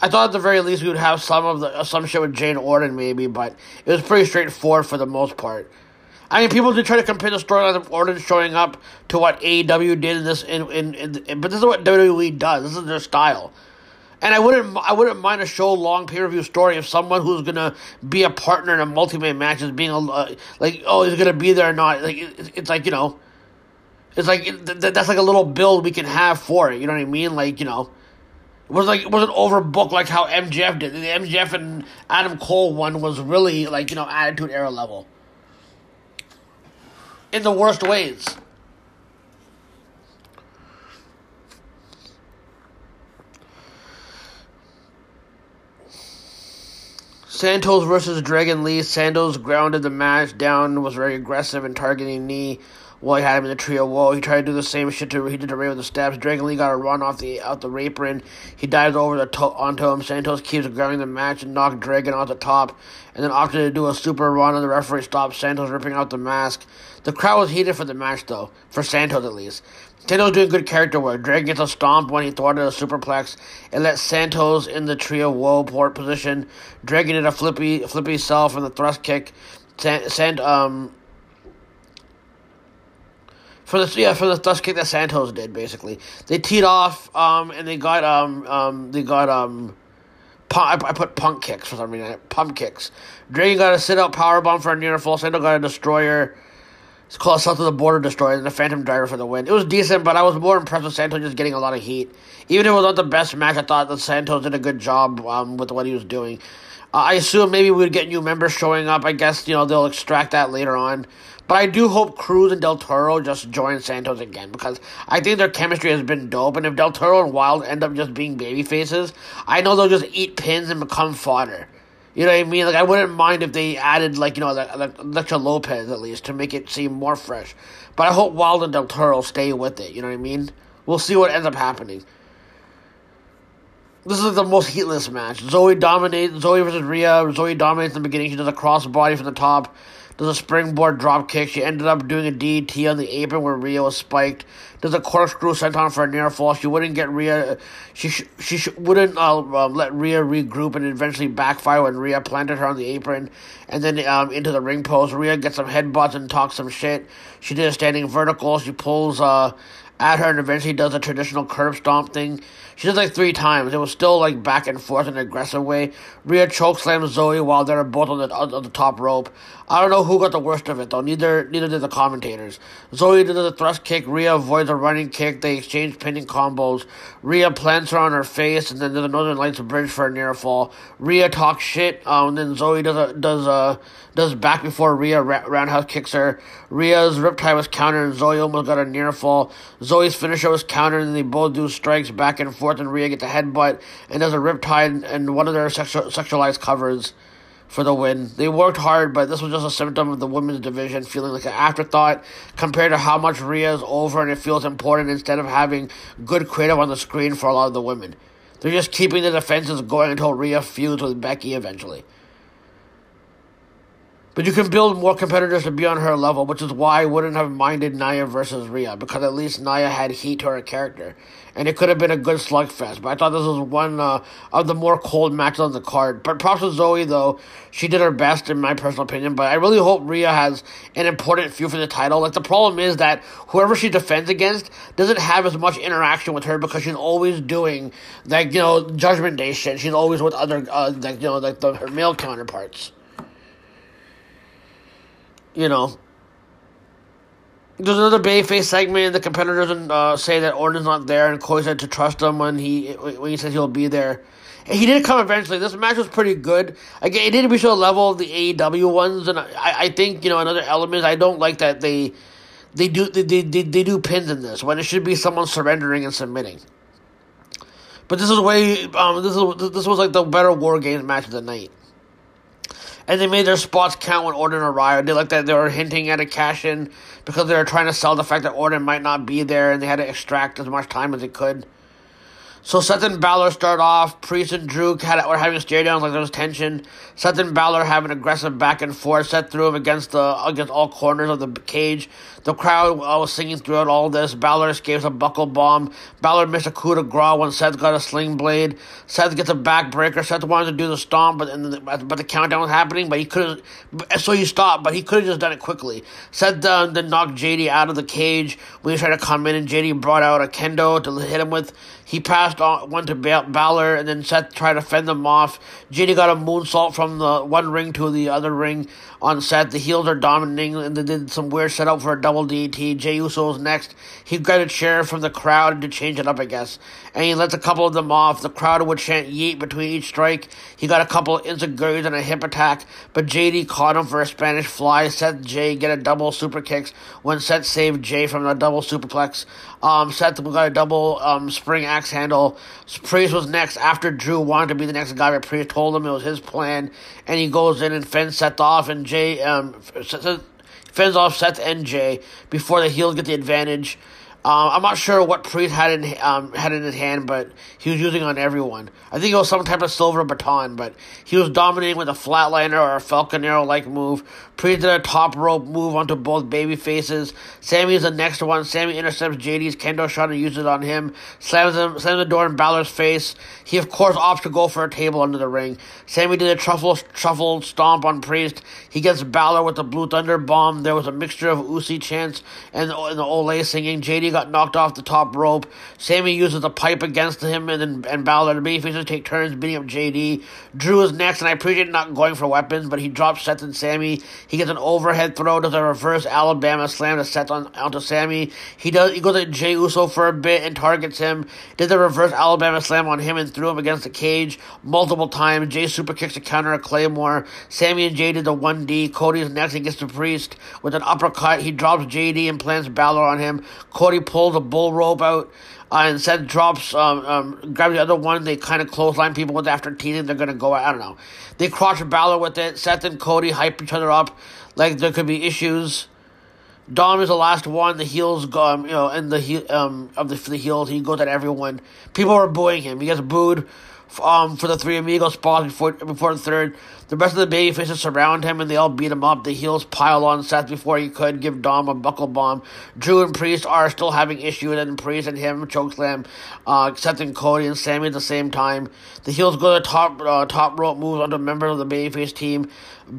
I thought at the very least we would have some of the some shit with Jane Orton maybe, but it was pretty straightforward for the most part. I mean, people did try to compare the storyline of Orton showing up to what AEW did in this, in, in, in, but this is what WWE does. This is their style, and I wouldn't I wouldn't mind a show long pay per view story of someone who's gonna be a partner in a multi man match is being a uh, like oh he's gonna be there or not. Like it, it's like you know, it's like th- that's like a little build we can have for it. You know what I mean? Like you know. Was like it wasn't overbooked like how MJF did. The MJF and Adam Cole one was really like you know Attitude Era level. In the worst ways. Santos versus Dragon Lee. Santos grounded the match down, was very aggressive and targeting knee while he had him in the tree of woe. He tried to do the same shit to he did to Ray with the steps. Dragon Lee got a run off the out the apron. He dives over the to- onto him. Santos keeps grounding the match and knocked Dragon off the top, and then opted to do a super run. And the referee stopped Santos ripping out the mask. The crowd was heated for the match though, for Santos at least. Santos doing good character work. Dragon gets a stomp when he thwarted a superplex and let Santos in the tree of woe port position. Dragon did a flippy flippy self and the thrust kick. Sent um for the yeah for the thrust kick that Santos did basically. They teed off um and they got um um they got um I, put punk kicks for some reason pump kicks. Dragon got a sit out power bomb for a near full. Santos got a destroyer. It's called South of the Border Destroyer and the Phantom Driver for the win. It was decent, but I was more impressed with Santos just getting a lot of heat. Even if it was not the best match, I thought that Santos did a good job um, with what he was doing. Uh, I assume maybe we'd get new members showing up. I guess you know they'll extract that later on. But I do hope Cruz and Del Toro just join Santos again because I think their chemistry has been dope. And if Del Toro and Wilde end up just being baby faces, I know they'll just eat pins and become fodder. You know what I mean? Like I wouldn't mind if they added like you know like, like Lopez at least to make it seem more fresh. But I hope Wilde and Del Toro stay with it. You know what I mean? We'll see what ends up happening. This is the most heatless match. Zoey dominates Zoey versus Rhea. Zoey dominates in the beginning. She does a crossbody from the top, does a springboard drop kick. She ended up doing a DDT on the apron where Rhea was spiked. Does a corkscrew senton for a near fall. She wouldn't get Rhea. She sh- she sh- wouldn't uh, um, let Rhea regroup and eventually backfire when Rhea planted her on the apron and then um, into the ring post. Rhea gets some headbutts and talks some shit. She did a standing vertical. She pulls uh at her and eventually does a traditional curb stomp thing. She does like three times. It was still like back and forth in an aggressive way. Rhea chokeslams Zoey while they're both on the on the top rope. I don't know who got the worst of it though. Neither neither did the commentators. Zoey did the thrust kick. Rhea avoids a running kick. They exchange pinning combos. Rhea plants her on her face, and then there's a Northern Lights bridge for a near fall. Rhea talks shit. Um, and then Zoey does a does a does back before Rhea roundhouse kicks her. Rhea's riptide was countered, and Zoey almost got a near fall. Zoey's finisher was countered, and they both do strikes back and forth, and Rhea gets a headbutt and does a riptide and one of their sexual, sexualized covers for the win. They worked hard, but this was just a symptom of the women's division feeling like an afterthought compared to how much Rhea is over and it feels important instead of having good creative on the screen for a lot of the women. They're just keeping the defenses going until Rhea feuds with Becky eventually. But you can build more competitors to be on her level, which is why I wouldn't have minded Nia versus Rhea, because at least Nia had heat to her character. And it could have been a good slugfest, but I thought this was one uh, of the more cold matches on the card. But props to Zoey, though. She did her best, in my personal opinion, but I really hope Rhea has an important feud for the title. Like, the problem is that whoever she defends against doesn't have as much interaction with her because she's always doing, like, you know, Judgment Day shit. She's always with other, uh, like, you know, like the, her male counterparts you know, there's another Bayface segment. The competitor doesn't uh, say that Orton's not there, and Cody said to trust him when he when he says he'll be there. And he did come eventually. This match was pretty good. Again, it didn't reach the level of the AEW ones, and I, I think you know another element. I don't like that they they do they, they, they, they do pins in this when it should be someone surrendering and submitting. But this is way um this is this was like the better War Games match of the night and they made their spots count when Orton arrived. They like that they were hinting at a cash in because they were trying to sell the fact that Orton might not be there, and they had to extract as much time as they could. So Seth and Balor start off. Priest and Drew had were having stare downs like there was tension. Seth and Balor have an aggressive back and forth. Seth threw him against the against all corners of the cage. The crowd uh, was singing throughout all this. Balor escapes a buckle bomb. Balor missed a coup de grace when Seth got a sling blade. Seth gets a backbreaker. Seth wanted to do the stomp, but the, but the countdown was happening. But he couldn't. So he stopped, but he could have just done it quickly. Seth uh, then knocked JD out of the cage he tried to come in, and JD brought out a kendo to hit him with. He passed on one to Balor, and then Seth tried to fend them off. JD got a moonsault from the one ring to the other ring on Seth. The heels are dominating, and they did some weird setup for a double DDT. Jey Uso's next. He got a chair from the crowd to change it up, I guess. And he lets a couple of them off. The crowd would chant yeet between each strike. He got a couple of enzuigiris and a hip attack, but JD caught him for a Spanish fly. Seth Jey get a double super kicks when Seth saved Jey from a double superplex. Um, Seth got a double um, spring handle. Priest was next after Drew wanted to be the next guy, but Priest told him it was his plan, and he goes in and fends Seth off, and Jey um, fends off Seth and Jey before the heels get the advantage. Um, I'm not sure what Priest had in um, had in his hand, but he was using on everyone. I think it was some type of silver baton, but he was dominating with a flatliner or a Falcon Arrow like move. Priest did a top rope move onto both baby faces. Sammy is the next one. Sammy intercepts JD's kendo shot and uses it on him. Slams him, slams the door in Balor's face. He of course opts to go for a table under the ring. Sammy did a truffle truffle stomp on Priest. He gets Balor with the Blue Thunder bomb. There was a mixture of Usi chants and, and the Ole singing. JD got knocked off the top rope. Sammy uses the pipe against him, and then and Balor. The babyfaces take turns beating up JD. Drew is next, and I appreciate not going for weapons, but he drops Seth and Sammy. He gets an overhead throw, does a reverse Alabama slam to Seth on onto Sammy. He does. He goes at Jey Uso for a bit and targets him. Did the reverse Alabama slam on him and threw him against the cage multiple times. Jey super kicks to counter a Claymore. Sammy and Jey did the one D. Cody's next. He gets the Priest with an uppercut. He drops JD and plants Balor on him. Cody pulls a bull rope out, uh, and Seth drops, um, um, the other one. They kind of clothesline people with it after teasing they're gonna go. I don't know. They crotch Balor with it. Seth and Cody hype each other up like there could be issues. Dom is the last one. The heels go, um, you know, and the heel um of the the heels. He goes at everyone. People are booing him. He gets booed, um, for the three amigos spot before before the third. The rest of the baby faces surround him and they all beat him up. The heels pile on Seth before he could give Dom a buckle bomb. Drew and Priest are still having issues, and Priest and him chokeslam, uh, Seth and Cody and Sammy at the same time. The heels go to the top uh, top rope moves onto a member of the babyface team.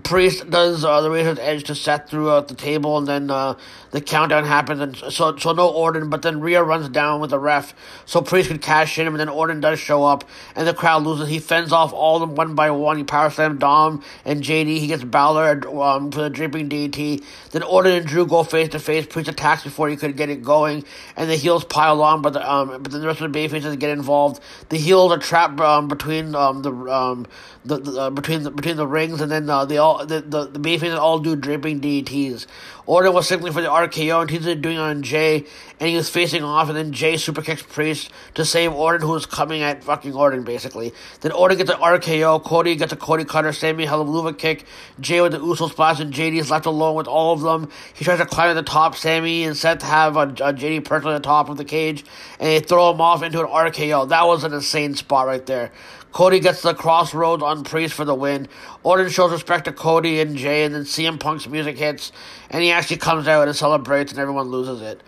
Priest does uh, the Razor's Edge to Seth throughout the table, and then uh, the countdown happens, and so so no Orton, but then Rhea runs down with the ref, so Priest could cash in him, and then Orton does show up, and the crowd loses. He fends off all of them one by one. He power slams Dom and JD. He gets Balor um, for the dripping DDT. Then Orton and Drew go face to face. Priest attacks before he could get it going, and the heels pile on, but the um, but then the rest of the babyfaces get involved. The heels are trapped um, between um, the um, the, the uh, between the between the rings, and then uh, they all the the, the babyfaces all do dripping DDTs. Orton was signaling for the RKO, and he's doing it on Jey, and he was facing off, and then Jey super kicks Priest to save Orton, who was coming at fucking Orton basically. Then Orton gets an RKO, Cody gets a Cody Cutter, Sammy Hallelujah kick, Jey with the Uso splash, and JD is left alone with all of them. He tries to climb to the top. Sammy and Seth have a, a JD perched on the top of the cage, and they throw him off into an RKO. That was an insane spot right there. Cody gets the crossroads on Priest for the win. Orton shows respect to Cody and Jey, and then CM Punk's music hits, and he actually comes out and celebrates, and everyone loses it.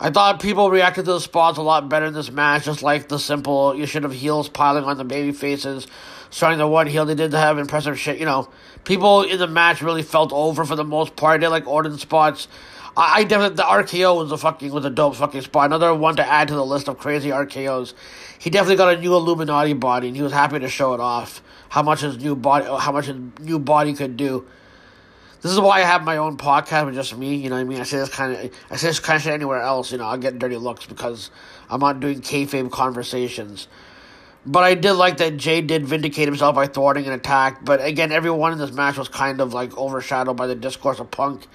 I thought people reacted to the spots a lot better in this match, just like the simple you should have heels piling on the baby faces, starting the one heel. They did have impressive shit, you know. People in the match really felt over for the most part. They like Orton spots. I, I definitely the RKO was a fucking was a dope fucking spot. Another one to add to the list of crazy RKOs. He definitely got a new Illuminati body, and he was happy to show it off. How much his new body, uh, how much his new body could do. This is why I have my own podcast with just me. You know what I mean? I say this kind of, I say this kind of shit anywhere else. You know, I'll get dirty looks because I'm not doing kayfabe conversations. But I did like that Jey did vindicate himself by thwarting an attack. But again, everyone in this match was kind of like overshadowed by the discourse of Punk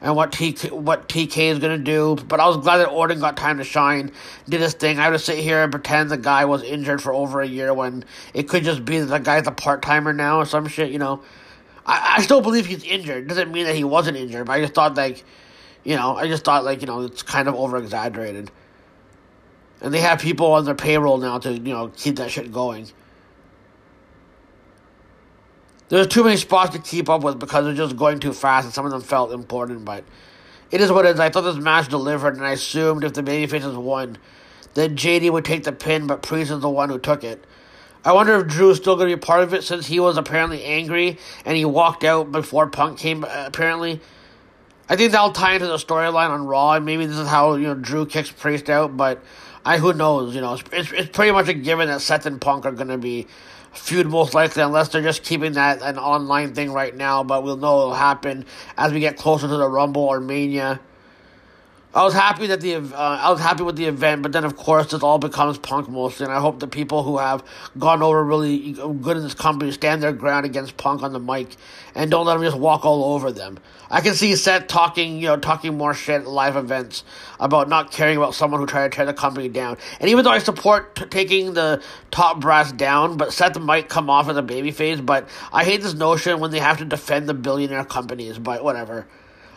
and what TK, what TK is gonna do. But I was glad that Orton got time to shine, did his thing. I to sit here and pretend the guy was injured for over a year when it could just be that the guy's a part timer now or some shit. You know, I, I still believe he's injured. Doesn't mean that he wasn't injured. But I just thought like, you know, I just thought like you know it's kind of over exaggerated. And they have people on their payroll now to you know keep that shit going. There's too many spots to keep up with because they're just going too fast, and some of them felt important. But it is what it is. I thought this match delivered, and I assumed if the babyfaces won, then JD would take the pin, but Priest is the one who took it. I wonder if Drew's still going to be part of it since he was apparently angry and he walked out before Punk came. uh, Apparently, I think that'll tie into the storyline on Raw, and maybe this is how you know Drew kicks Priest out. But I who knows? You know, it's it's, it's pretty much a given that Seth and Punk are going to be feud most likely, unless they're just keeping that an online thing right now. But we'll know it'll happen as we get closer to the Rumble or Mania. I was happy that the uh, I was happy with the event, but then of course this all becomes Punk mostly, and I hope the people who have gone over really good in this company stand their ground against Punk on the mic, and don't let him just walk all over them. I can see Seth talking, you know, talking more shit at live events about not caring about someone who tried to tear the company down. And even though I support t- taking the top brass down, but Seth might come off as a babyface. But I hate this notion when they have to defend the billionaire companies. But whatever.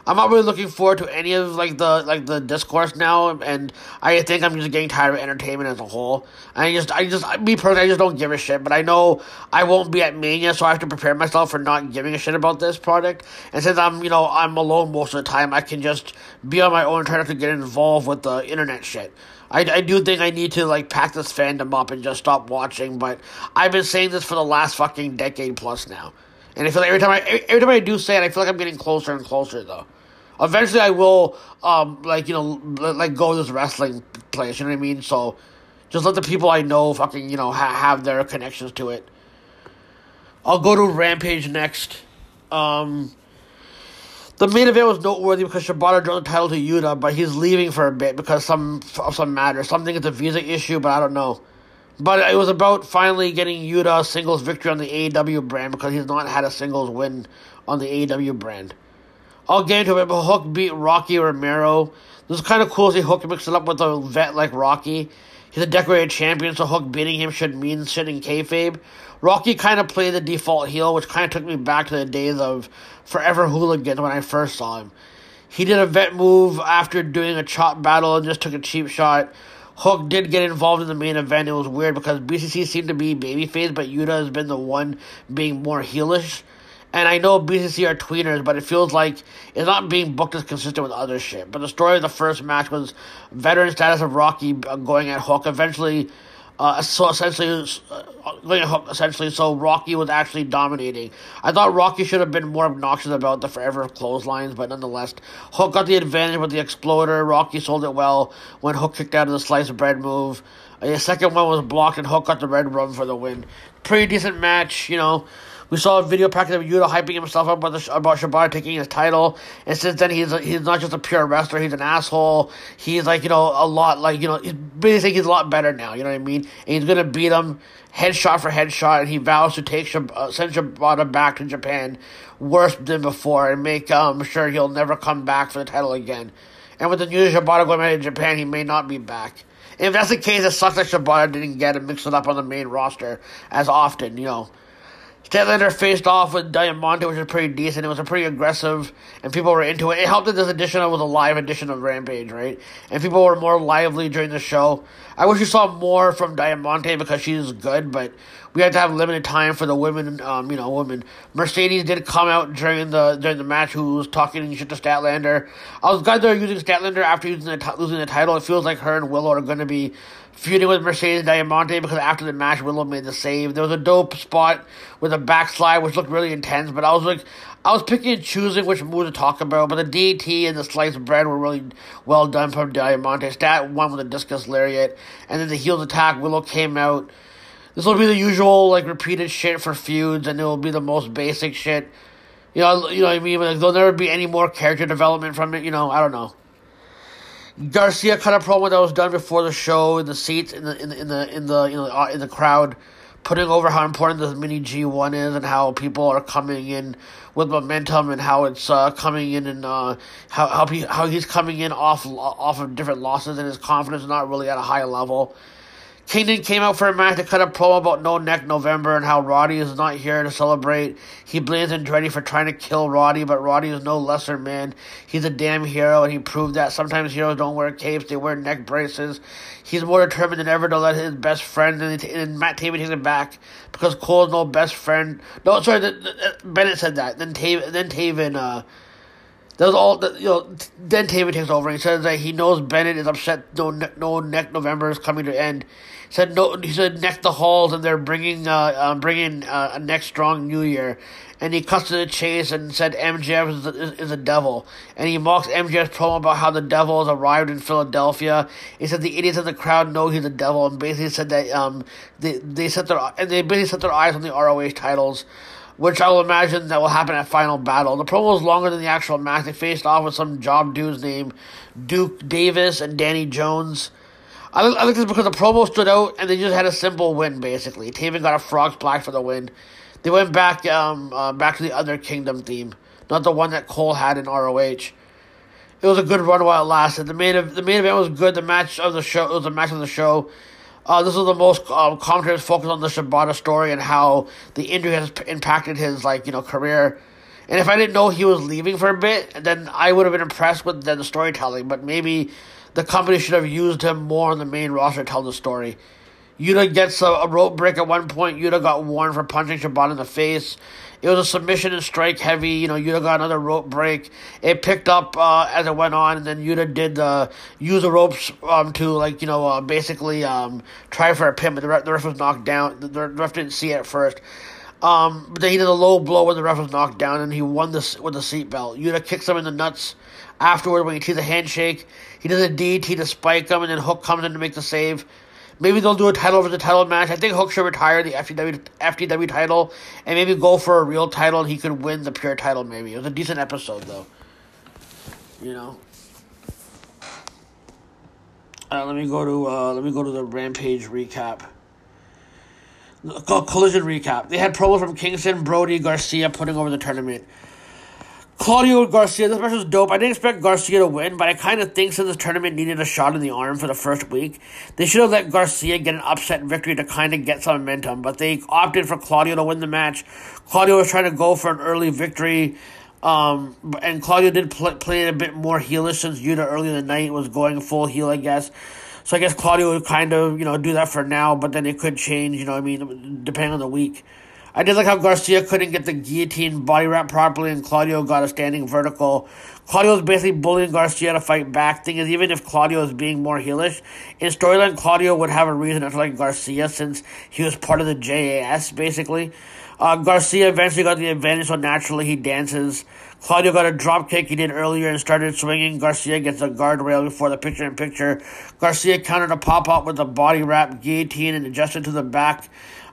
I'm not really looking forward to any of like the like the discourse now, and I think I'm just getting tired of entertainment as a whole. I just, I just, me personally, I just don't give a shit. But I know I won't be at Mania, so I have to prepare myself for not giving a shit about this product. And since I'm, you know, I'm alone most of the time, I can just be on my own try not to get involved with the internet shit. I, I do think I need to like pack this fandom up and just stop watching. But I've been saying this for the last fucking decade plus now. And I feel like every time I every time I do say it, I feel like I'm getting closer and closer though. Eventually, I will um like you know like go to this wrestling place. You know what I mean? So just let the people I know fucking you know ha- have their connections to it. I'll go to Rampage next. Um, the main event was noteworthy because Shibata dropped the title to Yuta, but he's leaving for a bit because some of some matter. Something it's a visa issue, but I don't know. But it was about finally getting Yuta singles victory on the AEW brand because he's not had a singles win on the AEW brand. I'll get into it, but Hook beat Rocky Romero. This is kind of cool to see Hook mix it up with a vet like Rocky. He's a decorated champion, so Hook beating him should mean shit in kayfabe. Rocky kind of played the default heel, which kind of took me back to the days of Forever Hooligan when I first saw him. He did a vet move after doing a chop battle and just took a cheap shot. Hook did get involved in the main event. It was weird because BCC seemed to be babyface, but Yuta has been the one being more heelish. And I know BCC are tweeners, but it feels like it's not being booked as consistent with other shit. But the story of the first match was veteran status of Rocky uh, going at Hook. Eventually, uh, so essentially, uh, Hook, essentially, so Rocky was actually dominating. I thought Rocky should have been more obnoxious about the forever clotheslines, but nonetheless, Hook got the advantage with the exploder. Rocky sold it well when Hook kicked out of the sliced bread move. Uh, the second one was blocked, and Hook got the Redrum for the win. Pretty decent match, you know. We saw a video package of Yuta hyping himself up about, the, about Shibata taking his title, and since then he's he's not just a pure wrestler; he's an asshole. He's like you know a lot like you know he's basically he's a lot better now. You know what I mean? And he's gonna beat him headshot for headshot, and he vows to take uh, send Shibata back to Japan worse than before, and make um sure he'll never come back for the title again. And with the news Shibata going back to Japan, he may not be back. If that's the case, it sucks that Shibata didn't get it mixed up on the main roster as often. You know. Statlander faced off with Diamante, which was pretty decent. It was a pretty aggressive, and people were into it. It helped that this edition was a live edition of Rampage, right? And people were more lively during the show. I wish you saw more from Diamante because she's good, but we had to have limited time for the women. Um, you know, women. Mercedes did come out during the during the match, who was talking shit to Statlander. I was glad they were using Statlander after using the t- losing the title. It feels like her and Willow are going to be feuding with Mercedes Diamante because after the match, Willow made the save. There was a dope spot with a backslide, which looked really intense. But I was like, I was picking and choosing which move to talk about. But the DDT and the sliced bread were really well done from Diamante. Stat one with a discus lariat, and then the heels attack. Willow came out. This will be the usual like repeated shit for feuds, and it will be the most basic shit. You know, you know what I mean. Like, there'll never be any more character development from it. You know, I don't know. Garcia cut a promo that was done before the show in the seats in the in the in the in the you know uh, in the crowd, putting over how important this mini G one is and how people are coming in with momentum and how it's uh, coming in and uh, how how he, how he's coming in off off of different losses and his confidence is not really at a high level. Kingdom came out for a match to cut a promo about No Neck November and how Roddy is not here to celebrate. He blames Andretti for trying to kill Roddy, but Roddy is no lesser man. He's a damn hero, and he proved that sometimes heroes don't wear capes, they wear neck braces. He's more determined than ever to let his best friend, and, and Matt Taven takes it back because Cole's no best friend. No, sorry, the, the, Bennett said that. Then Taven, then Taven, uh, that was all. The, you know, then Taven takes over. and He says that he knows Bennett is upset. No, no neck November is coming to end. He said no. He said neck the halls, and they're bringing uh, uh bringing uh, a next strong New Year. And he cuts to the chase and said MJF is, is, is a devil. And he mocks MJF's promo about how the devil has arrived in Philadelphia. He said the idiots in the crowd know he's a devil, and basically said that um they they set their and they basically set their eyes on the ROH titles which I will imagine that will happen at Final Battle. The promo was longer than the actual match. They faced off with some job dudes named Duke Davis and Danny Jones. I, I this because the promo stood out and they just had a simple win, basically. Taven got a frog splash for the win. They went back um, uh, back to the other Kingdom theme, not the one that Cole had in ROH. It was a good run while it lasted. The main the main event was good. The match of the show it was the match of the show. Uh, this was the most um, commentators focused on the Shibata story and how the injury has p- impacted his like you know career. And if I didn't know he was leaving for a bit, then I would have been impressed with the, the storytelling. But maybe the company should have used him more on the main roster to tell the story. Yuta gets a, a rope break at one point. Yuta got warned for punching Shibata in the face. It was a submission and strike heavy. You know, Yuta got another rope break. It picked up uh, as it went on, and then Yuta did uh, use the ropes um, to like you know uh, basically um, try for a pin, but the ref, the ref was knocked down. The, the ref didn't see it at first. Um, but then he did a low blow when the ref was knocked down, and he won this with the seatbelt. Yuta kicks him in the nuts afterward when he sees a handshake. He does a DDT to spike him, and then Hook comes in to make the save. Maybe they'll do a title over the title match. I think Hook should retire the FTW, FTW title and maybe go for a real title and he could win the pure title maybe. It was a decent episode though. You know. Uh, let me go to uh, let me go to the Rampage recap. Collision recap. They had promos from Kingston, Brody, Garcia putting over the tournament. Claudio Garcia, this match was dope. I didn't expect Garcia to win, but I kind of think since this tournament needed a shot in the arm for the first week, they should have let Garcia get an upset victory to kind of get some momentum. But they opted for Claudio to win the match. Claudio was trying to go for an early victory, um, and Claudio did play, play a bit more heelish since Yuta early in the night was going full heel, I guess. So I guess Claudio would kind of, you know, do that for now, but then it could change, you know, I mean, depending on the week. I did like how Garcia couldn't get the guillotine body wrap properly, and Claudio got a standing vertical. Claudio was basically bullying Garcia to fight back. Thing is, even if Claudio is being more heelish, in storyline, Claudio would have a reason to like Garcia since he was part of the JAS, basically. Uh, Garcia eventually got the advantage, so naturally he dances. Claudio got a drop kick he did earlier and started swinging. Garcia gets a guardrail before the picture in picture. Garcia countered a pop up with a body wrap guillotine and adjusted to the back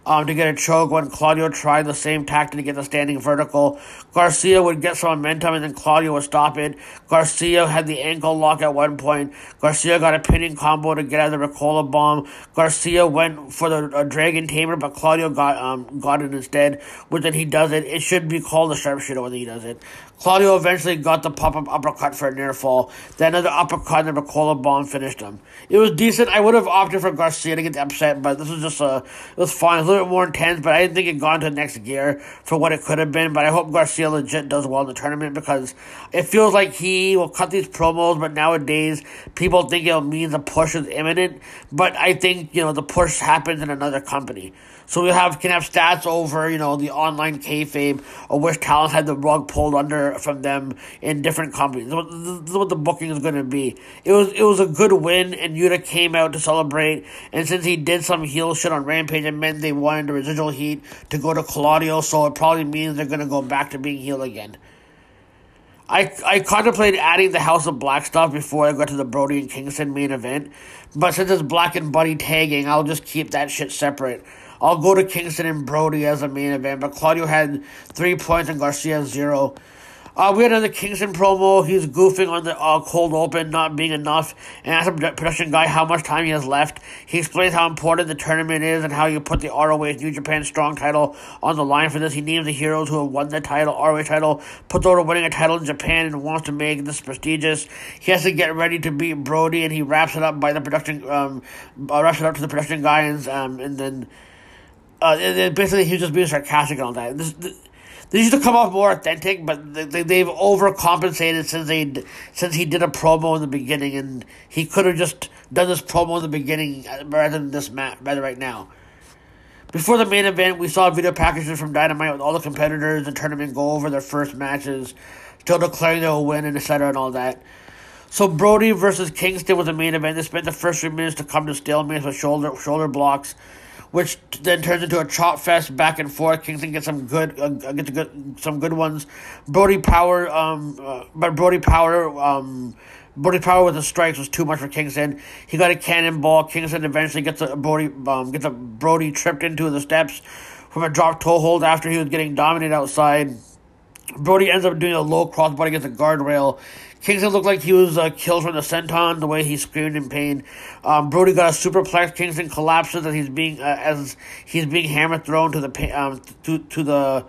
um, to get a choke when Claudio tried the same tactic to get the standing vertical. Garcia would get some momentum and then Claudio would stop it. Garcia had the ankle lock at one point. Garcia got a pinning combo to get out of the Ricola bomb. Garcia went for the Dragon Tamer, but Claudio got um, got it instead. Which then he does it. It should be called a sharpshooter when he does it. Claudio eventually got the pop up uppercut for a near fall. Then another uppercut and a Ricola bomb finished him. It was decent. I would have opted for Garcia to get the upset, but this was just a it was fine. It was a little bit more intense, but I didn't think it got into the next gear for what it could have been. But I hope Garcia legit does well in the tournament because it feels like he will cut these promos, but nowadays people think it means a push is imminent. But I think you know the push happens in another company. So we have can have stats over you know the online kayfabe or which talent had the rug pulled under from them in different companies. This is what the booking is going to be. It was it was a good win, and Yuta came out to celebrate. And since he did some heel shit on Rampage, it meant they wanted the residual heat to go to Claudio. So it probably means they're going to go back to being heel again. I I contemplated adding the House of Black stuff before I got to the Brody and Kingston main event, but since it's Black and Buddy tagging, I'll just keep that shit separate. I'll go to Kingston and Brody as a main event, but Claudio had three points and Garcia zero. Uh, we had another Kingston promo. He's goofing on the uh, cold open not being enough and asked the production guy how much time he has left. He explains how important the tournament is and how you put the ROH New Japan Strong title on the line for this. He names the heroes who have won the title, ROH title, puts over winning a title in Japan and wants to make this prestigious. He has to get ready to beat Brody and he wraps it up by the production, um, uh, wraps it up to the production guy and, um, and then uh, basically he was just being sarcastic and all that. This, this, they used to come off more authentic, but they, they've overcompensated since they since he did a promo in the beginning, and he could have just done this promo in the beginning rather than this match, rather right now. Before the main event, we saw video packages from Dynamite with all the competitors and tournament go over their first matches, still declaring they'll win and etc. and all that. So Brody versus Kingston was the main event. They spent the first three minutes to come to stalemates with shoulder shoulder blocks which then turns into a chop fest back and forth. Kingston gets some good, uh, gets good, some good ones. Brody Power, um, uh, but Brody Power, um, Brody Power with the strikes was too much for Kingston. He got a cannonball. Kingston eventually gets a Brody, um, gets a Brody tripped into the steps from a drop toe hold after he was getting dominated outside. Brody ends up doing a low crossbody against a guardrail. Kingston looked like he was uh, killed from the senton, the way he screamed in pain. Um, Brody got a superplex. Kingston collapses as he's being uh, as he's being hammer thrown to the um, to to the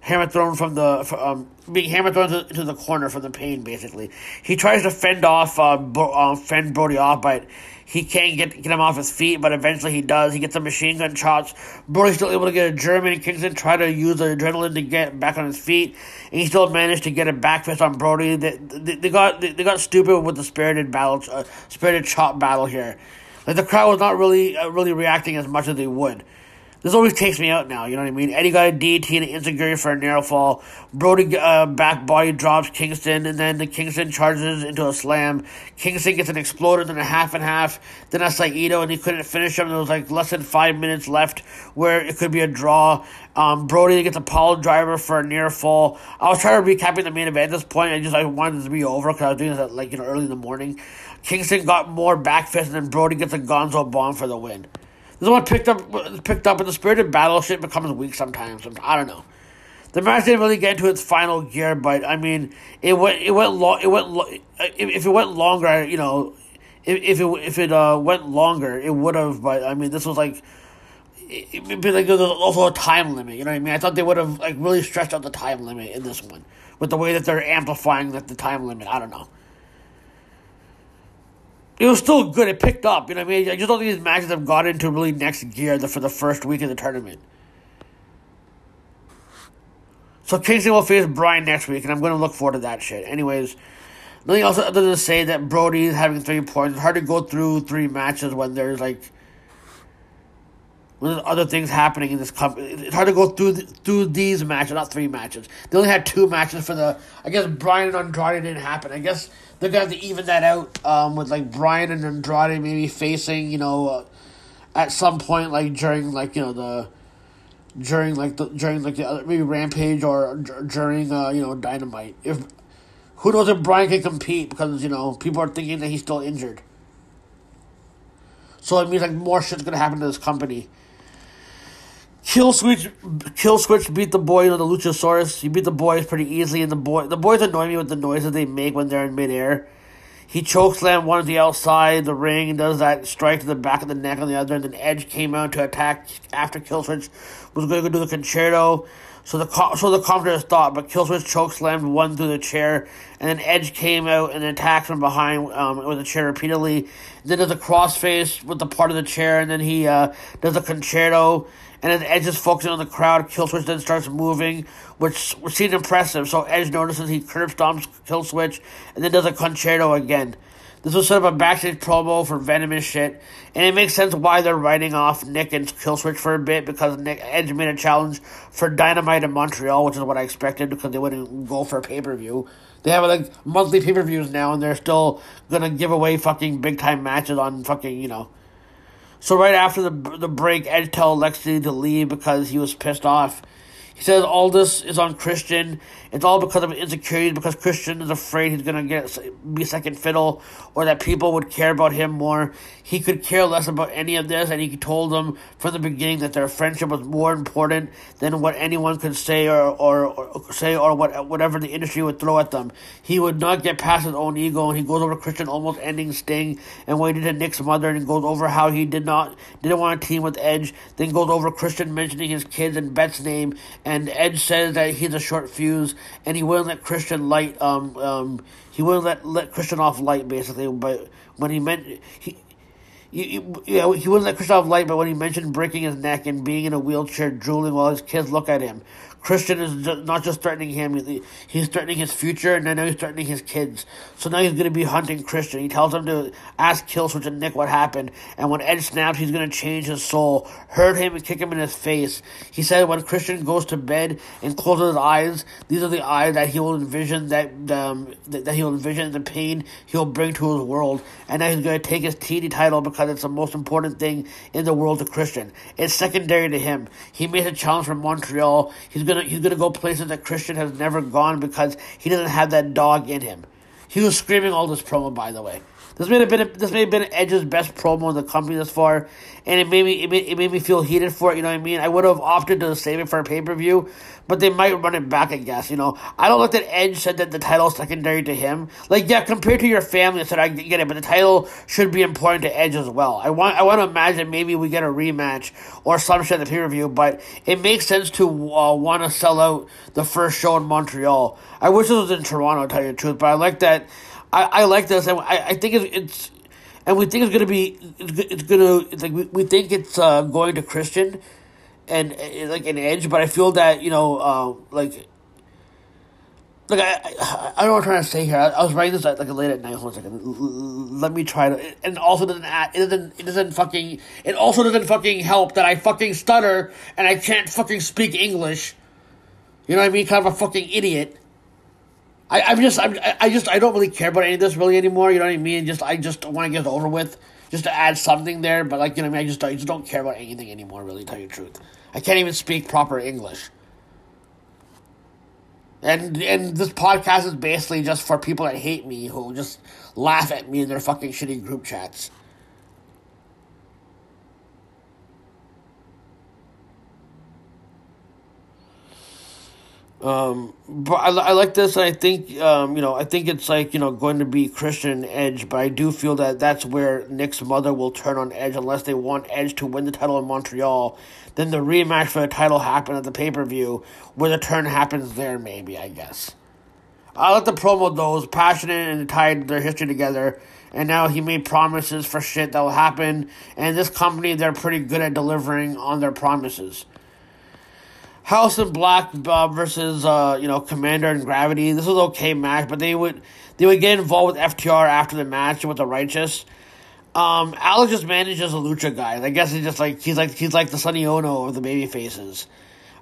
hammer thrown from the um, being hammer thrown to, to, the corner from the pain. Basically, he tries to fend off uh, uh, fend Brody off, but he can't get get him off his feet, but eventually he does. He gets a machine gun chops. Brody's still able to get a German. Kingston try to use the adrenaline to get back on his feet, and he still managed to get a back fist on Brody. They, they, they got they, they, got stupid with the spirited battle, uh, spirited chop battle here. Like the crowd was not really uh, really reacting as much as they would. This always takes me out now, you know what I mean? Eddie got a DDT and an enzuigiri for a narrow fall. Brody uh, back body drops Kingston, and then the Kingston charges into a slam. Kingston gets an exploder, then a half and half, then a Saito, and he couldn't finish him. There was like less than five minutes left where it could be a draw. Um, Brody gets a pile driver for a near fall. I was trying to recapping the main event at this point. I just I wanted it to be over because I was doing this at like you know early in the morning. Kingston got more back fist, and then Brody gets a Gonzo bomb for the win. This one picked up picked up, and the spirited battle shit becomes weak sometimes. I don't know. The match didn't really get into its final gear, but I mean, it went it went long. It went lo- if it went longer, you know, if it if it uh, went longer, it would have. But I mean, this was like it, like there's also a time limit. You know what I mean? I thought they would have like really stretched out the time limit in this one with the way that they're amplifying like, the time limit. I don't know. It was still good. It picked up. You know what I mean? I just don't think these matches have got into really next gear for the first week of the tournament. So Kingston will face Bryan next week, and I'm going to look forward to that shit. Anyways, nothing else other than to say that Brody is having three points. It's hard to go through three matches when there's like when there's other things happening in this company. It's hard to go through th- through these matches, not three matches. They only had two matches for the. I guess Bryan and Andrade didn't happen. I guess they're gonna have to even that out um, with like Bryan and Andrade maybe facing you know uh, at some point like during like you know the during like the during like the other, maybe Rampage or d- during uh, you know Dynamite. If who knows if Bryan can compete because you know people are thinking that he's still injured. So it means like more shit's gonna happen to this company. Killswitch, Kill Switch beat the boy, know, the Luchasaurus. He beat the boys pretty easily, and the boy, the boys annoy me with the noise that they make when they're in midair. He chokeslammed one at the outside the ring and does that strike to the back of the neck on the other, and then Edge came out to attack after Killswitch was going to do the Con-Chair-To. So the so the commentators thought, but Killswitch chokeslammed one through the chair, and then Edge came out and attacked from behind um, with the chair repeatedly. Then does a crossface with the part of the chair, and then he uh, does a Con-Chair-To. And then Edge is focusing on the crowd. Killswitch then starts moving, which, seems impressive. So Edge notices he curb stomps Killswitch, and then does a Con-Chair-To again. This was sort of a backstage promo for venomous shit, and it makes sense why they're writing off Nick and Killswitch for a bit because Nick Edge made a challenge for Dynamite in Montreal, which is what I expected because they wouldn't go for a pay per view. They have like monthly pay per views now, and they're still gonna give away fucking big time matches on fucking you know. So right after the the break, Edge tells Lexi to leave because he was pissed off. He says all this is on Christian. It's all because of insecurities, because Christian is afraid he's gonna get be second fiddle, or that people would care about him more. He could care less about any of this, and he told them from the beginning that their friendship was more important than what anyone could say or or, or say or what whatever the industry would throw at them. He would not get past his own ego, and he goes over Christian almost ending Sting, and did to Nick's mother, and goes over how he did not didn't want to team with Edge. Then goes over Christian mentioning his kids and Beth's name, and Edge says that he's a short fuse and he wouldn't let Christian light um um he wouldn't let let Christian off light basically but when he meant he you, you he wouldn't let Christian off light, but when he mentioned breaking his neck and being in a wheelchair, drooling while his kids look at him, Christian is not just threatening him; he's threatening his future, and now he's threatening his kids. So now he's going to be hunting Christian. He tells him to ask Killswitch and Nick what happened, and when Edge snaps, he's going to change his soul, hurt him, and kick him in his face. He said when Christian goes to bed and closes his eyes, these are the eyes that he will envision that um, that, that he will envision the pain he'll bring to his world, and now he's going to take his TNT title because it's the most important thing in the world to Christian. It's secondary to him. He made a challenge from Montreal. He's gonna he's gonna go places that Christian has never gone because he doesn't have that dog in him. He was screaming all this promo, by the way. This may have been this may have been Edge's best promo in the company thus far, and it made me it made, it made me feel heated for it. You know what I mean? I would have opted to save it for a pay per view, but they might run it back. I guess you know. I don't like that Edge said that the title is secondary to him. Like yeah, compared to your family, I said I get it, but the title should be important to Edge as well. I want I want to imagine maybe we get a rematch or some shit at the pay per view, but it makes sense to uh, want to sell out the first show in Montreal. I wish it was in Toronto, to tell you the truth, but I like that. I, I like this, and I, I think it's, it's and we think it's gonna be it's, gonna it's like we, we think it's uh, going to Christian and like an edge, but I feel that you know uh, like like I, I I don't know what I'm trying to say here. I, I was writing this at like late at night. Hold on a second. Let me try to. And also doesn't add, it doesn't it doesn't fucking it also doesn't fucking help that I fucking stutter and I can't fucking speak English. You know what I mean? Kind of a fucking idiot. I, I'm just, I'm, I- just, I don't really care about any of this really anymore. You know what I mean? Just, I just want to get it over with, just to add something there. But like, you know, what I mean, I just, I just don't care about anything anymore. Really, to tell you the truth, I can't even speak proper English. And and this podcast is basically just for people that hate me who just laugh at me in their fucking shitty group chats. Um, but I, I like this, I think um, you know I think it's like you know going to be Christian Edge, but I do feel that that's where Nick's mother will turn on Edge unless they want Edge to win the title in Montreal. Then the rematch for the title happen at the pay per view, where the turn happens there. Maybe I guess. I like the promo though; it was passionate and tied their history together. And now he made promises for shit that will happen. And this company, they're pretty good at delivering on their promises. House and Black uh, versus uh, you know Komander and Gravity. This was okay match, but they would they would get involved with FTR after the match with the Righteous. Um, Alex just manages a lucha guy. I guess he's just like he's like he's like the Sonny Onoo of the baby faces.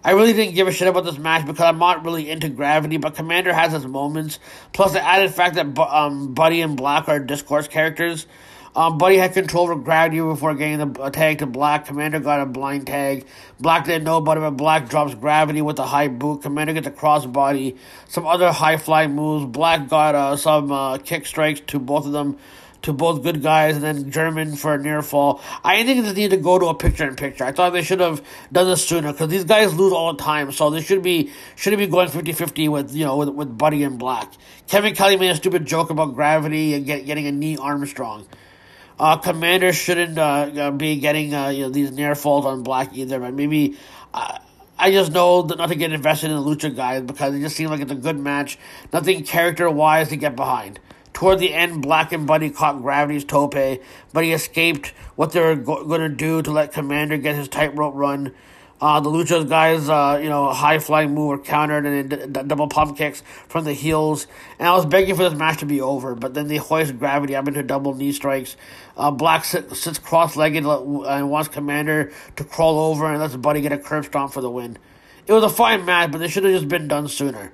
I really didn't give a shit about this match because I'm not really into Gravity, but Komander has his moments. Plus the added fact that um, Buddy and Black are discourse characters. Um, Buddy had control over Gravity before getting the tag to Black. Komander got a blind tag. Black didn't know about it, but Black drops Gravity with a high boot. Komander gets a crossbody. Some other high flying moves. Black got uh, some uh, kick strikes to both of them, to both good guys, and then German for a near fall. I think this needed to go to a picture in picture. I thought they should have done this sooner because these guys lose all the time, so they should be should be going 50-50 with you know with, with Buddy and Black. Kevin Kelly made a stupid joke about Gravity and get, getting a knee Armstrong. Uh, Komander shouldn't uh, be getting uh, you know these near falls on Black either, but maybe uh, I just know that not to get invested in the Lucha guys because it just seems like it's a good match. Nothing character wise to get behind. Toward the end, Black and Buddy caught Gravity's tope, but he escaped what they were go- going to do to let Komander get his tightrope run. Uh, the Luchas guys, uh, you know, high flying move were countered and d- d- double pump kicks from the heels. And I was begging for this match to be over, but then they hoist Gravity up into double knee strikes. Uh, Black sit, sits cross legged and wants Komander to crawl over and lets Buddy get a curb stomp for the win. It was a fine match, but this should have just been done sooner.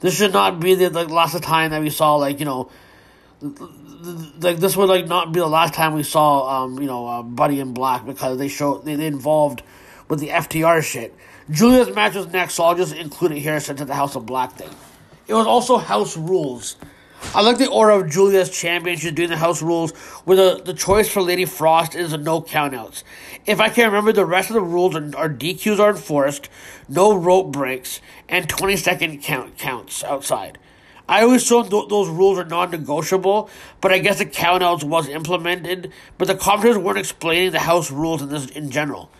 This should not be the like, last time that we saw, like, you know, like this would like not be the last time we saw um you know uh, Buddy and Black because they show they, they involved with the FTR shit. Julia's match was next, so I'll just include it here since it's the House of Black thing. It was also House Rules. I like the order of Julia's champion. She's doing the house rules, where the, the choice for Lady Frost is no countouts. If I can remember, the rest of the rules are, are DQs are enforced, no rope breaks, and 20 second count counts outside. I always thought th- those rules are non-negotiable, but I guess the countouts was implemented. But the commentators weren't explaining the house rules in this in general.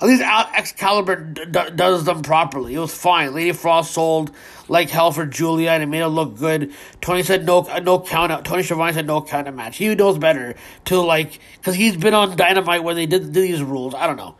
At least Excalibur d- d- does them properly. It was fine. Lady Frost sold like hell for Julia, and it made it look good. Tony said no, uh, no count out. Tony Schiavone said no count out match. He knows better to like because he's been on Dynamite when they did, did these rules. I don't know.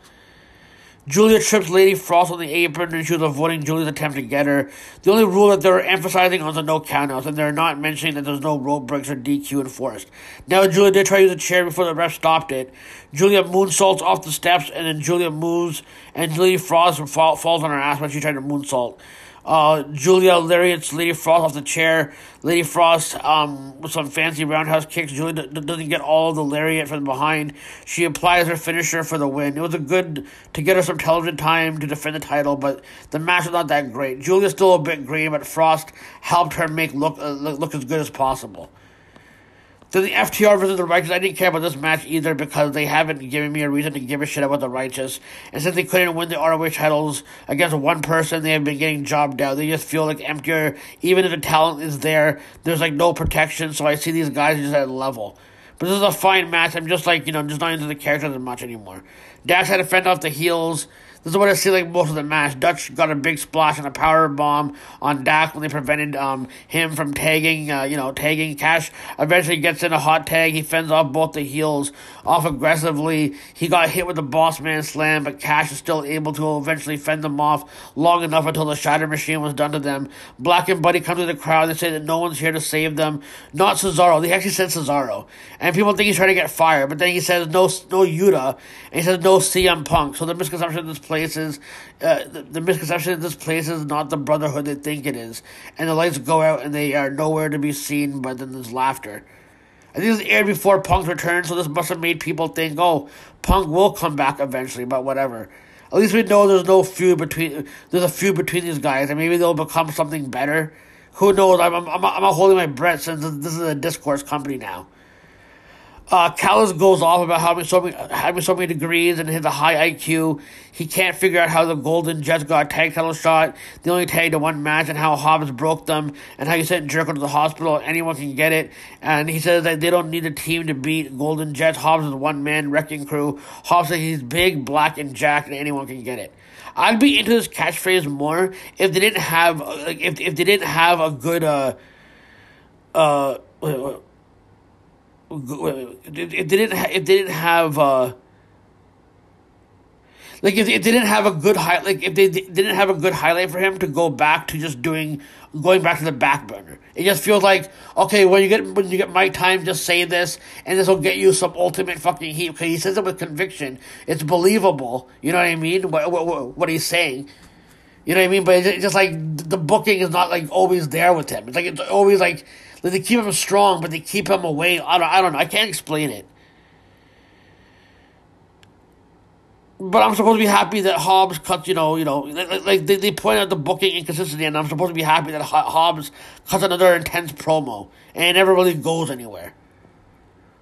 Julia trips Lady Frost on the apron and she was avoiding Julia's attempt to get her. The only rule that they're emphasizing on the no countouts, and they're not mentioning that there's no rope breaks or DQ enforced. Now Julia did try to use a chair before the ref stopped it. Julia moonsaults off the steps, and then Julia moves, and Lady Frost fall, falls on her ass when she tried to moonsault. Uh, Julia lariats Lady Frost off the chair. Lady Frost, um, with some fancy roundhouse kicks. Julia d- d- doesn't get all the lariat from behind. She applies her finisher for the win. It was a good to get her some television time to defend the title, but the match was not that great. Julia's still a bit green, but Frost helped her make look uh, look, look as good as possible. Then the FTR versus the Righteous, I didn't care about this match either because they haven't given me a reason to give a shit about the Righteous. And since they couldn't win the ROH titles against one person, they have been getting jobbed out. They just feel like emptier. Even if the talent is there, there's like no protection, so I see these guys just at a level. But this is a fine match. I'm just like, you know, just not into the characters as much anymore. Dax had to fend off the heels. This is what I see like most of the match. Dutch got a big splash and a power bomb on Dax when they prevented um, him from tagging, uh, you know, tagging. Cash eventually gets in a hot tag. He fends off both the heels off aggressively. He got hit with the boss man slam, but Cash is still able to eventually fend them off long enough until the shatter machine was done to them. Black and Buddy come to the crowd and say that no one's here to save them. Not Cesaro. They actually said Cesaro. And people think he's trying to get fired, but then he says no, no Yuta, and he says no CM Punk. So the misconception in this place is, uh, the, the misconception in this place is not the brotherhood they think it is. And the lights go out and they are nowhere to be seen, but then there's laughter. Think this aired before Punk's return, so this must have made people think, oh, Punk will come back eventually, but whatever. At least we know there's no feud between, there's a feud between these guys, and maybe they'll become something better. Who knows? I'm, I'm, I'm holding my breath since this is a discourse company now. Uh, Callis goes off about having so many, having so many degrees and has a high IQ. He can't figure out how the Golden Jets got a tag title shot. They only tagged to one match and how Hobbs broke them and how you sent Jericho to the hospital. Anyone can get it. And he says that they don't need a team to beat Golden Jets. Hobbs is one man wrecking crew. Hobbs says he's big, black, and jacked, and anyone can get it. I'd be into this catchphrase more if they didn't have like if if they didn't have a good uh uh. wait, wait, they didn't ha- they didn't have uh like if, they didn't have a good high like if they d- didn't have a good highlight for him to go back to just doing going back to the back burner. It just feels like okay when you get when you get my time just say this and this will get you some ultimate fucking heat. Because he says it with conviction. It's believable. You know what i mean? What, what, what he's saying. You know what i mean? But it's just like the booking is not like always there with him. It's like it's always like like they keep him strong, but they keep him away. I don't, I don't know. I can't explain it. But I'm supposed to be happy that Hobbs cuts, you know, you know, like, like they, they point out the booking inconsistency, and I'm supposed to be happy that Hobbs cuts another intense promo, and it never really goes anywhere.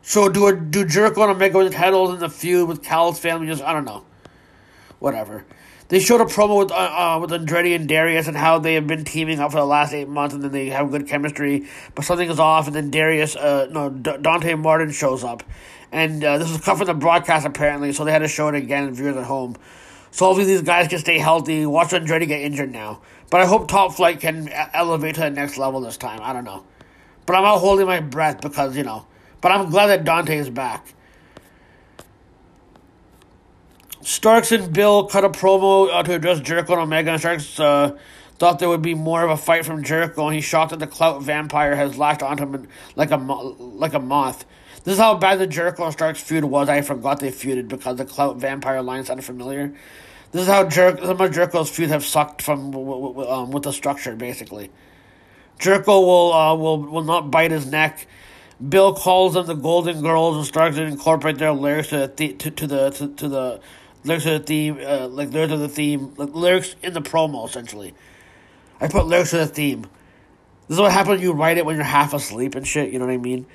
So do a, do Jericho and Omega with titles in the feud with Cal's family? Just I don't know, whatever. They showed a promo with uh, uh, with Andretti and Darius and how they have been teaming up for the last eight months, and then they have good chemistry. But something is off, and then Darius, uh, no, D- Dante Martin shows up, and uh, this was cut from the broadcast apparently, so they had to show it again, and viewers at home. So hopefully these guys can stay healthy. Watch Andretti get injured now, but I hope Top Flight can e- elevate to the next level this time. I don't know, but I'm not holding my breath because you know. But I'm glad that Dante is back. Starks and Bill cut a promo uh, to address Jericho and Omega. And Starks uh, thought there would be more of a fight from Jericho, and he's shocked that the Clout Vampire has latched onto him like a like a moth. This is how bad the Jericho and Starks feud was. I forgot they feuded because the Clout Vampire line sounded familiar. This is how Jer- some of Jericho's feuds have sucked from w- w- um, with the structure, basically. Jericho will uh, will will not bite his neck. Bill calls them the Golden Girls and starts to incorporate their lyrics to the th- to, to the to, to the lyrics to the theme, uh, like lyrics to the theme, like lyrics in the promo. Essentially, I put lyrics to the theme. This is what happens when you write it when you're half asleep and shit. You know what I mean?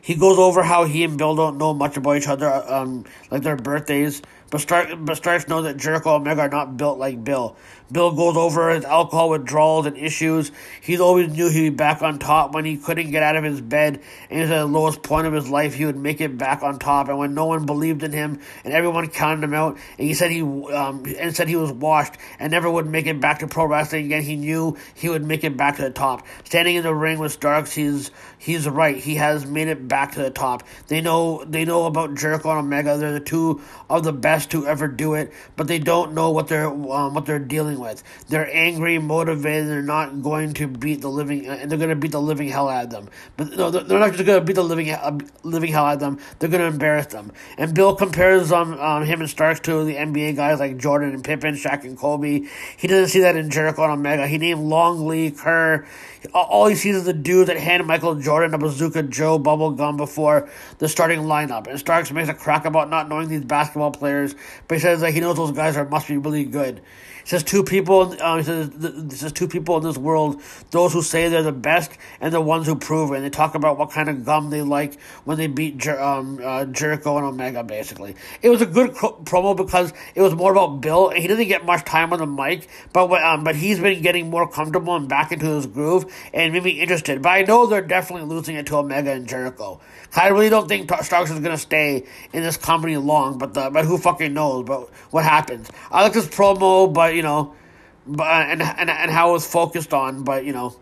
He goes over how he and Bill don't know much about each other, um, like their birthdays. But Stark, but Starks know that Jericho and Omega are not built like Bill. Bill goes over his alcohol withdrawals and issues. He always knew he'd be back on top when he couldn't get out of his bed and was at the lowest point of his life. He would make it back on top, and when no one believed in him and everyone counted him out, and he said he um and said he was washed and never would make it back to pro wrestling again. He knew he would make it back to the top. Standing in the ring with Starks, he's he's right. He has made it back to the top. They know they know about Jericho and Omega. They're the two of the best to ever do it, but they don't know what they're um, what they're dealing with. They're angry, motivated. They're not going to beat the living, and they're going to beat the living hell out of them. But no, they're not just going to beat the living uh, living hell out of them. They're going to embarrass them. And Bill compares um, um him and Starks to the NBA guys like Jordan and Pippen, Shaq and Kobe. He doesn't see that in Jericho and Omega. He named Longley, Kerr. All he sees is the dude that handed Michael Jordan a bazooka Joe bubble gum before the starting lineup. And Starks makes a crack about not knowing these basketball players, but he says that he knows those guys are must be really good. Says two people. He says this two people in this world: those who say they're the best and the ones who prove it. And they talk about what kind of gum they like when they beat Jer- um, uh, Jericho and Omega. Basically, it was a good promo because it was more about Bill, and he doesn't get much time on the mic, but um, but he's been getting more comfortable and back into his groove, and made me interested. But I know they're definitely losing it to Omega and Jericho. I really don't think Starks is gonna stay in this company long, but the, but who fucking knows? But what happens? I like this promo, but you know, but uh, and and and how it was focused on, but you know,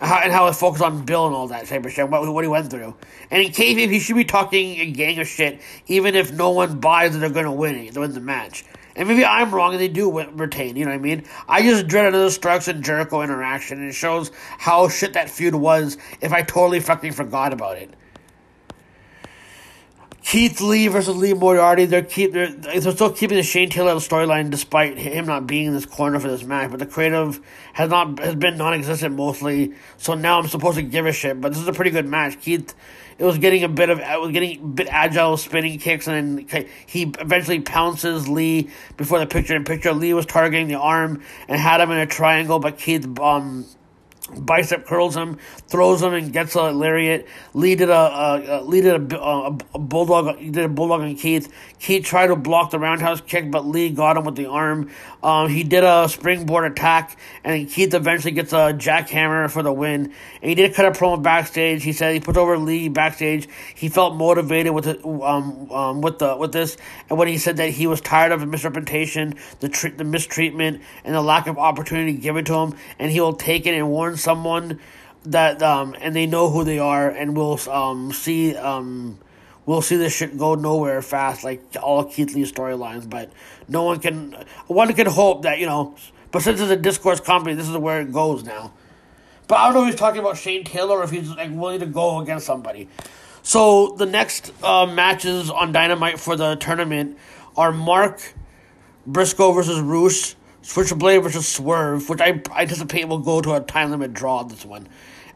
how, and how it was focused on Bill and all that type of shit. What what he went through, and in case he should be talking a gang of shit, even if no one buys that they're gonna win they win the match. And maybe I'm wrong and they do retain, you know what I mean? I just dread another Starks and Jericho interaction, and it shows how shit that feud was if I totally fucking forgot about it. Keith Lee versus Lee Moriarty. They're keep they're, they're still keeping the Shane Taylor storyline despite him not being in this corner for this match. But the creative has not has been non-existent mostly. So now I'm supposed to give a shit. But this is a pretty good match. Keith, it was getting a bit of it was getting a bit agile spinning kicks, and then he eventually pounces Lee before the picture in picture. Lee was targeting the arm and had him in a triangle, but Keith um bicep curls him, throws him, and gets a lariat. Lee did a, a, a Lee did a, a, a bulldog. He did a bulldog on Keith. Keith tried to block the roundhouse kick, but Lee got him with the arm. Um, he did a springboard attack, and Keith eventually gets a jackhammer for the win. And he did cut a promo backstage. He said he put over Lee backstage. He felt motivated with it, um, um, with the with this, and when he said that he was tired of the misrepresentation, the tre- the mistreatment, and the lack of opportunity given to him, and he will take it and warn someone that um and they know who they are and will um see um we'll see this shit go nowhere fast like all Keith Lee storylines. But no one can one can hope that you know but since it's a discourse company this is where it goes now. But I don't know if he's talking about Shane Taylor or if he's like willing to go against somebody. So the next uh, matches on Dynamite for the tournament are Mark Briscoe versus Rush Switchblade versus Swerve, which I anticipate will go to a time limit draw this one,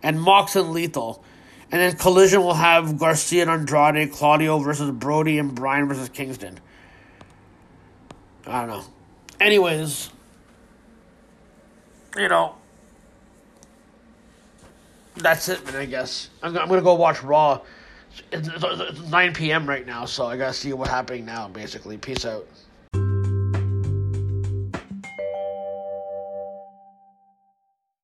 and Mox and Lethal. And then Collision will have Garcia and Andrade, Claudio versus Brody, and Bryan versus Kingston. I don't know. Anyways, you know, that's it, man, I guess. I'm, I'm going to go watch Raw. It's, it's, it's 9 p.m. right now, so I got to see what's happening now, basically. Peace out.